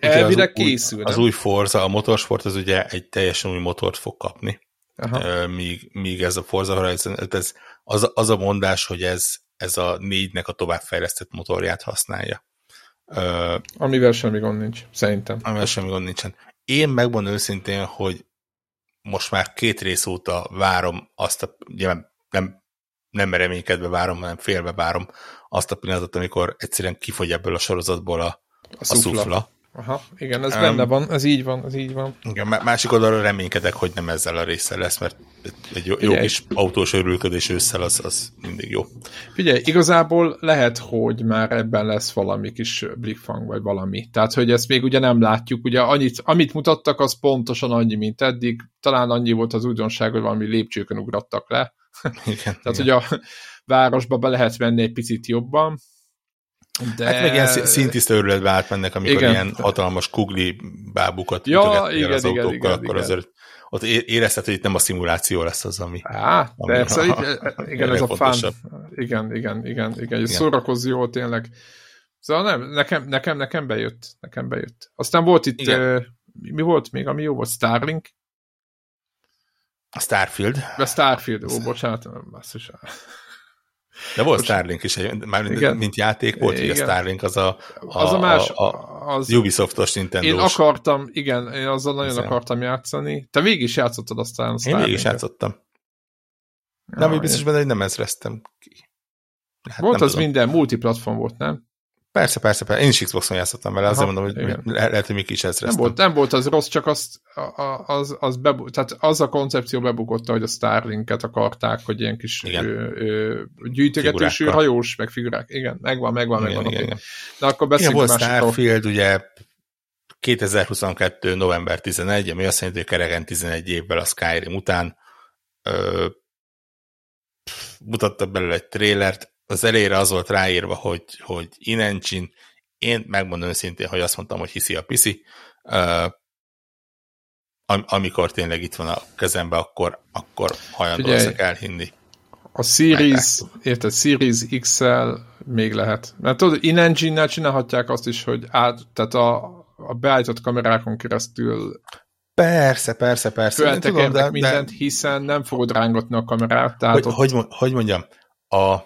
Elvileg készül. Az új Forza, a motorsport az ugye egy teljesen új motort fog kapni. Aha. Míg, míg ez a Forza Horizon, ez, az, az a mondás, hogy ez, ez a négynek a továbbfejlesztett motorját használja.
Amivel semmi gond nincs, szerintem.
Amivel semmi gond nincsen. Én megmondom őszintén, hogy most már két rész óta várom azt a, ugye nem, nem reménykedve várom, hanem félve várom azt a pillanatot, amikor egyszerűen kifogy ebből a sorozatból a, a szufla. A szufla.
Aha, igen, ez um, benne van, ez így van, ez így van.
Igen, másik oldalra reménykedek, hogy nem ezzel a résszel lesz, mert egy jó, jó kis autós örülködés ősszel az, az mindig jó.
Figyelj, igazából lehet, hogy már ebben lesz valami kis blickfang, vagy valami. Tehát, hogy ezt még ugye nem látjuk, ugye annyit, amit mutattak, az pontosan annyi, mint eddig. Talán annyi volt az újdonság, hogy valami lépcsőkön ugrattak le,
Igen, *laughs*
Tehát,
igen.
hogy a városba be lehet menni egy picit jobban, de...
Hát meg ilyen szintiszta őrületbe átmennek, amikor
Igen.
ilyen hatalmas kugli bábukat
Ja, igen,
az
igen,
autókkal,
igen,
akkor
igen.
azért ott érezted, hogy itt nem a szimuláció lesz az, ami...
Á,
Ami
persze,
a-
igen, igen ez a fán. Igen, igen, igen, igen, igen. Szórakozz jól tényleg. Szóval nem, nekem, nekem, nekem bejött, nekem bejött. Aztán volt itt,
Igen.
mi volt még, ami jó volt? Starlink?
A Starfield,
De Starfield, ó, bocsánat, basszus.
De volt
Most-
Starlink is, egy, már mint,
Igen.
mint játék volt, hogy a
Igen.
Starlink az a, a,
Az a más,
a, a
az,
Ubisoftos Nintendo.
én akartam, igen, én azzal nagyon
Hiszen-
akartam játszani. Te végig is játszottad aztán a
Én végig is
Starlink-et.
játszottam.
Ja,
Nem, hogy biztos benne, hogy nem ezreztem ki. Hát
Volt az
tudom.
minden, multiplatform volt, nem?
Persze, persze, persze. Én is Xboxon játszottam vele, azért
Aha,
mondom, hogy
igen.
le- lehet, hogy mi is
Nem
ezreztem.
volt, nem volt az rossz, csak azt, a- az, az, bebu- tehát az a koncepció bebukotta, hogy a Starlinket akarták, hogy ilyen kis
Igen.
ö, ö, hajós, meg figurák. Igen, megvan, megvan,
igen,
megvan.
igen, igen.
De akkor
igen,
beszéljünk
volt
másikról.
Starfield, ugye 2022. november 11, ami azt jelenti, hogy keregen 11 évvel a Skyrim után ö, pff, mutatta belőle egy trélert, az elére az volt ráírva, hogy, hogy in-engine, én megmondom őszintén, hogy azt mondtam, hogy hiszi a piszi, am- amikor tényleg itt van a kezembe, akkor, akkor hajlandó
Figyelj.
leszek elhinni.
A Series, érted, Series XL még lehet. Mert tudod, in-engine-nel csinálhatják azt is, hogy át, tehát a, a beállított kamerákon keresztül
Persze, persze, persze. én tudom, de-
mindent,
de,
hiszen nem fogod rángatni a kamerát. Tehát
hogy,
ott,
hogy, hogy mondjam, a,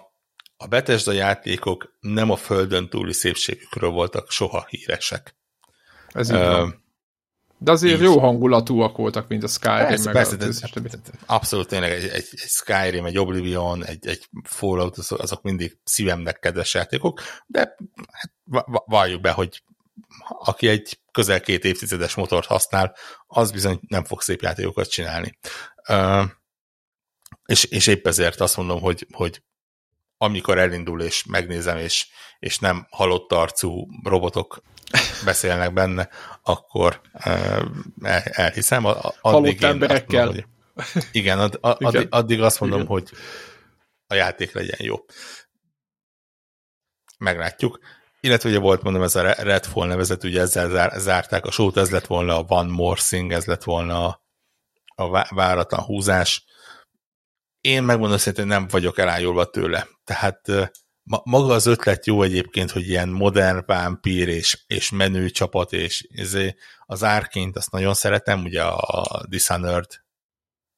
a Bethesda játékok nem a földön túli szépségükről voltak soha híresek.
ez így van. De azért
így.
jó hangulatúak voltak, mint a Skyrim,
Persze,
meg
persze,
a
de, abszolút tényleg egy, egy, egy Skyrim, egy Oblivion, egy, egy Fallout, azok, mindig szívemnek kedves játékok, de hát, va- va- valljuk be, hogy aki egy közel két évtizedes motort használ, az bizony nem fog szép játékokat csinálni. Ö, és, és épp ezért azt mondom, hogy, hogy amikor elindul és megnézem, és, és nem halott arcú robotok beszélnek benne, akkor el, elhiszem. A- a-
Halott emberekkel.
mondom, hogy, igen, ad, a,
Igen.
addig, azt mondom,
Igen.
hogy a játék legyen jó. Meglátjuk. Illetve ugye volt, mondom, ez a Redfall nevezet, ugye ezzel zár, zárták a sót, ez lett volna a One More Thing, ez lett volna a, a vá- váratlan húzás. Én megmondom szintén nem vagyok elájulva tőle. Tehát ma, maga az ötlet jó egyébként, hogy ilyen modern vámpír és, és menő csapat, és ezé, az árként azt nagyon szeretem, ugye a Dishonored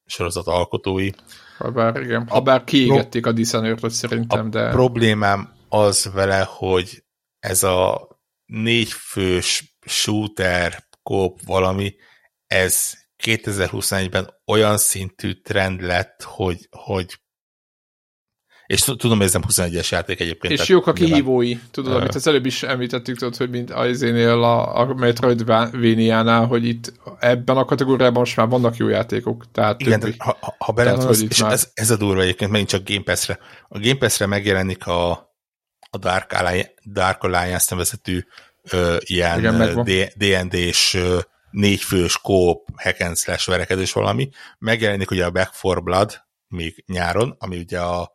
sorozat alkotói.
Habár, igen, habár kiégették a Dishonored-ot szerintem,
A
de
problémám az vele, hogy ez a négyfős shooter kóp valami, ez 2021-ben olyan szintű trend lett, hogy, hogy és tudom, hogy ez nem 21-es játék egyébként.
és jók a
nyilván-
kihívói, tudod,
Ö.
amit az előbb is említettük, tudod, hogy mint az énél a, a Metroidvania-nál, hogy itt ebben a kategóriában most már vannak jó játékok, tehát
Igen,
többi.
ha, ha, belegondolsz, és
már-
ez, ez a durva egyébként, megint csak Game Pass-re. A Game Pass-re megjelenik a, a Dark, Alliance, Dark Alliance nevezetű ö, ilyen D&D-s négyfős kóp, hack and slash verekedés valami. Megjelenik ugye a Back 4 Blood még nyáron, ami ugye a,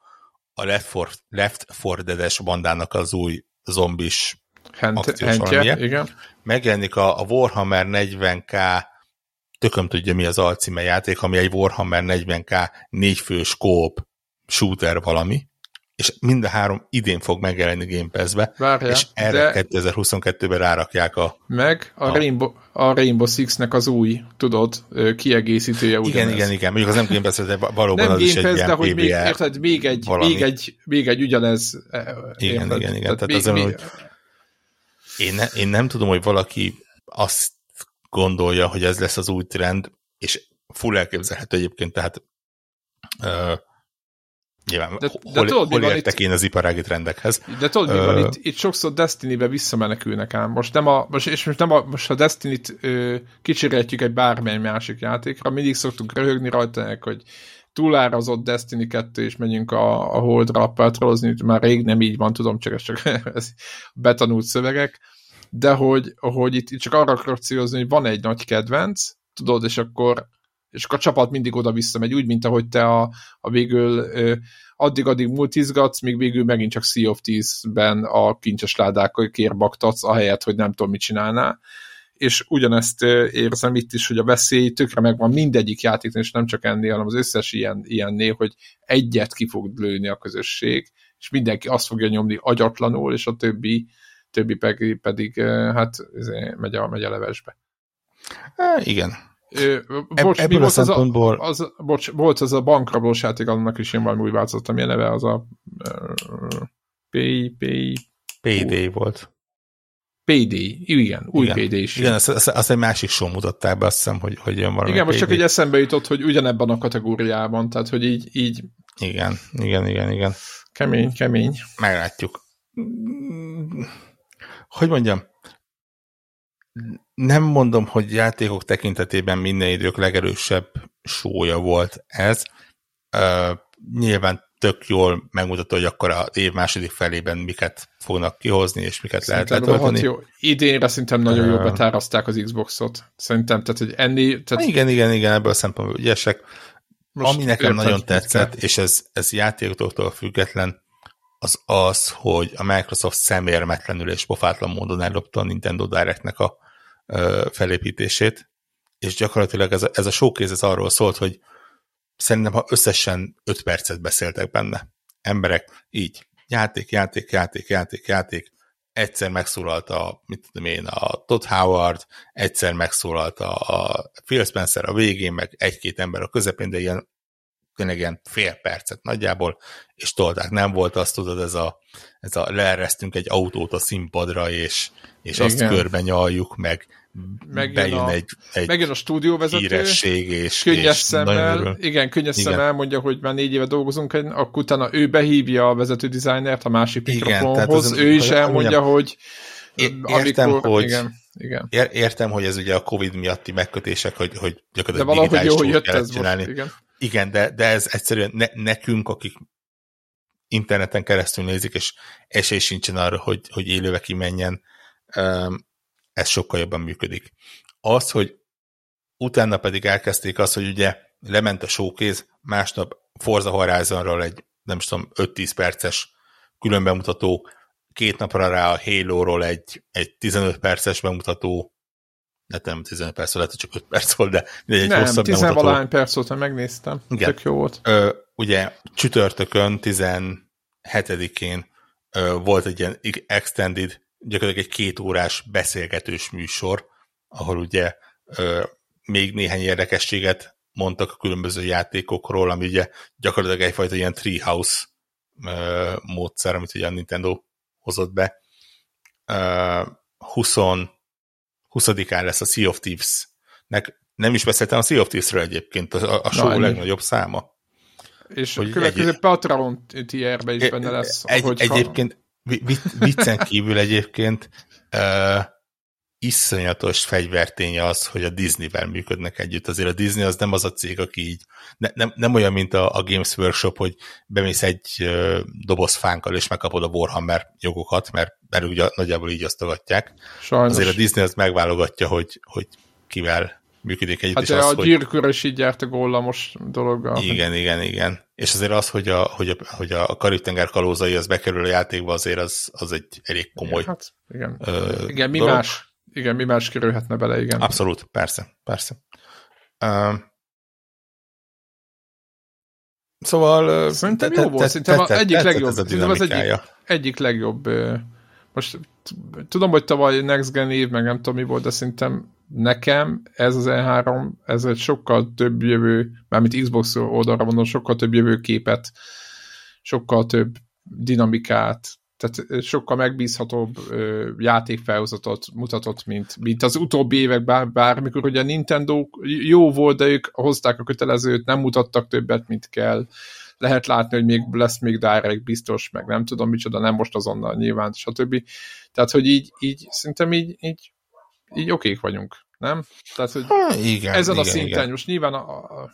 a Left 4, Left 4 Dead-es bandának az új zombis
Hent,
akciós
hentje, igen.
megjelenik a, a Warhammer 40k tököm tudja mi az alcíme játék, ami egy Warhammer 40k négyfős kóp shooter valami, és mind a három idén fog megjelenni Game Pass-be,
Várjál,
és erre
de
2022-ben rárakják a...
meg a,
a-
Rainbow, a Rainbow Six-nek az új, tudod, kiegészítője
Igen,
ugyanez.
igen, igen, mondjuk az nem Game Pass, de valóban
Nem
az is
Game
egy
Pass, de
ilyen
hogy még, érted, még egy,
valami.
még egy, még egy ugyanez. eh,
Igen,
érted?
igen, igen, tehát
még,
azon,
még,
hogy- Én, ne, én nem tudom, hogy valaki azt gondolja, hogy ez lesz az új trend, és full elképzelhető egyébként, tehát uh, nyilván,
De-
de,
de
hol,
tudod,
hol értek én az iparági trendekhez.
De tudod, mi van itt, itt sokszor Destiny-be visszamenekülnek ám. Most nem a, most, és most nem a, most a Destiny-t ö, kicseréltjük egy bármely másik játékra, mindig szoktunk röhögni rajta, hogy túlárazott Destiny 2, és menjünk a, a Holdra patrolozni, már rég nem így van, tudom, csak ez csak *laughs* ez betanult szövegek, de hogy, hogy itt, itt csak arra akarok célozni, hogy van egy nagy kedvenc, tudod, és akkor és akkor a csapat mindig oda-vissza megy, úgy, mint ahogy te a, a végül addig-addig multizgatsz, míg végül megint csak Sea of Thieves-ben a kincses ládákkal kérbaktatsz, ahelyett, hogy nem tudom, mit csinálnál. És ugyanezt érzem itt is, hogy a veszély tökre megvan mindegyik játéknál, és nem csak ennél, hanem az összes ilyen, ilyennél, hogy egyet ki fog lőni a közösség, és mindenki azt fogja nyomni agyatlanul, és a többi, többi pedig, pedig hát megy a, megy a levesbe.
É, igen,
bocs, Ebből mi volt a szempontból... az, a, az, bocs, volt az a bankrablós játék, annak is én valami új változottam, milyen neve, az a uh, P, P,
PD volt.
PD, igen, új igen. PD is.
Igen, azt, azt, azt egy másik show mutattál be, azt hiszem, hogy, hogy jön valami
Igen, most csak egy eszembe jutott, hogy ugyanebben a kategóriában, tehát, hogy így, így...
Igen, igen, igen, igen.
Kemény, kemény.
Meglátjuk. Hogy mondjam, nem mondom, hogy játékok tekintetében minden idők legerősebb sója volt ez. Uh, nyilván tök jól megmutatja, hogy akkor az év második felében miket fognak kihozni, és miket szerintem lehet letölteni.
Jó. Idénre szerintem nagyon jól betáraszták az Xboxot. Szerintem, tehát, hogy enni... Tehát...
Igen, igen, igen, ebből szempontból ügyesek. Most Ami nekem nagyon tetszett, és ez, ez játékoktól független, az az, hogy a Microsoft szemérmetlenül és pofátlan módon ellopta a Nintendo Directnek a felépítését, és gyakorlatilag ez a, ez a showcase ez arról szólt, hogy szerintem ha összesen 5 percet beszéltek benne. Emberek így, játék, játék, játék, játék, játék, egyszer megszólalt a, mit tudom én, a Todd Howard, egyszer megszólalt a, a Phil Spencer a végén, meg egy-két ember a közepén, de ilyen tényleg ilyen fél percet nagyjából, és tolták. Nem volt azt, tudod, ez a, ez a leeresztünk egy autót a színpadra, és, és azt körben nyaljuk, meg megjön bejön a, egy, egy
megjön a stúdióvezető,
híresség, és,
könnyes és szemmel, igen, könnyes igen. szemmel mondja, hogy már négy éve dolgozunk, akkor utána ő behívja a vezető dizájnert a másik mikrofonhoz, ő is elmondja, mondjam, hogy
értem,
amikor,
hogy
igen, igen.
értem, hogy ez ugye a Covid miatti megkötések, hogy, hogy
gyakorlatilag de valahogy jó, hogy jött ez csinálni. Most, igen.
igen, de, de ez egyszerűen ne, nekünk, akik interneten keresztül nézik, és esély sincsen arra, hogy, hogy élőbe kimenjen, ez sokkal jobban működik. Az, hogy utána pedig elkezdték azt, hogy ugye lement a showcase, másnap Forza Horizonról egy, nem is tudom, 5-10 perces különbemutató, két napra rá a Halo-ról egy, egy 15 perces bemutató, nem 15 perc, lehet, csak 5 perc volt, de egy
nem, hosszabb 10 valahány perc volt, megnéztem. Igen. Tök jó volt.
Ö, ugye csütörtökön, 17-én ö, volt egy ilyen extended gyakorlatilag egy két órás beszélgetős műsor, ahol ugye ö, még néhány érdekességet mondtak a különböző játékokról, ami ugye gyakorlatilag egyfajta ilyen treehouse ö, módszer, amit ugye a Nintendo hozott be. Ö, 20, 20-án lesz a Sea of Thieves-nek. Nem is beszéltem a Sea of Thieves-ről egyébként, a, a show Na, legnagyobb száma.
És hogy a következő egy, Patreon tierbe is benne lesz.
Egy, egyébként Viccen kívül egyébként uh, iszonyatos fegyvertény az, hogy a Disney-vel működnek együtt. Azért a Disney az nem az a cég, aki így, ne, nem, nem olyan, mint a, a Games Workshop, hogy bemész egy uh, doboz fánkkal, és megkapod a Warhammer jogokat, mert, mert ugye nagyjából így osztogatják. Sajnos. Azért a Disney az megválogatja, hogy, hogy kivel működik együtt.
Hát de az, a hogy... gyűrkőre is így járt a góllamos dologgal.
Igen, igen, igen. És azért az, hogy a, hogy a, hogy a Karib-tenger kalózai az bekerül a játékba, azért az, az egy elég komoly
igen, hát, igen. Ö, igen, mi dolog. más, igen, mi más kerülhetne bele, igen.
Abszolút, persze, persze. Uh, szóval...
Szerintem jó volt, szerintem egyik legjobb, szerintem az egyik, egyik legjobb most tudom, hogy tavaly Next Gen év, meg nem tudom mi volt, de szerintem nekem ez az E3, ez egy sokkal több jövő, mármint Xbox oldalra mondom, sokkal több jövőképet, sokkal több dinamikát, tehát sokkal megbízhatóbb ö, játékfelhozatot mutatott, mint, mint az utóbbi években bármikor, ugye a Nintendo jó volt, de ők hozták a kötelezőt, nem mutattak többet, mint kell. Lehet látni, hogy még lesz még Direct biztos, meg nem tudom micsoda, nem most azonnal nyilván, stb. Tehát, hogy így, így szerintem így, így így okék vagyunk, nem? Tehát, hogy ha, igen, ezen igen, a szinten, igen. most nyilván a, a,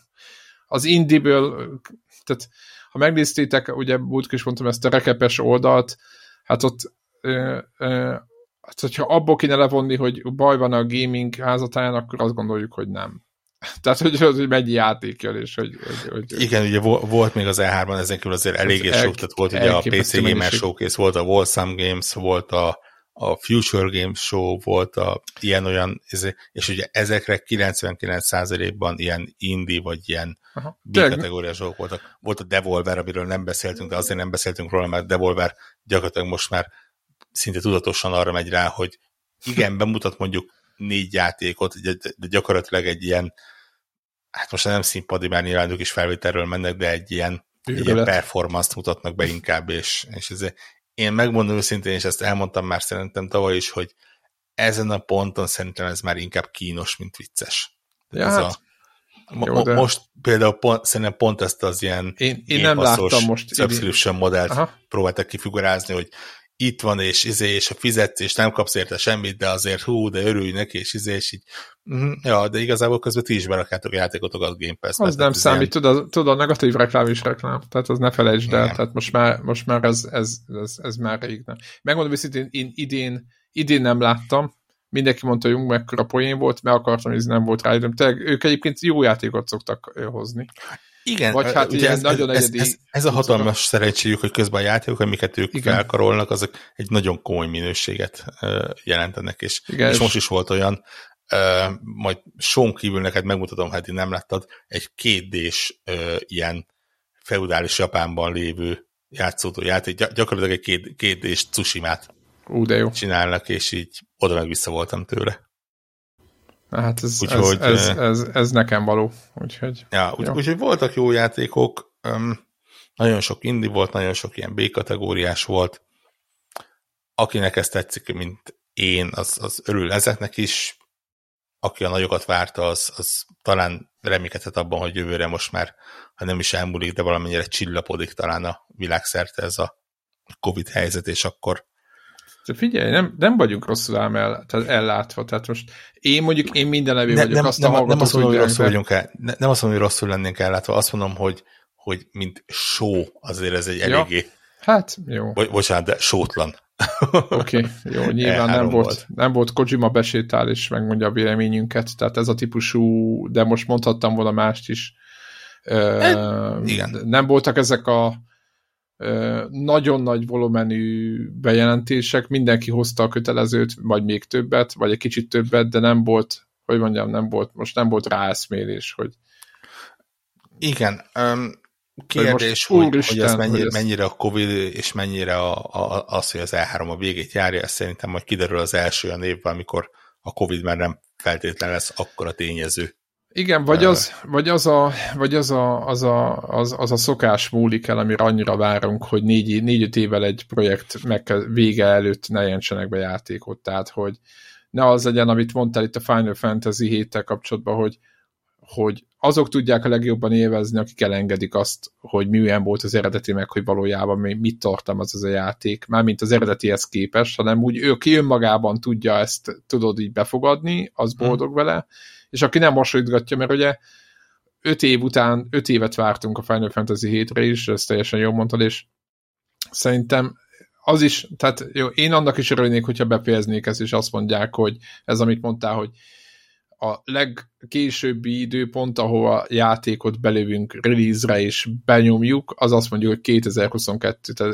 az indiből, tehát ha megnéztétek, ugye múltkor is mondtam ezt a rekepes oldalt, hát ott ö, ö, hát hogyha abból kéne levonni, hogy baj van a gaming házatáján, akkor azt gondoljuk, hogy nem. *laughs* Tehát, hogy, az, hogy mennyi játék jön, és hogy... hogy, hogy
Igen, ugye volt még az E3-ban, ezen kívül azért eléggé sok, tehát volt ugye a PC Gamer Showcase, volt a Wholesome Games, volt a, a Future Games Show, volt a ilyen-olyan, és ugye ezekre 99%-ban ilyen indie, vagy ilyen B-kategóriás dolgok voltak. Volt a Devolver, amiről nem beszéltünk, de azért nem beszéltünk róla, mert Devolver gyakorlatilag most már szinte tudatosan arra megy rá, hogy igen, bemutat mondjuk négy játékot, de gyakorlatilag egy ilyen, hát most nem színpadi, mert nyilván ők is felvételről mennek, de egy ilyen, egy ilyen performance-t mutatnak be inkább, és, és ez, én megmondom őszintén, és ezt elmondtam már szerintem tavaly is, hogy ezen a ponton szerintem ez már inkább kínos, mint vicces. Ja, ez hát, a, jó, de... Most például pont, szerintem pont ezt az ilyen
én, én nem láttam most
subscription modellt Aha. próbáltak kifigurázni, hogy itt van, és izé, és a fizetsz, és nem kapsz érte semmit, de azért hú, de örülj neki, és izé, és így, ja, de igazából közben ti is berakjátok játékotokat Game Pass.
Az nem számít, ilyen... tudod, tudod, a negatív reklám is reklám, tehát az ne felejtsd el, tehát most már, most már ez, ez, ez, ez már rég nem. Megmondom őszintén, én idén, idén nem láttam, mindenki mondta, hogy mekkora poén volt, mert akartam, hogy ez nem volt rá időm. ők egyébként jó játékot szoktak hozni.
Igen, Vagy hát ugye ez, nagyon ez, ez, ez, a hatalmas szerencséjük, hogy közben a játékok, amiket ők Igen. felkarolnak, azok egy nagyon komoly minőséget jelentenek, és, Igen, és most is volt olyan, uh, majd Sean kívül neked megmutatom, hát én nem láttad, egy kétdés uh, ilyen feudális Japánban lévő játszódó játék, gyakorlatilag egy két, kétdés Tsushima-t
Ú, de jó.
csinálnak, és így oda meg vissza voltam tőle.
Hát ez, úgyhogy, ez, ez, ez, ez nekem való. Úgyhogy,
ja, úgy, úgyhogy voltak jó játékok, um, nagyon sok indi volt, nagyon sok ilyen B-kategóriás volt. Akinek ez tetszik, mint én, az, az örül ezeknek is. Aki a nagyokat várta, az, az talán reménykedhet abban, hogy jövőre most már, ha nem is elmúlik, de valamennyire csillapodik talán a világszerte ez a Covid helyzet, és akkor
de figyelj, nem, nem vagyunk rosszul ám el, tehát ellátva. Tehát most én mondjuk, én minden
ne,
vagyok,
nem, azt nem, a nem azt mondom, hogy rosszul vagyunk el, ne, nem azt mondom, hogy rosszul lennénk ellátva, azt mondom, hogy, hogy mint show azért ez egy eléggé... Ja.
Hát, jó.
Bo bocsánat, de sótlan.
Oké, okay, *laughs* jó, nyilván nem volt, nem volt Kojima besétál és megmondja a véleményünket, tehát ez a típusú, de most mondhattam volna mást is. E, igen. Nem voltak ezek a nagyon nagy volumenű bejelentések, mindenki hozta a kötelezőt, vagy még többet, vagy egy kicsit többet, de nem volt, hogy mondjam, nem volt, most nem volt ráeszmélés, hogy
igen, um, kérdés, hogy, hogy, Isten, hogy ez mennyire, hogy ez... mennyire a Covid, és mennyire a, a, az, hogy az E3 a végét járja, ez szerintem majd kiderül az első olyan évben, amikor a Covid már nem feltétlenül lesz akkora tényező.
Igen, vagy az, vagy az, a, vagy az, a, az, a, az, az a szokás múlik el, amire annyira várunk, hogy négy, négy-öt évvel egy projekt meg vége előtt ne jelentsenek be játékot. Tehát, hogy ne az legyen, amit mondtál itt a Final Fantasy 7 kapcsolatban, hogy, hogy azok tudják a legjobban élvezni, akik elengedik azt, hogy milyen volt az eredeti, meg hogy valójában mit tartalmaz az a játék, mármint az eredetihez képest, hanem úgy ő ki önmagában tudja ezt, tudod így befogadni, az mhm. boldog hmm. vele, és aki nem hasonlítgatja, mert ugye öt év után, öt évet vártunk a Final Fantasy 7-re is, ezt teljesen jól mondtad, és szerintem az is, tehát jó, én annak is örülnék, hogyha befejeznék ezt, és azt mondják, hogy ez, amit mondtál, hogy a legkésőbbi időpont, ahova játékot belövünk release-re és benyomjuk, az azt mondjuk, hogy 2022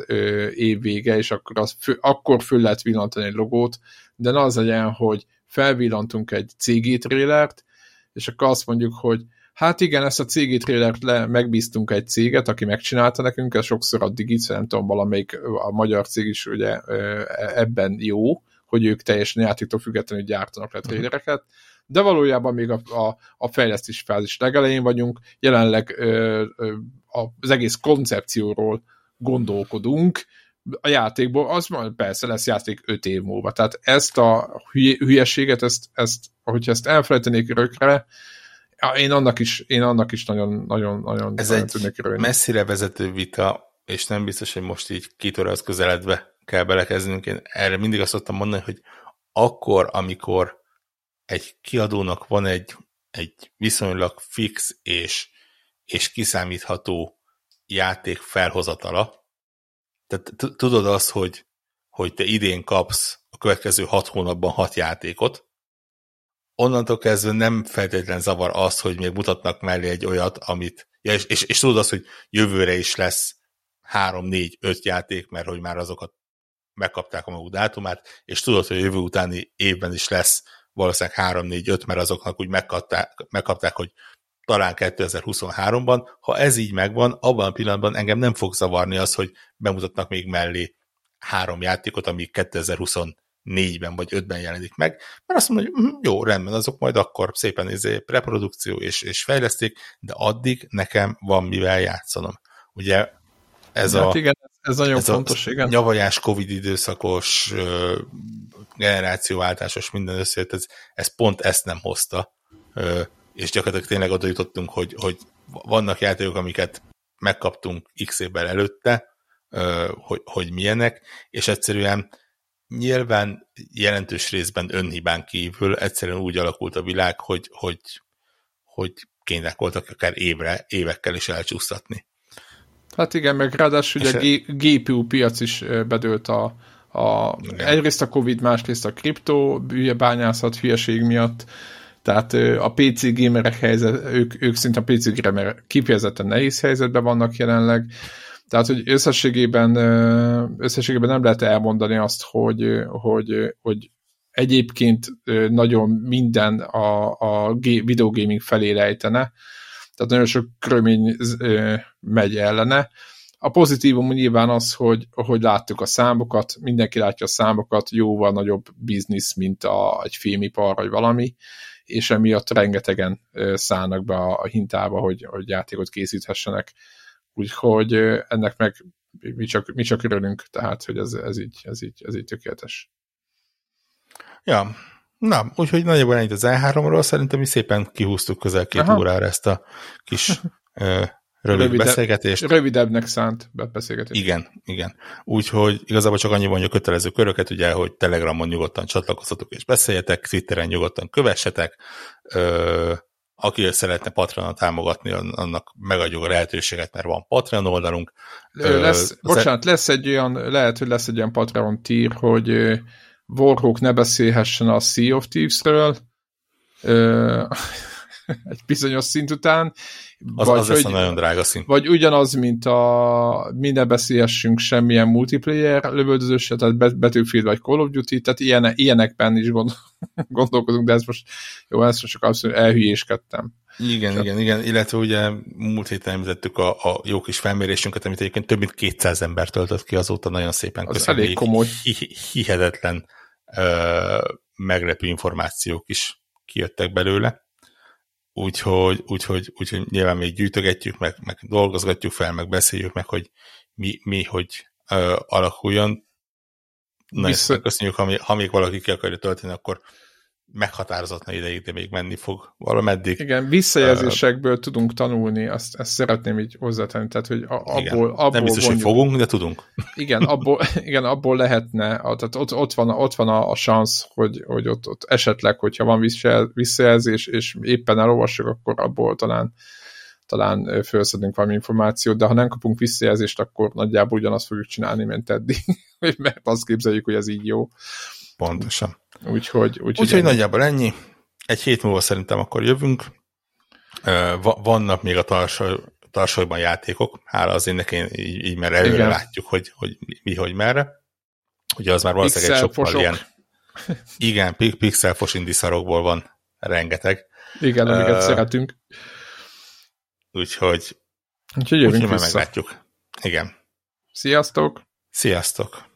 év vége, és akkor, az fő, akkor föl lehet villantani egy logót, de ne az legyen, hogy felvillantunk egy CG trélert, és akkor azt mondjuk, hogy hát igen, ezt a CG trélert le, megbíztunk egy céget, aki megcsinálta nekünk, ez sokszor a Digit, nem tudom, valamelyik a magyar cég is ugye ebben jó, hogy ők teljesen játéktól függetlenül gyártanak le mhm. trélereket, de valójában még a, a, a fejlesztés fázis legelején vagyunk, jelenleg ö, ö, az egész koncepcióról gondolkodunk, a játékból, az majd persze lesz játék öt év múlva. Tehát ezt a hülyeséget, ezt, ezt, hogyha ezt elfelejtenék rökre, én annak is, én annak is nagyon, nagyon, nagyon
Ez nagyon egy messzire vezető vita, és nem biztos, hogy most így kitör az közeledve kell belekezdnünk. Én erre mindig azt szoktam mondani, hogy akkor, amikor egy kiadónak van egy, egy viszonylag fix és, és kiszámítható játék felhozatala, tehát tudod azt, hogy, hogy te idén kapsz a következő hat hónapban hat játékot, onnantól kezdve nem feltétlen zavar az, hogy még mutatnak mellé egy olyat, amit, ja, és, és, és tudod azt, hogy jövőre is lesz három, négy, öt játék, mert hogy már azokat megkapták a maguk dátumát, és tudod, hogy jövő utáni évben is lesz valószínűleg 3, 4, 5, mert azoknak úgy megkapták, megkapták hogy talán 2023-ban. Ha ez így megvan, abban a pillanatban engem nem fog zavarni az, hogy bemutatnak még mellé három játékot, ami 2024-ben vagy 5-ben jelenik meg, mert azt mondom, hogy hm, jó, rendben, azok majd akkor szépen izé, reprodukció és, és fejleszték, de addig nekem van mivel játszanom. Ugye ez hát a,
igen, ez nagyon ez fontos,
a
igen.
nyavajás Covid időszakos, generációváltásos minden összejött, ez, ez pont ezt nem hozta, és gyakorlatilag tényleg oda jutottunk, hogy, hogy vannak játékok, amiket megkaptunk x évvel előtte, hogy, hogy milyenek, és egyszerűen nyilván jelentős részben önhibán kívül egyszerűen úgy alakult a világ, hogy, hogy, hogy kények voltak akár évre, évekkel is elcsúsztatni.
Hát igen, meg ráadásul ugye a GPU piac is bedőlt a, a egyrészt a Covid, másrészt a kriptó bányászat hülyeség miatt, tehát a PC gamerek helyzet, ők, ők szinte a PC gamerek kifejezetten nehéz helyzetben vannak jelenleg, tehát, hogy összességében, összességében nem lehet elmondani azt, hogy, hogy, hogy egyébként nagyon minden a, a videogaming felé lejtene, tehát nagyon sok körülmény megy ellene. A pozitívum nyilván az, hogy, hogy láttuk a számokat, mindenki látja a számokat, jóval nagyobb biznisz, mint a, egy filmipar, vagy valami, és emiatt rengetegen szállnak be a, a hintába, hogy, hogy játékot készíthessenek. Úgyhogy ennek meg mi csak, mi csak örülünk, tehát, hogy ez, ez, így, ez, így, ez így tökéletes.
Ja, Na, úgyhogy nagyjából ennyit az E3-ról, szerintem mi szépen kihúztuk közel két Aha. órára ezt a kis ö, rövid Rövide, beszélgetést.
Rövidebbnek szánt beszélgetést.
Igen, igen. Úgyhogy igazából csak annyi mondja kötelező köröket, ugye, hogy Telegramon nyugodtan csatlakozhatok és beszéljetek, Twitteren nyugodtan kövessetek, ö, aki szeretne Patreon támogatni, annak megadjuk a lehetőséget, mert van Patreon oldalunk.
Lesz, ö, bocsánat, lesz egy olyan, lehet, hogy lesz egy olyan Patreon tír, hogy Warhawk ne beszélhessen a Sea of Thieves-ről *laughs* egy bizonyos szint után.
Az, vagy, az hogy, nagyon drága szint.
Vagy ugyanaz, mint a mi ne beszélhessünk semmilyen multiplayer lövöldözősre, tehát Battlefield vagy Call of Duty, tehát ilyen, ilyenekben is gondol, *laughs* gondolkozunk, de ez most jó, ezt most csak abszolút elhülyéskedtem.
Igen, Csak... igen, igen, illetve ugye múlt héten említettük a, a jó kis felmérésünket, amit egyébként több mint 200 ember töltött ki azóta, nagyon szépen
köszönjük. Az elég komoly.
Hihetetlen ö, meglepő információk is kijöttek belőle. Úgyhogy, úgyhogy, úgyhogy nyilván még gyűjtögetjük, meg, meg dolgozgatjuk fel, meg beszéljük meg, hogy mi, mi hogy ö, alakuljon. Nagyon Vissza... köszönjük, ha, ha még valaki ki akarja tölteni, akkor meghatározatlan ideig, de még menni fog valameddig.
Igen, visszajelzésekből uh, tudunk tanulni, azt, ezt szeretném így hozzátenni, tehát, hogy abból, igen, abból
Nem biztos, vonjuk, hogy fogunk, de tudunk.
Igen, abból, *laughs* igen, abból lehetne, tehát ott, ott van, ott van a, a szansz, hogy, hogy ott, ott esetleg, hogyha van visszajelzés, és éppen elolvassuk, akkor abból talán talán felszedünk valami információt, de ha nem kapunk visszajelzést, akkor nagyjából ugyanazt fogjuk csinálni, mint eddig, *laughs* mert azt képzeljük, hogy ez így jó.
Pontosan.
Úgyhogy, úgyhogy,
úgyhogy nagyjából ennyi. Egy hét múlva szerintem akkor jövünk. Vannak még a tarsolyban játékok, hála az én nekem így, így mert előre Igen. látjuk, hogy, hogy mi, hogy merre. Ugye az már valószínűleg egy sokkal ilyen... Igen, pixelfos indiszarokból van rengeteg.
Igen, amiket uh, szeretünk.
Úgyhogy,
úgyhogy jövünk
úgyhogy vissza. meglátjuk. Igen.
Sziasztok!
Sziasztok!